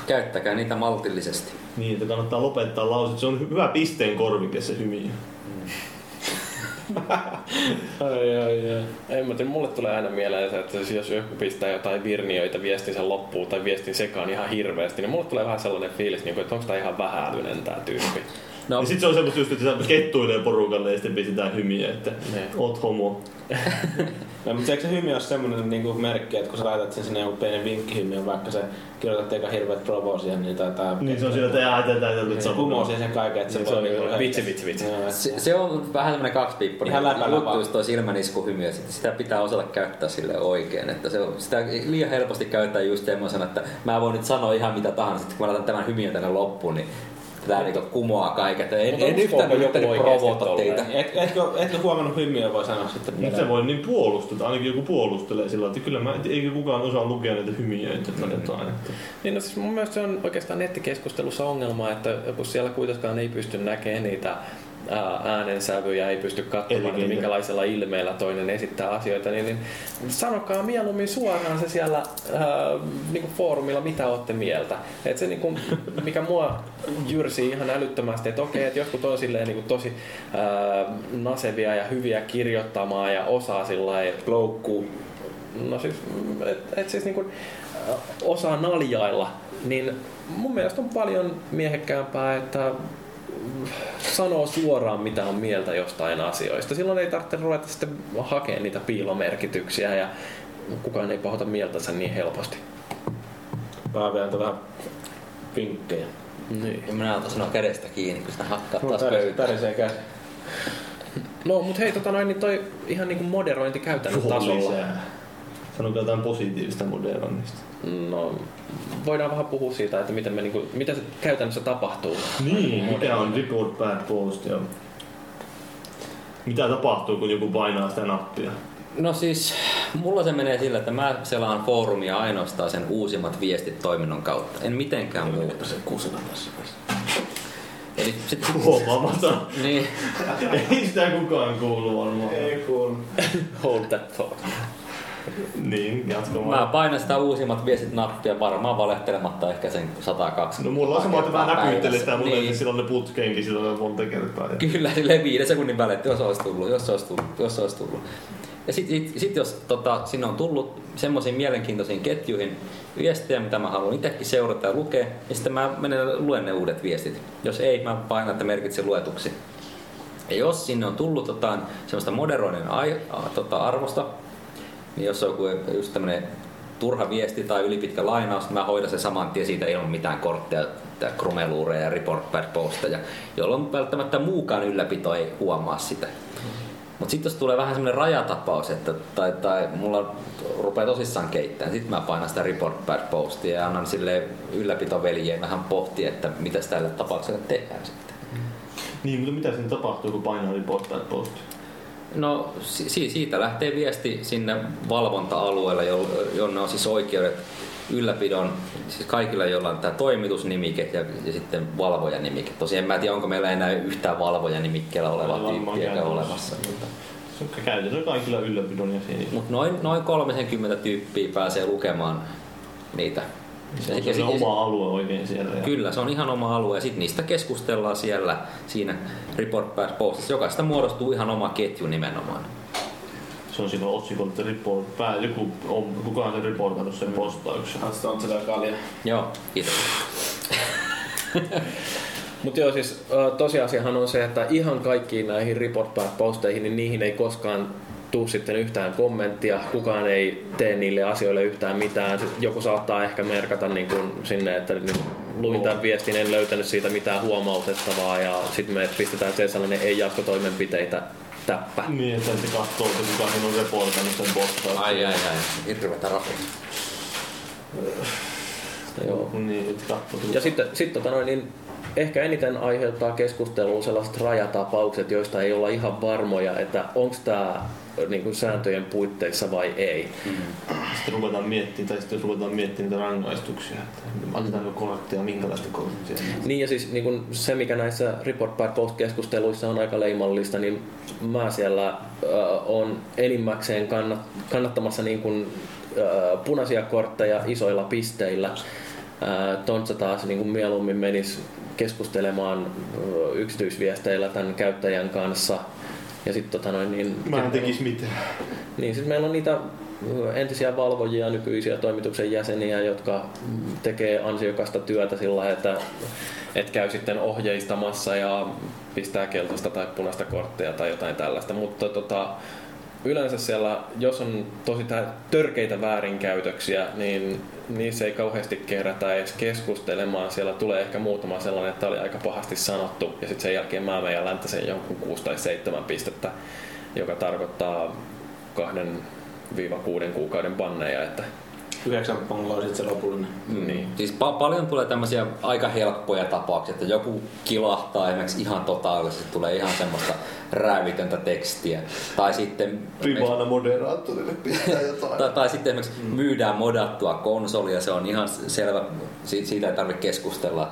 Käyttäkää niitä maltillisesti. Niin, että kannattaa lopettaa lauset. Se on hyvä pisteen korvike se hymiö. Ai, ai, ai. Ei, mutta mulle tulee aina mieleen se, että jos joku pistää jotain virniöitä viestinsä loppuun tai viestin sekaan ihan hirveästi, niin mulle tulee vähän sellainen fiilis, niin että onko tämä ihan vähäilyinen tämä tyyppi. No, Ja sit se on semmoista just, että se kettuilee porukalle ja sitten pistetään hymiä, että Niin. oot homo. No, mutta eikö se hymy ole semmoinen niin merkki, että kun sä laitat sen sinne joku pienen vinkkihymy, vaikka se kirjoitat eikä hirveät provo siihen, niin taitaa... Niin se on sillä, että jää tätä ja nyt se kumoo siihen sen kaiken, että se, Niin se voi on niinku niin, hetkeä- vitsi, vitsi, vitsi. Että- se, se on vähän tämmönen kaksipiippunen Ihan läpä juttu, just toi silmäniskuhymy, että sitä pitää osata käyttää sille oikein. Että se on, sitä liian helposti käyttää just semmoisena, että mä voin nyt sanoa ihan mitä tahansa, sitten kun mä laitan tämän hymiön tänne loppuun, niin Tää niinku kumoaa kaiket. En, en yhtään joku yrittänyt oikeesti provota teitä. Et, etkö, etkö huomannut hymyä voi sanoa sitten? Mutta se voi niin puolustella, ainakin joku puolustelee sillä että kyllä mä, eikö kukaan osaa lukea näitä hymiöitä tai jotain. Että. Niin no siis mun mielestä se on oikeastaan nettikeskustelussa ongelma, että kun siellä kuitenkaan ei pysty näkemään niitä äänensävyjä, ei pysty katsomaan, Eli että minkälaisella ilmeellä toinen esittää asioita, niin, niin sanokaa mieluummin suoraan se siellä ää, niin kuin foorumilla, mitä olette mieltä. Et se, niin kuin, mikä mua jyrsii ihan älyttömästi, että okei, että jotkut on silleen, niin kuin tosi ää, nasevia ja hyviä kirjoittamaan ja osaa sillä lailla Loukkuu. No siis, et, et siis niinku, äh, osaa naljailla, niin mun mielestä on paljon miehekkäämpää, että sanoo suoraan mitä on mieltä jostain asioista. Silloin ei tarvitse ruveta sitten hakemaan niitä piilomerkityksiä ja kukaan ei pahota mieltänsä niin helposti. Paavi antoi vähän vinkkejä. Niin. Ja minä otan sanoa kädestä kiinni, kun sitä hakkaa taas Tärisee, pöytään. tärisee käsi. No mut hei, tota noin, niin toi ihan niinku moderointi käytännön tasolla. lisää. Sanokaa jotain positiivista moderoinnista. No, voidaan vähän puhua siitä, että miten, me, niinku, miten se käytännössä tapahtuu. Niin, mikä on report bad post ja mitä tapahtuu, kun joku painaa sitä nappia? No siis, mulla se menee sillä, että mä selaan foorumia ainoastaan sen uusimmat viestit toiminnon kautta. En mitenkään muuta. Se kusina tässä. Eli sit, sit, Huomaamatta. niin, Ei sitä kukaan kuulu varmaan. Ei kuulu. Hold that thought. Niin, jatko mä painan sitä uusimmat viestit nappia varmaan valehtelematta ehkä sen 120 No mulla on sama, että mä kertaa näpyttelen sitä, mutta niin. silloin ne putkeenkin silloin monta kertaa. Ja... Kyllä, silleen viiden sekunnin välein, että jos olisi tullut, jos olisi tullut, jos olisi tullut. Ja sitten sit, sit jos tota, sinne on tullut semmoisiin mielenkiintoisiin ketjuihin viestejä, mitä mä haluan itsekin seurata ja lukea, niin sitten mä menen luen ne uudet viestit. Jos ei, mä painan, että merkitse luetuksi. Ja jos sinne on tullut jotain semmoista moderoinnin ai, a, tota, arvosta, niin jos on joku just tämmöinen turha viesti tai ylipitkä lainaus, niin mä hoidan sen saman tien siitä ilman mitään kortteja, krumeluureja ja report bad posteja, jolloin välttämättä muukaan ylläpito ei huomaa sitä. Mutta sitten jos tulee vähän semmoinen rajatapaus, että, tai, tai mulla rupeaa tosissaan keittämään, sitten mä painan sitä report bad postia ja annan sille ylläpitoveljeen vähän pohtia, että mitä tällä tapauksella tehdään sitten. Niin, mutta mitä siinä tapahtuu, kun painaa report bad post? No si- siitä lähtee viesti sinne valvonta-alueelle, jo- jonne on siis oikeudet ylläpidon, siis kaikilla joilla on tämä toimitusnimike ja, ja sitten valvojanimike. Tosiaan mä en tiedä, onko meillä enää yhtään valvojanimikkeellä olevaa tyyppiä olemassa. Mutta, käytännössä kaikilla ylläpidon jäsenillä. mutta noin, noin 30 tyyppiä pääsee lukemaan niitä. Se on se sit- oma alue oikein siellä. Ja... Kyllä, se on ihan oma alue ja sitten niistä keskustellaan siellä siinä Report Bad Postissa. Jokaista muodostuu ihan oma ketju nimenomaan. Se on silloin otsikolla, että report, pää, joku on, kukaan on reportannut sen postauksen. Hasta on sitä kalja. Joo, kiitos. Mutta joo, siis tosiasiahan on se, että ihan kaikkiin näihin report posteihin, niin niihin ei koskaan tuu sitten yhtään kommenttia, kukaan ei tee niille asioille yhtään mitään. Joku saattaa ehkä merkata niin kun sinne, että nyt luin tämän viestin, en löytänyt siitä mitään huomautettavaa ja sitten me pistetään se sellainen ei jatkotoimenpiteitä täppä. Niin, että se katsoo, että kuka siinä on reportannut sen postauksen. Ai ai ai, hirvetä rapuja. Joo. Niin. Ja sitten sit, tota noin, niin ehkä eniten aiheuttaa keskustelua sellaiset rajatapaukset, joista ei olla ihan varmoja, että onko tämä niin sääntöjen puitteissa vai ei. Sitten ruvetaan miettimään, tai sitten ruvetaan miettimään niitä rangaistuksia, että maksetaanko korttia, minkälaista korttia. Niin ja siis niin kun se, mikä näissä Report Bad Post-keskusteluissa on aika leimallista, niin mä siellä äh, on enimmäkseen kannat, kannattamassa niin kun, äh, punaisia kortteja isoilla pisteillä. Tontsa taas niin kun mieluummin menisi keskustelemaan yksityisviesteillä tämän käyttäjän kanssa. Ja sitten tota noin, niin, Mä en tekis mitään. niin, siis meillä on niitä entisiä valvojia, nykyisiä toimituksen jäseniä, jotka tekee ansiokasta työtä sillä että et käy sitten ohjeistamassa ja pistää keltaista tai punaista korttia tai jotain tällaista. Mutta tota, yleensä siellä, jos on tosi tä- törkeitä väärinkäytöksiä, niin niissä ei kauheasti kerätä edes keskustelemaan. Siellä tulee ehkä muutama sellainen, että oli aika pahasti sanottu, ja sitten sen jälkeen mä menen ja läntäsen jonkun 6 tai 7 pistettä, joka tarkoittaa kahden viiva kuuden kuukauden banneja, että yhdeksän pongoa sitten se lopullinen. Niin. Siis pa- paljon tulee tämmöisiä aika helppoja tapauksia, että joku kilahtaa esimerkiksi ihan totaalisesti, tulee ihan semmoista räävitöntä tekstiä. Tai sitten, Privaana moderaattorille pitää jotain. tai, tai sitten esimerkiksi myydään modattua konsolia, se on ihan selvä, si- siitä ei tarvitse keskustella.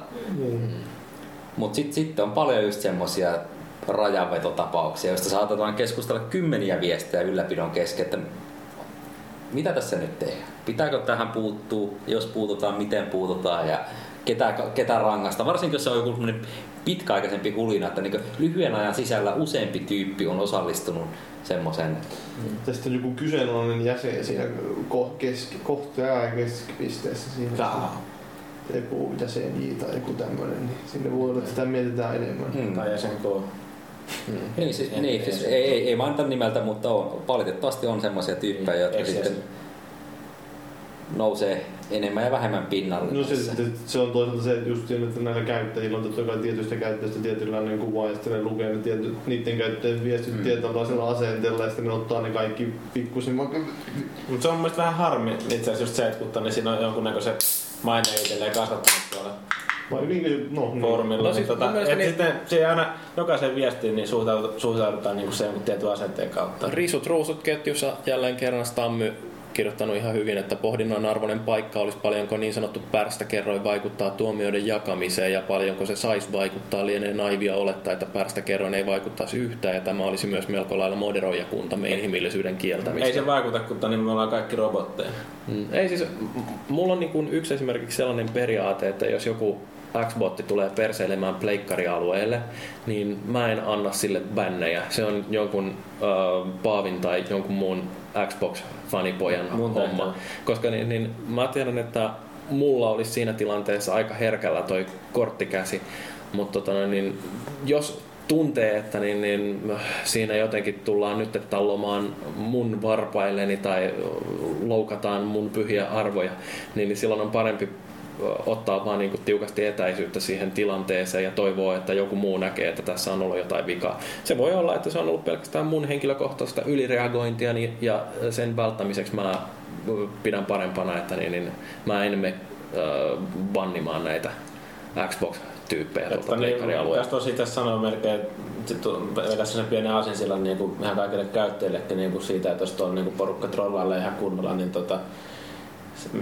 Mutta sitten sit on paljon just semmoisia rajanvetotapauksia, joista saatetaan keskustella kymmeniä viestejä ylläpidon kesken, että mitä tässä nyt tehdään? Pitääkö tähän puuttuu? Jos puututaan, miten puututaan ja ketä, ketä rangasta? Varsinkin jos se on joku pitkäaikaisempi hulina, että niin lyhyen ajan sisällä useampi tyyppi on osallistunut semmoisen Tästä on joku kyseenalainen jäsen siinä keski, kohtaa keskipisteessä siinä. Jaa. Joku jäsen J tai joku tämmöinen, niin sinne voi olla, että sitä mietitään enemmän. Hmm. Tai jäsen K. Niin, siis, niin, siis ei, ei, ei mainita nimeltä, mutta on, valitettavasti on semmoisia tyyppejä, jotka sitten nousee enemmän ja vähemmän pinnalle. No se, se, se on toisaalta se, että just siinä, että näillä käyttäjillä on totta kai tietystä käyttäjistä tietynlainen kuva ja sitten ne lukee ne tietyt, niiden käyttäjien viestit mm. tietynlaisella asenteella ja sitten ne ottaa ne kaikki pikkusen. Mutta se on mun mielestä vähän harmi itse asiassa just se, että kun niin siinä on jonkunnäköisen maine itselleen kasvattanut tuolla Vai niin, no, niin. foorumilla. No niin tota, mun mielestä et niin- sitten se aina jokaisen viestiin niin suhtaudutaan, suhtaudutaan niin se jonkun tietyn asenteen kautta. Risut ruusut ketjussa jälleen kerran Stammy kirjoittanut ihan hyvin, että pohdinnan arvoinen paikka olisi paljonko niin sanottu pärstäkerroin vaikuttaa tuomioiden jakamiseen ja paljonko se saisi vaikuttaa lienee naivia olettaa, että pärstäkerroin ei vaikuttaisi yhtään ja tämä olisi myös melko lailla moderoijakuntamme inhimillisyyden kieltämistä. Ei se vaikuta, kun niin me ollaan kaikki robotteja. Mm. Ei siis, mulla on niin kuin yksi esimerkiksi sellainen periaate, että jos joku Xbotti tulee perseilemään pleikkarialueelle, niin mä en anna sille bännejä. Se on jonkun äh, Paavin tai jonkun muun Xbox-fanipojan Mun homma. tehtävä. Koska niin, niin, mä tiedän, että mulla olisi siinä tilanteessa aika herkällä toi korttikäsi, mutta tota, niin, jos tuntee, että niin, niin, siinä jotenkin tullaan nyt tallomaan mun varpailleni tai loukataan mun pyhiä arvoja, niin, niin silloin on parempi ottaa vaan niin kuin tiukasti etäisyyttä siihen tilanteeseen ja toivoo, että joku muu näkee, että tässä on ollut jotain vikaa. Se voi olla, että se on ollut pelkästään mun henkilökohtaista ylireagointia niin- ja sen välttämiseksi mä pidän parempana, että niin, niin mä en mene bannimaan näitä Xbox-tyyppejä tuolta niin, tästä voisi itse sanoa melkein, että tässä sen pienen asinsillan niin kuin ihan kaikille käyttäjillekin niin kuin siitä, että jos tuolla niin kuin porukka trollailee ihan kunnolla, niin tota,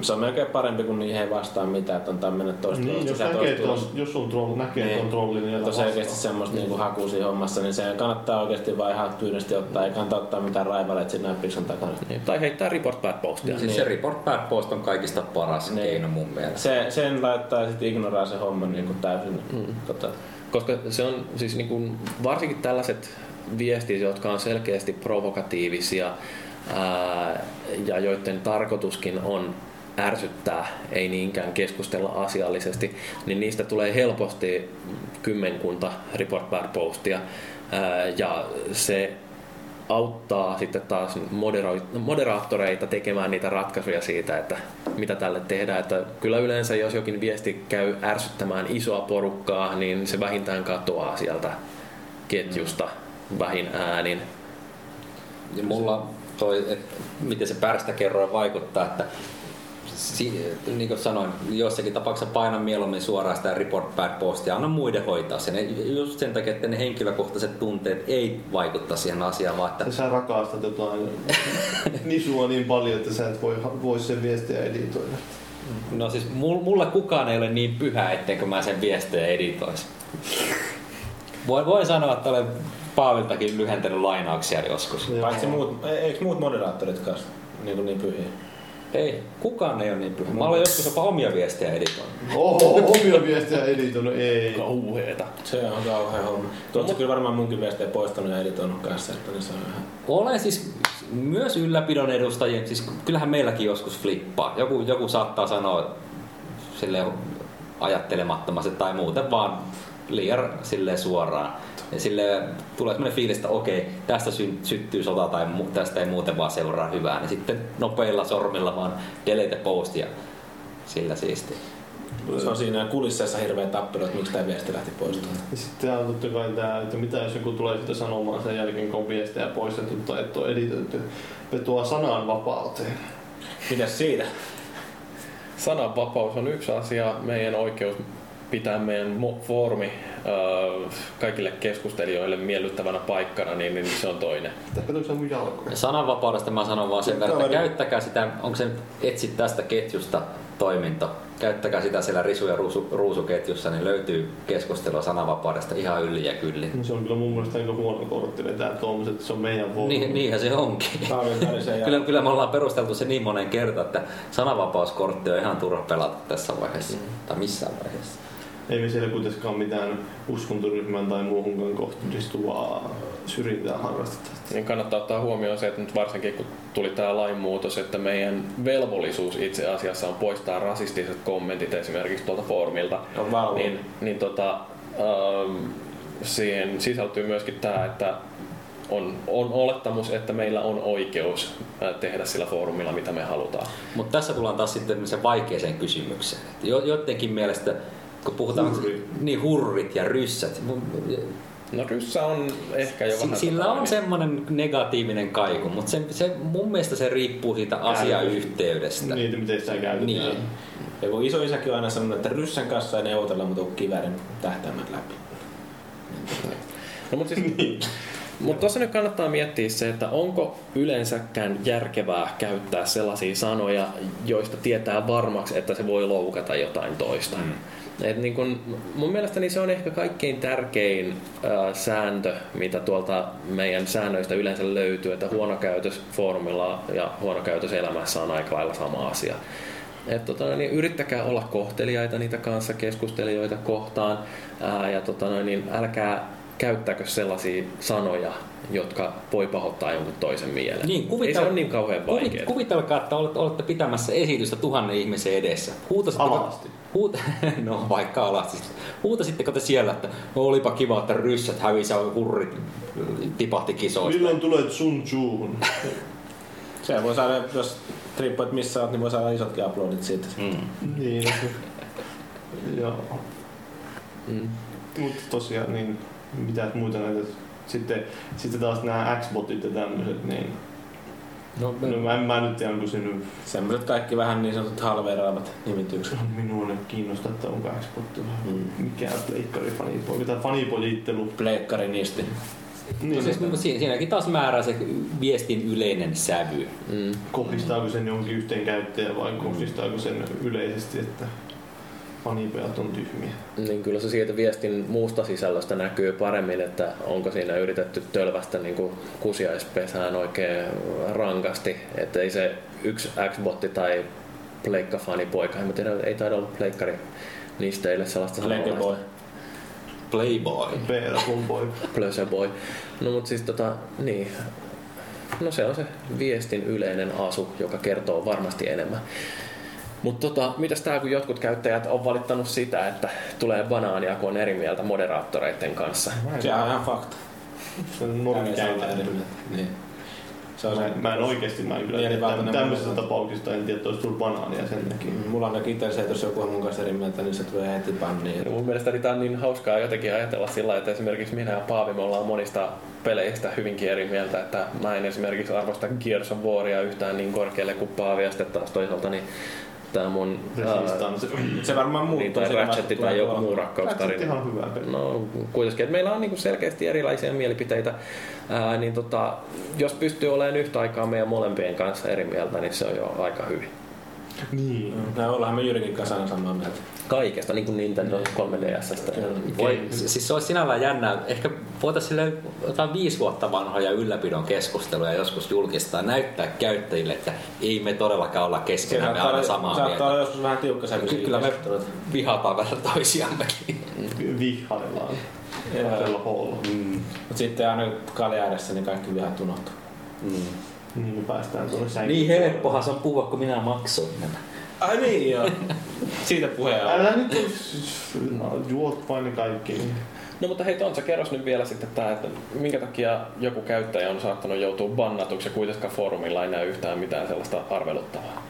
se- on melkein parempi, kun niihin ei vastaa mitään, että on tämmöinen toista Niin, jos, näkee, että on, jos on troll, näkee, että on trolli, niin Että on älä selkeästi vastaa. semmoista niinku hakua siinä hommassa, niin se kannattaa oikeasti vaan ihan tyynesti ottaa, ei kannata ottaa mitään raivaleita siinä näppiksen takana. Niin, tai heittää report bad postia. Siis se report bad post on kaikista paras Niin. keino mun mielestä. Se, sen laittaa sitten ignoraa se homma niin kuin täysin. Mm. Tota, Koska se on siis niin kuin, varsinkin tällaiset viestit, jotka on selkeästi provokatiivisia ää, ja joiden tarkoituskin on ärsyttää, ei niinkään keskustella asiallisesti, niin niistä tulee helposti kymmenkunta report bad postia ää, ja se auttaa sitten taas moderaattoreita tekemään niitä ratkaisuja siitä, että mitä tälle tehdään. Että kyllä yleensä, jos jokin viesti käy ärsyttämään isoa porukkaa, niin se vähintään katoaa sieltä ketjusta vähin äänin. Ja mulla toi, että miten se pärstäkerroin vaikuttaa, että si, niin kuin sanoin, jossakin tapauksessa painan mieluummin suoraan sitä report bad postia, anna muiden hoitaa sen. Just sen takia, että ne henkilökohtaiset tunteet ei vaikuttaa siihen asiaan, vaan että Sä rakastat jotain nisua niin paljon, että sä et voi, voi sen viestiä editoida. No siis mul- mulla kukaan ei ole niin pyhä, etteikö mä sen viestejä editoisi. Voin, voin sanoa, että olen Paaviltakin lyhentänyt lainauksia joskus. Joo. paitsi muut, e- eikö muut moderaattorit kanssa niin, kuin niin pyhiä? Ei, kukaan ei ole niin pyhä. Mä olen joskus jopa omia viestejä editoinut. Oho, omia viestejä editoinut, ei. Kauheeta. Se on kauhean homma. Tuossa kyllä varmaan munkin viestejä poistanut ja editoinut kanssa, että niin se on ihan... Olen siis myös ylläpidon edustajien, siis kyllähän meilläkin joskus flippaa. Joku, joku saattaa sanoa sille ajattelemattomasti tai muuten vaan liian sille suoraan. Ja sille tulee sellainen fiilis, että okei, tästä sy- syttyy sota tai mu- tästä ei muuten vaan seuraa hyvää. Niin sitten nopeilla sormilla vaan delete post ja sillä siisti. Se on siinä kulisseissa hirveä tappelu, että miksi tämä viesti lähti poistumaan. Ja sitten on totta kai tämä, että mitä jos joku tulee sitä sanomaan sen jälkeen, kun on viestejä poistettu tai että on editoitu, vetoaa sananvapauteen. Mitäs siitä? sananvapaus on yksi asia, meidän oikeus pitää meidän foorumi kaikille keskustelijoille miellyttävänä paikkana, niin, niin se on toinen. Sananvapaudesta mä sanon vaan sen verran, että käyttäkää sitä, onko se nyt etsit tästä ketjusta toiminto, käyttäkää sitä siellä risu- ja ruusu, ruusuketjussa, niin löytyy keskustelua sananvapaudesta ihan yli ja kyllin. No Se on kyllä mun mielestä aika huono kortti vetää tuommoiset, että se on meidän foorumi. Niin, niinhän se onkin. Kyllä, kyllä me ollaan perusteltu se niin monen kertaan, että sananvapauskortti on ihan turha pelata tässä vaiheessa. Mm. Tai missään vaiheessa. Ei me siellä kuitenkaan mitään uskontoryhmän tai muuhunkaan kohdistuvaa syrjintää harrasteta. Niin kannattaa ottaa huomioon se, että nyt varsinkin kun tuli tämä lainmuutos, että meidän velvollisuus itse asiassa on poistaa rasistiset kommentit esimerkiksi tuolta foorumilta. on valvo. Niin, niin tota, ähm, siihen sisältyy myöskin tämä, että on, on olettamus, että meillä on oikeus äh, tehdä sillä foorumilla mitä me halutaan. Mutta tässä tullaan taas sitten se vaikeeseen kysymykseen. Et Jo, joidenkin mielestä, kun puhutaan Hurri. niin hurrit ja ryssät, No ryssä on ehkä jo vähän... sillä tota, on semmoinen negatiivinen kaiku, mutta se, se, mun mielestä se riippuu siitä asiayhteydestä. Niin, miten sitä käytetään. Niin. Ja kun iso isäkin on aina sanonut, että ryssän kanssa ei neuvotella, mutta kun kiväärin tähtäimet läpi. No, mutta siis, Mutta tuossa nyt kannattaa miettiä se, että onko yleensäkään järkevää käyttää sellaisia sanoja, joista tietää varmaksi, että se voi loukata jotain toista. Mm. Et niin kun, mun mielestäni se on ehkä kaikkein tärkein äh, sääntö, mitä tuolta meidän säännöistä yleensä löytyy, että huono käytös foorumilla ja huono käytös elämässä on aika lailla sama asia. Et tota, niin yrittäkää olla kohteliaita niitä kanssa keskustelijoita kohtaan ää, ja tota, niin älkää käyttäkö sellaisia sanoja, jotka voi pahoittaa jonkun toisen mielen. Niin, Ei kuvitel- se ole niin kauhean vaikeaa. kuvitelkaa, että olette, olette pitämässä esitystä tuhannen ihmisen edessä. Huutasitteko, Alasti. huut, no vaikka alasti. Huutasitteko te siellä, että no, olipa kiva, että ryssät hävisi ja hurrit tipahti kisoista. Milloin tulet sun suuhun? Se voi saada, jos että missä olet, niin voi saada isotkin uploadit siitä. Mm. niin, joo. Mm. Mutta tosiaan, niin mitä muita näitä... Sitten, sitten taas nämä X-botit ja tämmöiset, niin... No, No mä, en- mä nyt tiedä, onko nyt... Semmoiset kaikki vähän niin sanotut halveeraavat nimitykset. Minua ei kiinnosta, että onko X-botti vai mikään pleikkari fanipoika tai fanipojittelu. Pleikkari niisti. Niin, No siis, siis, siinä- siinäkin taas määrää se viestin yleinen sävy. Mm. kohdistaako sen jonkin yhteen käyttäjään vai kohdistaako sen yleisesti, että fanipojat on tyhmiä. Niin kyllä se siitä viestin muusta sisällöstä näkyy paremmin, että onko siinä yritetty tölvästä niin kuin kusiaispesään oikein rankasti, että ei se yksi X-botti tai pleikkafanipoika, en mä tiedä, ei taida olla pleikkari niistä sellaista Playboy. Playboy. PR boy. Plöseboy. No mut siis tota, niin. No se on se viestin yleinen asu, joka kertoo varmasti enemmän. Mutta tota, mitäs tää, kun jotkut käyttäjät on valittanut sitä, että tulee banaania, kun on eri mieltä moderaattoreiden kanssa. Se on ihan fakta. Se on normikäytäntö. Niin. Se on Mä, se. en- mä en oikeesti, mä en kyllä tämmöisistä mä- tapauksista en tiedä, että olisi tullut banaania sen takia. Mulla on itse se, että jos joku on mun kanssa eri mieltä, niin se tulee heti banniin. Ja mun mielestäni tää on niin hauskaa jotenkin ajatella sillä lailla, että esimerkiksi minä ja Paavi me ollaan monista peleistä hyvinkin eri mieltä, että mä en esimerkiksi arvosta Gears of Waria yhtään niin korkealle kuin Paavi ja sitten taas toisaalta niin tää mun ää. Se varmaan muuttuu. niin, tai Ratchet tai tulee joku muu Ratchet rakkaustarina. ihan hyvä peli. No kuitenkin, että meillä on niin selkeästi erilaisia mielipiteitä, ää, niin tota, jos pystyy olemaan yhtä aikaa meidän molempien kanssa eri mieltä, niin se on jo aika hyvin. Niin. No, ollaan me Jyrkin kanssa aina samaa mieltä. Kaikesta, niin kuin Nintendo 3DSstä. Voi, siis se olisi sinällään jännää. Ehkä voitaisiin sille jotain viisi vuotta vanhoja ylläpidon keskusteluja joskus julkistaa, näyttää käyttäjille, että ei me todellakaan olla keskenään me aina samaa saattaa mieltä. olla joskus vähän tiukka sävy. Ky- Kyllä me vihataan vähän toisiammekin. Vihaillaan. Joo. Kahdella hoolla. Mut sitten aina kalja edessä, niin kaikki vihat unohtuu. Niin kun päästään tuonne sänkyyn. Niin helppohan se on puhua, kun minä maksoin nämä. Ai niin joo. Siitä puheen. Älä nyt no, juot vain ne kaikki. No mutta hei Tontsa, kerros nyt vielä sitten tää, että minkä takia joku käyttäjä on saattanut joutua bannatuksi ja kuitenkaan foorumilla ei näy yhtään mitään sellaista arveluttavaa.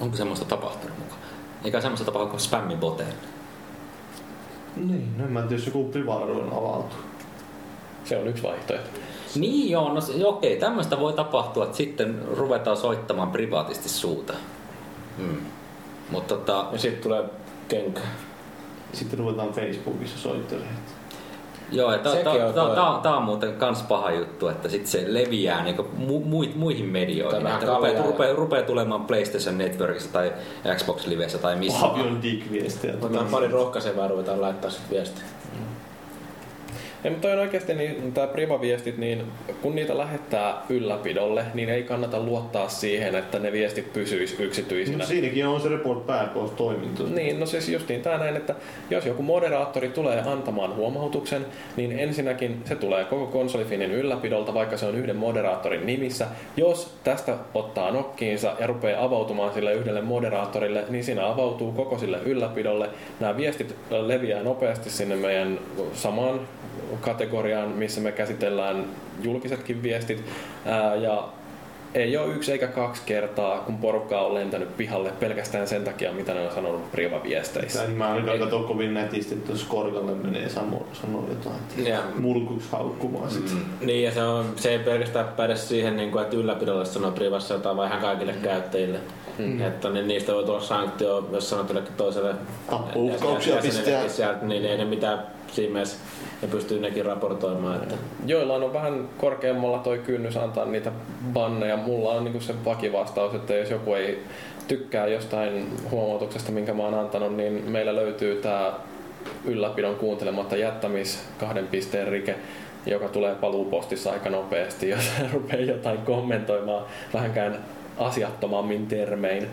Onko semmoista tapahtunut mukaan? Eikä semmoista tapahtunut kuin spämmiboteille. Niin, no en mä tiedä, jos joku privaarvo on avautu. Se on yksi vaihtoehto. Niin joo, no se, okei, tämmöistä voi tapahtua, että sitten ruvetaan soittamaan privaatisti suuta. Mm. Mutta tota, Ja sitten tulee kenkä. Sitten ruvetaan Facebookissa soittelemaan. joo, ja tää, on tää, toi- tää, tää on muuten kans paha juttu, että sit se leviää niinku mu, mu, muihin medioihin. Että rupeaa, rupeaa, rupeaa tulemaan PlayStation Networkissa tai Xbox Livessä tai missä. Pavion dick-viestejä. Otetaan pari rohkaisevaa, ruvetaan laittaa sitten viestiä. Ei, mutta toi on oikeasti niin, tämä privaviestit, niin kun niitä lähettää ylläpidolle, niin ei kannata luottaa siihen, että ne viestit pysyis yksityisinä. No, siinäkin on se report back toiminto. Niin, no siis justiin tämä näin, että jos joku moderaattori tulee antamaan huomautuksen, niin ensinnäkin se tulee koko konsolifinin ylläpidolta, vaikka se on yhden moderaattorin nimissä. Jos tästä ottaa nokkiinsa ja rupeaa avautumaan sille yhdelle moderaattorille, niin siinä avautuu koko sille ylläpidolle. Nämä viestit leviää nopeasti sinne meidän samaan kategoriaan, missä me käsitellään julkisetkin viestit. Ää, ja ei ole yksi eikä kaksi kertaa, kun porukka on lentänyt pihalle pelkästään sen takia, mitä ne on sanonut privaviesteissä. En mä ainakaan katso kovin nätisti, että jos Korkalle menee sanoo, sanoo jotain. Ja, Mulkuksi haukkumaan sit. mm, niin, ja se, on, se ei pelkästään päde siihen, niin kuin, että ylläpidolle sanoo privassa jotain, vaan ihan kaikille käyttäjille. Mm. Että niin niistä voi tulla sanktio, jos sanot jollekin toiselle Tappouhkauksia jäsenellekin pistää. sieltä, niin ei ne mitään siinä mielessä, ne pystyy nekin raportoimaan. Että. Joillain on vähän korkeammalla toi kynnys antaa niitä banneja. Mulla on niinku se vakivastaus, että jos joku ei tykkää jostain huomautuksesta, minkä mä oon antanut, niin meillä löytyy tää ylläpidon kuuntelematta jättämis kahden pisteen rike, joka tulee paluupostissa aika nopeasti, jos rupeaa jotain kommentoimaan vähänkään asiattomammin termein.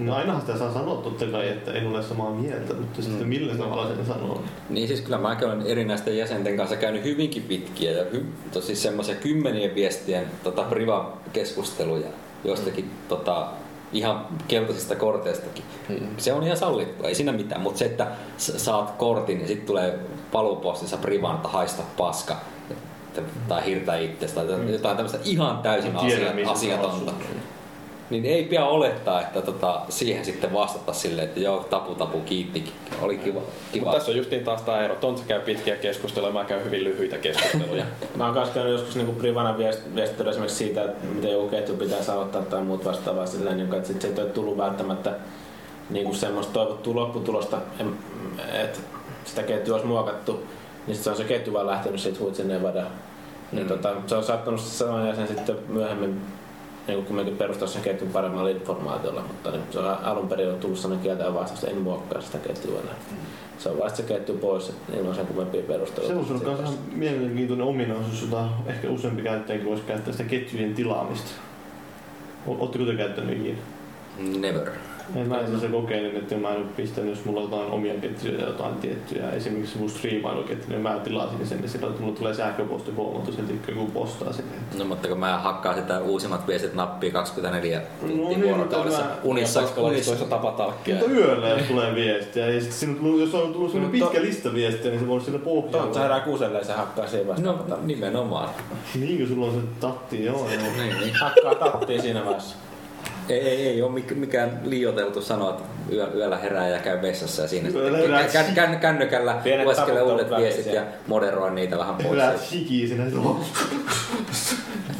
No ainahan sitä saa sanoa totta kai, että en ole samaa mieltä, mutta sitten millä tavalla sen sanoo. Niin siis kyllä mäkin olen erinäisten jäsenten kanssa käynyt hyvinkin pitkiä ja hy, tosi semmoisia kymmenien viestien tota, priva-keskusteluja jostakin tota, ihan keltaisista korteistakin. Hmm. Se on ihan sallittua, ei siinä mitään, mutta se, että saat kortin ja sitten tulee paluupostissa privan, että haista paska tai hirtä itsestä tai jotain tämmöistä ihan täysin asia, asiatonta. Niin ei pidä olettaa, että tota, siihen sitten vastata silleen, että joo, tapu tapu kiitti, oli kiva. kiva. Mutta tässä on justiin taas tämä ero. Tontsa käy pitkiä keskusteluja, mä käyn hyvin lyhyitä keskusteluja. Mä oon kanssa käynyt joskus niinku privana viest- viestitellä esimerkiksi siitä, että miten joku ketju pitää saavuttaa tai muut vastaavaa silleen, niin että sit se ei ole tullut välttämättä niinku semmoista toivottua lopputulosta, että sitä ketjua olisi muokattu, niin sit se on se ketju vaan lähtenyt siitä huitsen nevada. Niin Mm. tota, se on saattanut se sama jäsen sitten myöhemmin niin kumminkin perustaa sen ketjun paremmalla informaatiolla, mutta niin se on alun perin on tullut sellainen kieltä ja vastaus, että en muokkaa sitä ketjua enää. Se on vasta se ketju pois, niin on sen kummempia perusteluja. Se on myös ihan mielenkiintoinen ominaisuus, jota ehkä useampi käyttäjäkin voisi käyttää sitä ketjujen tilaamista. Oletteko te käyttänyt ikinä? Never. En mä itse asiassa kokeilin, että mä en ole pistänyt, jos mulla on jotain omia ketjuja ja jotain tiettyjä, esimerkiksi mun striimailuketju, niin mä tilasin sen, niin silloin että mulla tulee sähköposti huomautus, että joku postaa sinne. No mutta kun mä hakkaan sitä uusimmat viestit nappia 24 tuntia No niin, vuorokaudessa mutta unissa, unissa. unissa tapatalkkia. Mutta yöllä, jos tulee viestiä, ja sitten on- jos on tullut sellainen No, pitkä lista viestiä, niin se voi se pohjalla. herää kuuselleen se hakkaa siihen vasta. No nimenomaan. Niinkö sulla on se tatti, joo, joo. Niin, niin. Hakkaa tattiin siinä vaiheessa. Ei, ei, ei ole mik- mikään liioteltu sanoa, että yö, yöllä herää ja käy vessassa ja siinä sitten kän, kän, kännykällä lueskelee uudet viestit ja moderoi niitä vähän pois. Hyvä siinä, että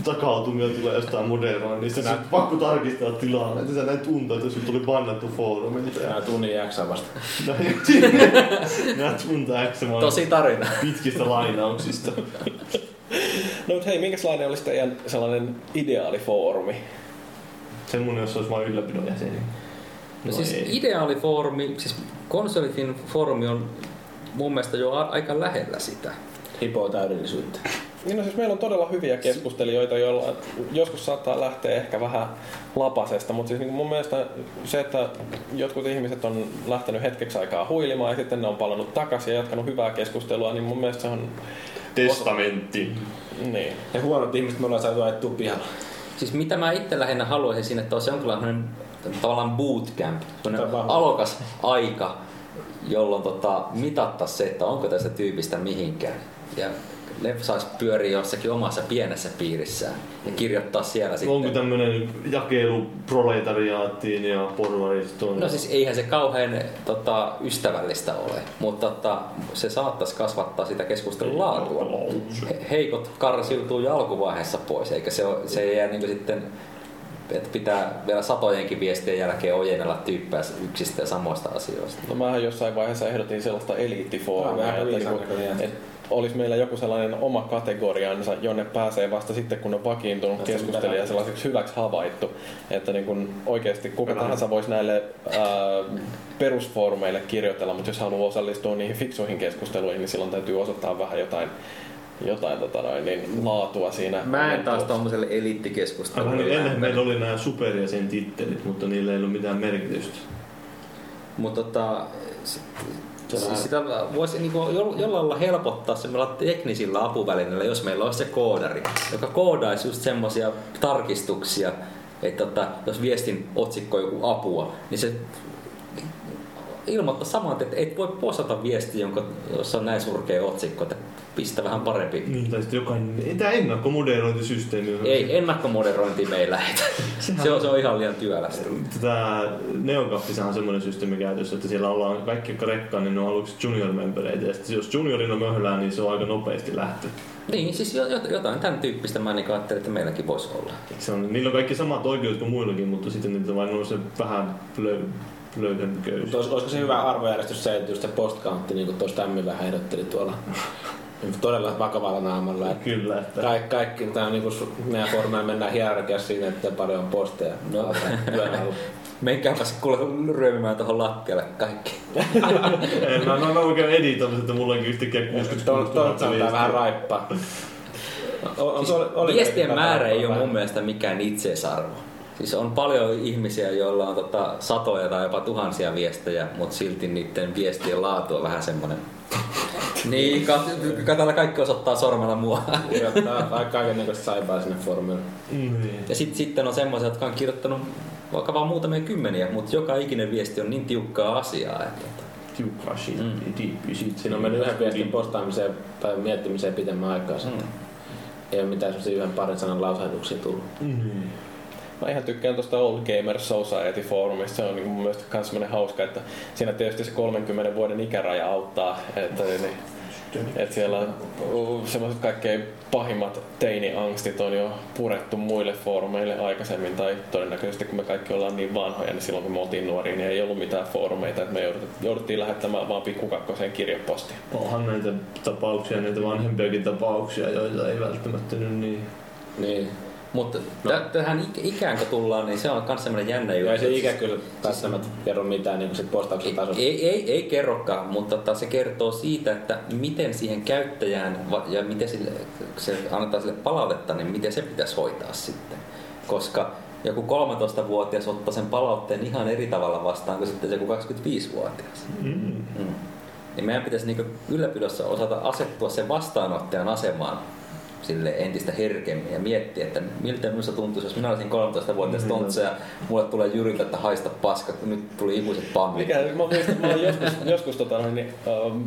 takautumia tulee jostain moderoinnista. Sitten pakko tarkistaa tilaa, että sä näin tuntuu, että sun tuli bannattu foorumilta. Nää tunnin jaksaa vasta. Nää tuntuu X Tosi tarina. pitkistä lainauksista. No mutta hei, minkälainen olisi teidän sellainen ideaalifoorumi? Semmonen, jos olisi vain ylläpidon jäseni. No No siis ei. ideaalifoorumi, siis konsolifin foorumi on mun mielestä jo a- aika lähellä sitä. Hipoo täydellisyyttä. Niin no siis meillä on todella hyviä keskustelijoita, joilla joskus saattaa lähteä ehkä vähän lapasesta, mutta siis niin mun mielestä se, että jotkut ihmiset on lähtenyt hetkeksi aikaa huilimaan ja sitten ne on palannut takaisin ja jatkanut hyvää keskustelua, niin mun mielestä se on Testamentti. niin. Ja huonot ihmiset me ollaan saatu ajettua pihalla. Siis mitä mä itse lähinnä haluaisin sinne, että olisi jonkinlainen tavallaan bootcamp, Tämä- alokas aika, jolloin tota, mitattaisiin se, että onko tästä tyypistä mihinkään. Ja ne saisi pyöriä jossakin omassa pienessä piirissään ja kirjoittaa siellä sitten. Onko tämmönen jakelu proletariaattiin ja porvaristoon? No siis eihän se kauhean tota, ystävällistä ole, mutta tota, se saattaisi kasvattaa sitä keskustelun laatua. He- Heikot karsiutuu jo alkuvaiheessa pois, eikä se, ole, se ei jää niin sitten että pitää vielä satojenkin viestien jälkeen ojennella tyyppejä yksistä ja samoista asioista. No mähän jossain vaiheessa ehdotin sellaista eliittifoorumia, että, niinku, että olisi meillä joku sellainen oma kategoriansa, jonne pääsee vasta sitten, kun on vakiintunut se keskustelija sellaiseksi hyväksi havaittu. Että niin kun oikeasti kuka Kyllä. tahansa voisi näille ää, perusfoorumeille kirjoitella, mutta jos haluaa osallistua niihin fiksuihin keskusteluihin, niin silloin täytyy osoittaa vähän jotain, jotain tota noin, niin laatua siinä. Mä en taas tuossa. tommoselle eliittikeskustelulle niin ennen meillä oli nämä superjäsen tittelit, mutta niillä ei ollut mitään merkitystä. Mutta tota, siis sitä voisi niinku jo- jollain lailla helpottaa semmoilla teknisillä apuvälineillä, jos meillä olisi se koodari, joka koodaisi just semmoisia tarkistuksia, että tota, jos viestin otsikko on joku apua, niin se ilmoittaa saman, että et voi postata viesti, jonka, jossa on näin surkea otsikko, että pistä vähän parempi. Niin, tai sitten jokainen, ei tämä ennakkomoderointisysteemi on. Ei, ennakkomoderointi meillä lähetä. Se on, se on ihan liian työlästä. Tätä Neokaffissa on semmoinen systeemi käytössä, että siellä ollaan kaikki, jotka rekkaan, niin ne on aluksi junior-membereitä. Ja sitten jos juniorina möhlää, niin se on aika nopeasti lähtö. Niin, siis jo- jo- jotain tämän tyyppistä mä niin ajattelin, että meilläkin voisi olla. Se on, niillä on kaikki samat oikeudet kuin muillakin, mutta sitten niitä vain on se vähän löy, löyhempi köys. Mutta olis- olisiko se hyvä arvojärjestys se, että just se postcountti, niin kuin tuossa Tämmi vähän ehdotteli tuolla todella vakavalla naamalla. Että Kyllä, että kaikki, kaikki tämä on niin kuin meidän foorumilla mennään hierarkiassa siinä, että paljon on posteja. No. Alla. Menkääpäs kuule ryömimään tuohon lattialle kaikki. En, mä, mä, mä oikein editoin, että mulla onkin yhtäkkiä 66 Tuolta 000 sanotaan viestiä. vähän raippaa. On, on, Siis oli- oli- viestien määrä ei ole vähän. mun mielestä mikään itseisarvo. Siis on paljon ihmisiä, joilla on tota satoja tai jopa tuhansia viestejä, mutta silti niiden viestien laatu on vähän semmoinen. niin, kat- katsotaan kaikki osoittaa sormella mua. Kirjoittaa vaikka kaikennäköistä saipaa sinne foorumille. Niin. Ja sit, sitten on semmoisia, jotka on kirjoittanut vaikka vaan muutamia kymmeniä, mutta joka ikinen viesti on niin tiukkaa asiaa, että Tiukkaa shit, Mm. shit. Siinä on mennyt yhden viestin postaamiseen tai miettimiseen pitemmän aikaa. mm. Ei ole mitään sellaisia yhden parin sanan lausahduksia tullut. Niin. Mä ihan tykkään tuosta Old Gamer Society foorumista. Se on niin mun mielestä myös semmoinen hauska, että siinä tietysti se 30 vuoden ikäraja auttaa. Että, niin, että siellä on semmoiset kaikkein pahimmat teini-angstit on jo purettu muille foorumeille aikaisemmin. Tai todennäköisesti kun me kaikki ollaan niin vanhoja, niin silloin kun me oltiin nuoria, niin ei ollut mitään foorumeita. Että me joudut- jouduttiin lähettämään vaan pikkukakkoseen kirjepostiin. Onhan näitä tapauksia, näitä vanhempiakin tapauksia, joita ei välttämättä nyt niin... Niin. Mutta no. tähän ik- ikään kun tullaan, niin se on myös semmoinen jännä juttu. Ei se ikä kyllä välttämättä kerro mitään niin sit postauksen tasosta. Ei, ei, ei kerrokaan, mutta tota, se kertoo siitä, että miten siihen käyttäjään ja miten sille, se annetaan sille palautetta, niin miten se pitäisi hoitaa sitten. Koska joku 13-vuotias ottaa sen palautteen ihan eri tavalla vastaan kuin sitten se joku 25-vuotias. Mm. Mm. Niin meidän pitäisi niin ylläpidossa osata asettua sen vastaanottajan asemaan sille entistä herkemmin ja miettiä, että miltä minusta tuntuisi, jos minä olisin 13-vuotias tontsa ja mulle tulee Jyriltä, että haista paskat, nyt tuli ikuiset bannit. Mikä, mä muistan, mä olen joskus, joskus tota, niin, ähm,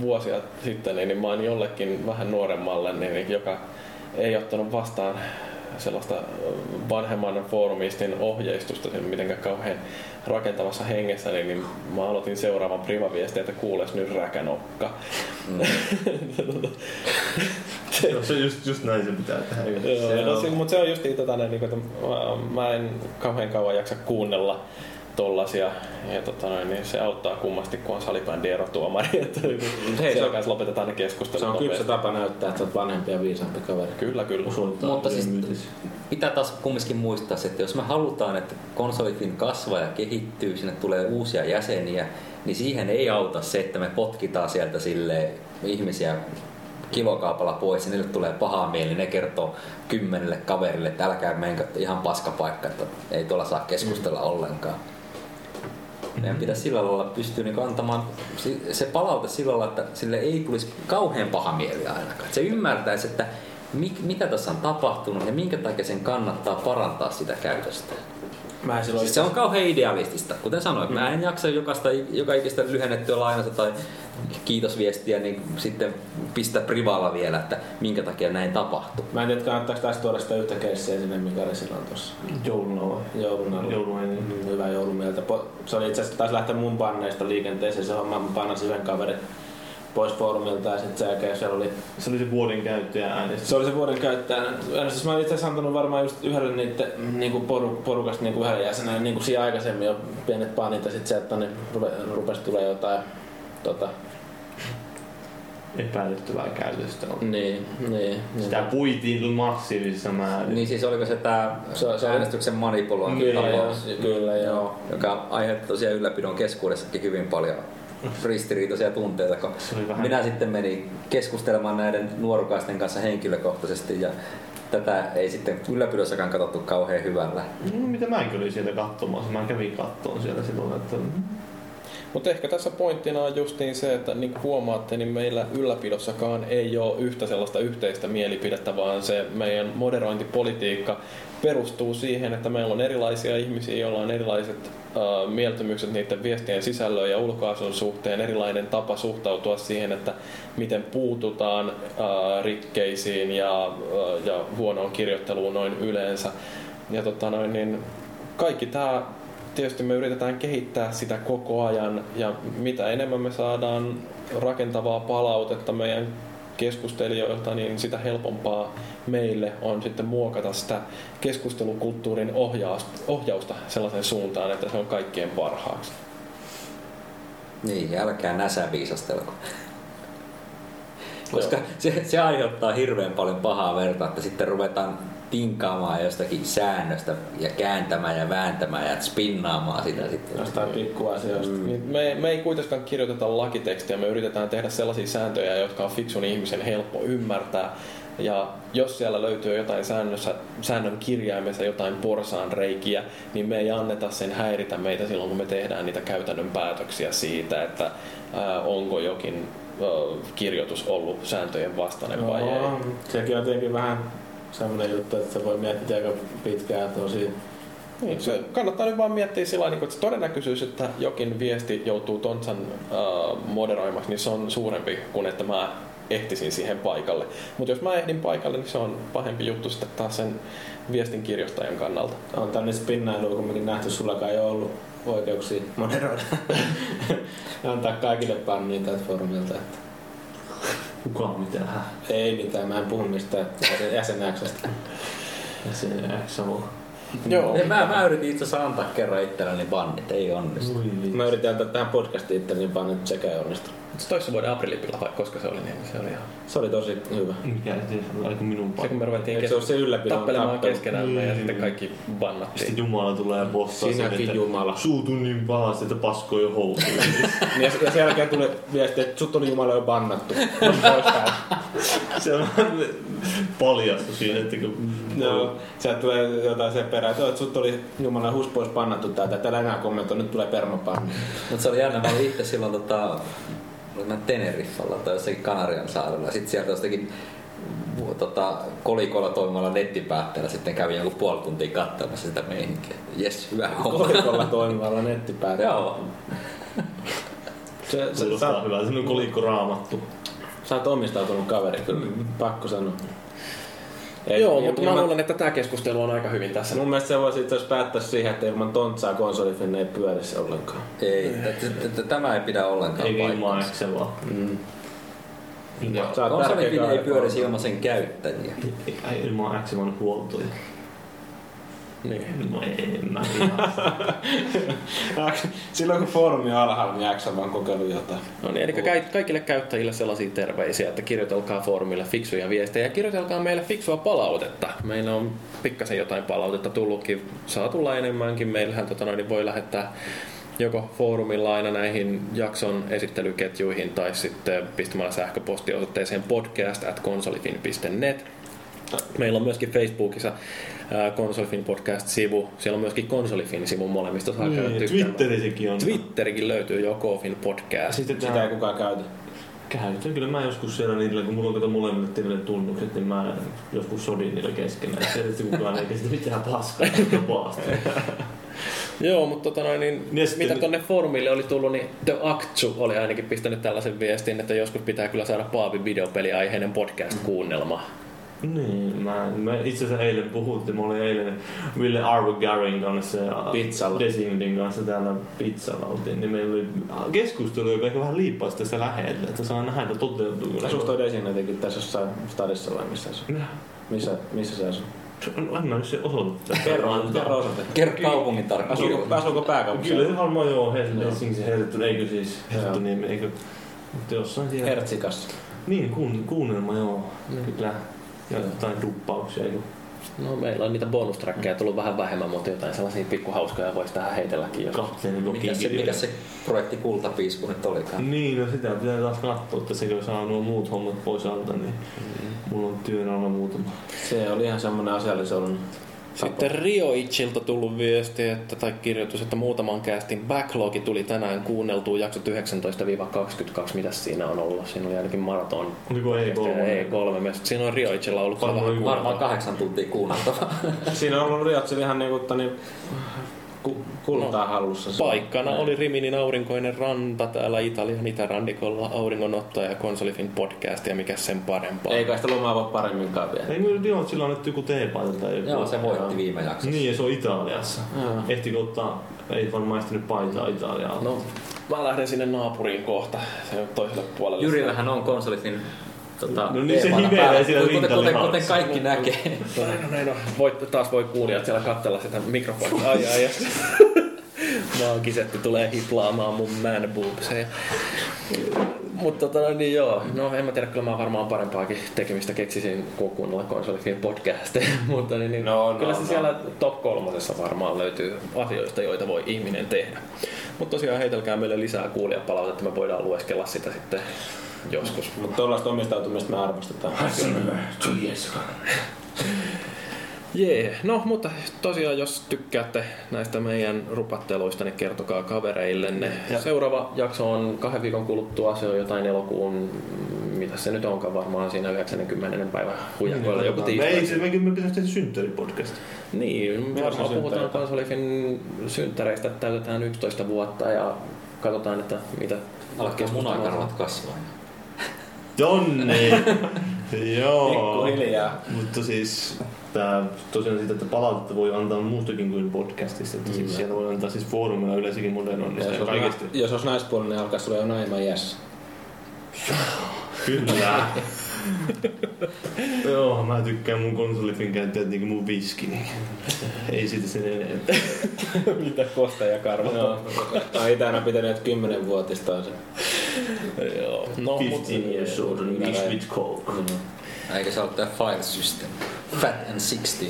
vuosia sitten, niin, niin mä oon jollekin vähän nuoremmalle, niin, niin, joka ei ottanut vastaan sellaista vanhemman foorumistin ohjeistusta sen mitenkään kauhean rakentavassa hengessä, niin, niin mä aloitin seuraavan privaviestin, että kuules nyt räkänokka. Mm. Joo, se just, just näin se pitää tehdä. Joo, Se no, on- siis, mutta se on just niin, että mä, mä en kauhean kauan jaksa kuunnella tollasia. Ja tota, noin, niin se auttaa kummasti, kun on salibändi erotuomari. Että Hei, se se on- kanssa lopetetaan ne keskustelut. Se on kypsä nopeasti. tapa näyttää, että olet vanhempi ja viisaampi kaveri. Kyllä, kyllä. osoittaa Mutta siis pitää taas kumminkin muistaa, se, että jos me halutaan, että konsolifin kasvaa ja kehittyy, sinne tulee uusia jäseniä, niin siihen ei auta se, että me potkitaan sieltä sille ihmisiä kilokaupalla pois ja niille tulee paha mieli, ne kertoo kymmenelle kaverille, että älkää menkö, ihan paskapaikka, että ei tuolla saa keskustella ollenkaan. Meidän pitäisi sillä lailla pystyä niin antamaan se palaute sillä lailla, että sille ei tulisi kauhean paha mieli ainakaan. Se ymmärtäisi, että mik, mitä tässä on tapahtunut ja minkä takia sen kannattaa parantaa sitä käytöstä. Mä en silloin Siis se on kauhean idealistista. Kuten sanoin, mä en jaksa jokaista, joka ikistä lyhennettyä lainasta tai kiitosviestiä, niin sitten pistää privalla vielä, että minkä takia näin tapahtuu. Mä en tiedä, kannattaako tästä tuoda sitä yhtä keissiä sinne, mikä oli silloin tuossa Jouluna vai? joulun alla. Joulun ennen. Mm, Hyvä joulumieltä. Se oli itse asiassa taas lähteä mun panneista liikenteeseen. Se homma, mä pannasin yhden kaverin pois foorumilta ja sitten sen jälkeen siellä oli Se oli se vuoden käyttäjä äänestys. se oli se vuoden käyttäjän äänestys. Mä olin itse asiassa antanut varmaan just yhdelle niitä niinku poru, porukasta niinku yhdelle jäsenelle niinku siinä aikaisemmin jo pienet panit ja sitten sieltä niin rupe, rupesi tulee jotain tota, Epäilyttävää käytöstä on. niin, niin, Sitä puitiin massiivisessa määrin. Niin siis oliko se tää Se- se- äänestyksen manipulointi Kyllä, kyllä, joo. Joka aiheutti tosiaan ylläpidon keskuudessakin hyvin paljon ristiriitaisia tunteita, kun minä sitten menin keskustelemaan näiden nuorukaisten kanssa henkilökohtaisesti ja tätä ei sitten ylläpidossakaan katsottu kauhean hyvällä. No, mitä mäkin olin sieltä katsomassa. Mä kävin kattoon siellä silloin, että Mutta ehkä tässä pointtina on justiin se, että niin kuin huomaatte, niin meillä ylläpidossakaan ei ole yhtä sellaista yhteistä mielipidettä, vaan se meidän moderointipolitiikka perustuu siihen, että meillä on erilaisia ihmisiä, joilla on erilaiset mieltymykset niiden viestien sisällön ja ulkoasun suhteen, erilainen tapa suhtautua siihen, että miten puututaan rikkeisiin ja, ja huonoon kirjoitteluun noin yleensä. Ja tota noin, niin kaikki tämä tietysti me yritetään kehittää sitä koko ajan ja mitä enemmän me saadaan rakentavaa palautetta meidän keskustelijoilta, niin sitä helpompaa meille on sitten muokata sitä keskustelukulttuurin ohjausta, ohjausta sellaiseen suuntaan, että se on kaikkien parhaaksi. Niin, älkää näsää viisastelko. Koska se, se aiheuttaa hirveän paljon pahaa verta, että sitten ruvetaan tinkaamaan jostakin säännöstä ja kääntämään ja vääntämään ja spinnaamaan sitä sitten. Jostain pikkuasioista. Mm. Niin Me, me ei kuitenkaan kirjoiteta lakitekstiä, me yritetään tehdä sellaisia sääntöjä, jotka on fiksun ihmisen helppo ymmärtää. Ja jos siellä löytyy jotain säännössä, säännön kirjaimessa jotain porsaan reikiä, niin me ei anneta sen häiritä meitä silloin, kun me tehdään niitä käytännön päätöksiä siitä, että ää, onko jokin ää, kirjoitus ollut sääntöjen vastainen vai ei. Joo, sekin on tietenkin vähän semmoinen juttu, että se voi miettiä aika pitkään tosi. Niin, se kannattaa nyt vaan miettiä sillä lailla, että se todennäköisyys, että jokin viesti joutuu Tontsan äh, moderoimaksi, niin se on suurempi kuin että mä ehtisin siihen paikalle. Mutta jos mä ehdin paikalle, niin se on pahempi juttu sitten taas sen viestin kirjoittajan kannalta. On tänne spinnailua kumminkin nähty, sullakaan ei ole ollut oikeuksia moderoida. antaa kaikille panniin tältä foorumilta. Että kukaan mitään. ei mitään, mä en puhu mistään jäsen- jäsenäksestä. X on Joo. Ja mä, mä yritin itse asiassa antaa kerran itselleni bannit, ei onnistu. Mä yritin antaa tähän podcastiin itselleni pannin, mutta sekään ei onnistu. Toissa vuoden aprilipilla vai koska se oli, niin se oli ihan... Se oli tosi hyvä. Mikä se oliko minun Se kun paikka? me ruvettiin Eikö se se ylläpidon tappelemaan tappelu? keskenään ja Mm. sitten kaikki Sitten bannattiin. Jumala tulee ja bossaa sen, Sinäkin että Jumala. Suutu niin pahasti, että paskoi housuun. Niin, Ja, ja sen jälkeen tuli viesti, että sut oli Jumala jo bannattu. Se on paljastu siinä, että kun... Joo, sieltä tulee jotain sen perään, että, "Joo, että sut oli Jumala hus pois pannattu täältä, että älä enää kommentoi, nyt tulee permapanni. Mutta se oli jännä, mä olin itse silloin tota, mä Teneriffalla tai jossakin Kanarian saarella. Sitten sieltä jostakin vu- tota, kolikolla toimivalla nettipäätteellä sitten kävin joku puoli tuntia katsomassa sitä meininkiä. Jes, hyvä homma. Kolikolla toimivalla nettipäätä. Joo. Se, se, sä, Kuulostaa hyvältä, semmoinen kolikko raamattu. sä oot omistautunut kaveri, kyllä. Pakko sanoa. Ei, Joo, ja- mutta ja mä luulen, että tämä keskustelu on aika hyvin tässä. Mun mielestä se voisi itse asiassa päättää siihen, että ilman tontsaa konsolifinne ei pyörisi ollenkaan. Ei, tämä ei pidä ollenkaan Eikä ilman. Excelaa. Mm. Konsolifin tärkeä ei pyörisi ilman sen käyttäjiä. ei, ilman Excelan huoltoja. Niin. No en mä. Silloin kun foorumi on alhaalla, niin X vaan kokeillut jotain. No niin, eli ka- kaikille käyttäjille sellaisia terveisiä, että kirjoitelkaa foorumille fiksuja viestejä ja kirjoitelkaa meille fiksua palautetta. Meillä on pikkasen jotain palautetta tullutkin, saa tulla enemmänkin. Meillähän tota noin, voi lähettää joko foorumilla aina näihin jakson esittelyketjuihin tai sitten pistämällä sähköpostiosoitteeseen podcast at konsolifin.net. Meillä on myöskin Facebookissa Konsolifin podcast-sivu. Siellä on myöskin Konsolifin-sivu molemmista saa Niin, tykkäämään. Twitterissäkin on. Twitterikin löytyy jo Kofin podcast. Sitten Sitä ei kukaan käytä. käytän. Kyllä mä joskus siellä niillä, kun mulla on kato molemmille tilille tunnukset, niin mä joskus sodin niillä keskenään. Tietysti kukaan ei kestä mitään paskaa. Joo, mutta tota noin, niin, Niin ja mitä tonne foorumille oli tullut, niin The Aktsu oli ainakin pistänyt tällaisen viestin, että joskus pitää kyllä saada Paavin videopeliaiheinen podcast-kuunnelma. Niin, mä, mä itse asiassa eilen puhuttiin, mä olin eilen Ville Arvo Garin kanssa ja Pizzalla. Desingdin kanssa täällä pizzalla oltiin, niin meillä oli keskustelu, joka ehkä vähän liippasi tässä lähellä, että saa nähdä, että toteutuu. Asuuko toi Desin jotenkin tässä jossain stadissa vai missä asuu? Missä, missä se asuu? Anna nyt se osoite. Kerro, kerro osoite. Kerro kaupungin tarkkaan. Asuuko, asuuko pääkaupungissa? Kyllä se varmaan joo. Helsinki, Helsinki, eikö siis Helsinki, eikö? Mutta jossain siellä. Hertsikas. Niin, kuun, kuunnelma joo, kyllä. Ja jotain duppauksia, eikö? No meillä on niitä bonustrackeja tullut vähän vähemmän, mutta jotain sellaisia pikkuhauskoja voisi tähän heitelläkin. Jos... Kapteeni Mikä se, mikä se projekti Kultapiisku nyt olikaan? Niin, no sitä pitää taas katsoa, että sekö saa nuo muut hommat pois alta, niin mulla on työn alla muutama. Se oli ihan semmonen asiallisen Sitten Rio Itchiltä tullut viesti, että, tai kirjoitus, että muutaman kästin backlogi tuli tänään kuunneltua jaksot 19-22. Mitäs siinä on ollut? Siinä oli ainakin maraton. Oliko E3? E3. Mielestäni Siinä on Rio Itchillä ollut Varmaan vähän Varmaan kahdeksan tuntia kuunneltavaa. Siinä on ollut Riotsil ihan niinku niin, ku, kultaa hallussa. se on. Paikkana oli Riminin aurinkoinen ranta täällä Italian itärannikolla, auringonotto ja konsolifin podcast ja mikä sen parempaa. Ei kai sitä lomaa voi paremminkaan vielä. Ei kyllä Dion, sillä on annettu joku teepaita tai joku. Joo, se voitti viime jaksossa. Niin, ja se on Italiassa. Joo. Ehtikö ottaa, ei varmaan ehtinyt paitaa Italiaa. No, mä lähden sinne naapuriin kohta, se on toiselle puolelle. Jyrillähän on konsolifin tota, No niin, se päällä. siellä kuten, kuten, kuten kaikki näkee. Näin on, näin on. Voit, taas voi kuulijat siellä katsella sitä mikrofonia. Ai ai, ja maagisetti tulee hiplaamaan mun man boobseja. Mutta tota, niin joo, no en mä tiedä, kyllä mä varmaan parempaakin tekemistä keksisin kuin kuunnella konsolifin podcasteja, mutta niin, niin No, no, kyllä se no. siellä top kolmosessa varmaan löytyy asioista, joita voi ihminen tehdä. Mutta tosiaan heitelkää meille lisää kuulijapalautetta, me voidaan lueskella sitä sitten joskus. Mutta tuollaista omistautumista me arvostetaan. Jee, no mutta tosiaan jos tykkäätte näistä meidän rupatteluista, niin kertokaa kavereillenne. Ja- Seuraava jakso on kahden viikon kuluttua, se on jotain elokuun, mitä se nyt onkaan varmaan siinä 90. päivä huijakoilla joku Me ei tiistai. se, me pitäisi tehdä synttäripodcast. Niin, Milloin varmaan puhutaan konsolifin synttäreistä, että täytetään 11 vuotta ja katsotaan, että mitä Alkaa munakarvat kasvaa. Jonni! Joo. Pikkuhiljaa. Mutta siis tää, tosiaan siitä, että palautetta voi antaa muustakin kuin podcastista. Että siis siellä voi antaa siis foorumilla yleensäkin modernoinnista Jos ja olisi, kaikesta. jos olisi naispuolinen, niin alkaisi sulla jo naima iässä. Kyllä. Joo, mä tykkään mun konsolifin käyttäjät niinku mun viski. Niin. Ei siitä sen enempää. mitä kosta ja karva. Joo. Mä oon itänä pitänyt 10 vuotista se. Joo. No, mut, 15 years old and mixed with coke. Eikä se ole tää file system. Fat and 16.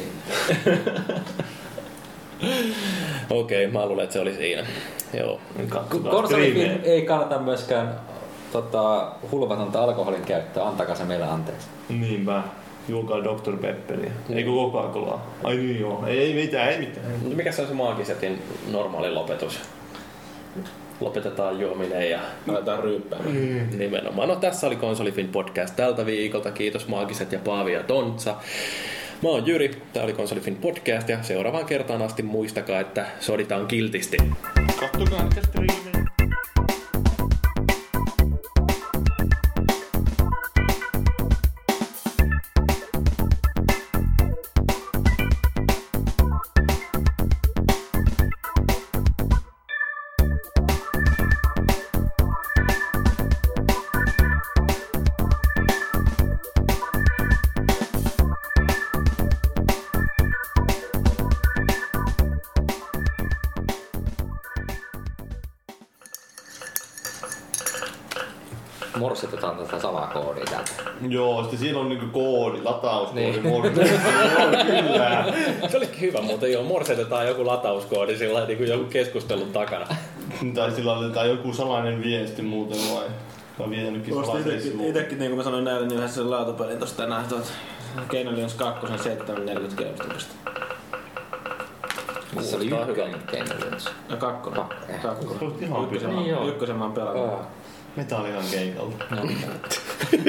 Okei, mä luulen, että se oli siinä. Joo. Striimejä. ei kannata myöskään tota, hulvatonta alkoholin käyttöä. Antakaa se meille anteeksi. Niinpä. Julkaa Dr. Pepperia. Eikö Coca-Colaa? Ai niin joo. Ei, ei mitään, ei mitään. Mutta mikä se on se maagisetin normaali lopetus? Lopetetaan juominen ja Aletaan ryyppäämään. nimenomaan. No tässä oli Konsolifin podcast tältä viikolta. Kiitos Maagiset ja Paavi ja Tontsa. Mä oon Jyri, tää oli Konsolifin podcast ja seuraavaan kertaan asti muistakaa, että soditaan kiltisti. Kattokaa niitä striimejä. Joo, sitten siinä on niinku koodi, latauskoodi, Niin. Joo, kyllä. Se olikin hyvä, mutta joo, morsetetaan joku latauskoodi sillä lailla, niin kuin joku keskustelun takana. Tai sillä laitetaan joku salainen viesti muuten vai? Mä vien salaiseen sivuun. Itekin, niin kuin mä sanoin näille, niin yhdessä lautapelin tosta tänään tuot Keinolions 2 740 eurosta. Se oli ykkönen Kennedyns. Ja kakkonen. Kakkonen. Ihan Ykkösen, mä, Niin ykkösen mä oon pelannut. Metallihan keikalla.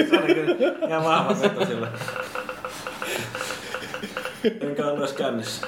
Se oli kyllä ihan vahva veto sille. Enkä ollut edes kännissä.